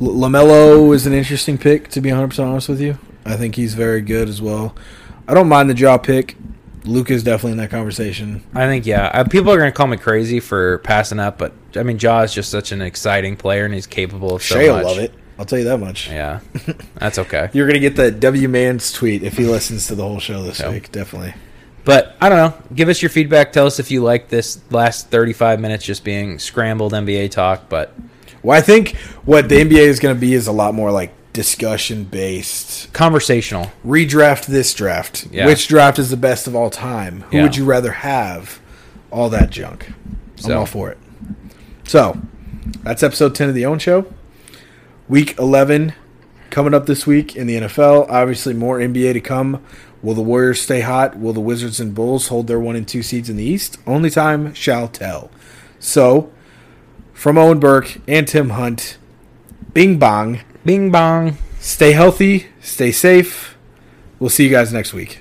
L- Lamelo is an interesting pick, to be 100 percent honest with you. I think he's very good as well. I don't mind the Ja pick. Luka is definitely in that conversation. I think yeah. Uh, people are going to call me crazy for passing up, but I mean, Ja is just such an exciting player and he's capable of so Shay will much. love it. I'll tell you that much. Yeah, that's okay. You're gonna get the W Man's tweet if he listens to the whole show this Yeah. week. Definitely. But I don't know. Give us your feedback. Tell us if you like this last 35 minutes just being scrambled NBA talk. But Well, I think what the NBA is going to be is a lot more like discussion based. conversational. Redraft this draft. Yeah. Which draft is the best of all time? Who Yeah. would you rather have? All that junk. I'm So- all for it. So, that's episode 10 of the Own Show. Week 11 coming up this week in the NFL. Obviously, more NBA to come. Will the Warriors stay hot? Will the Wizards and Bulls hold their one and two seeds in the East? Only time shall tell. So, from Owen Burke and Tim Hunt, bing bong. Bing bong. Stay healthy, stay safe. We'll see you guys next week.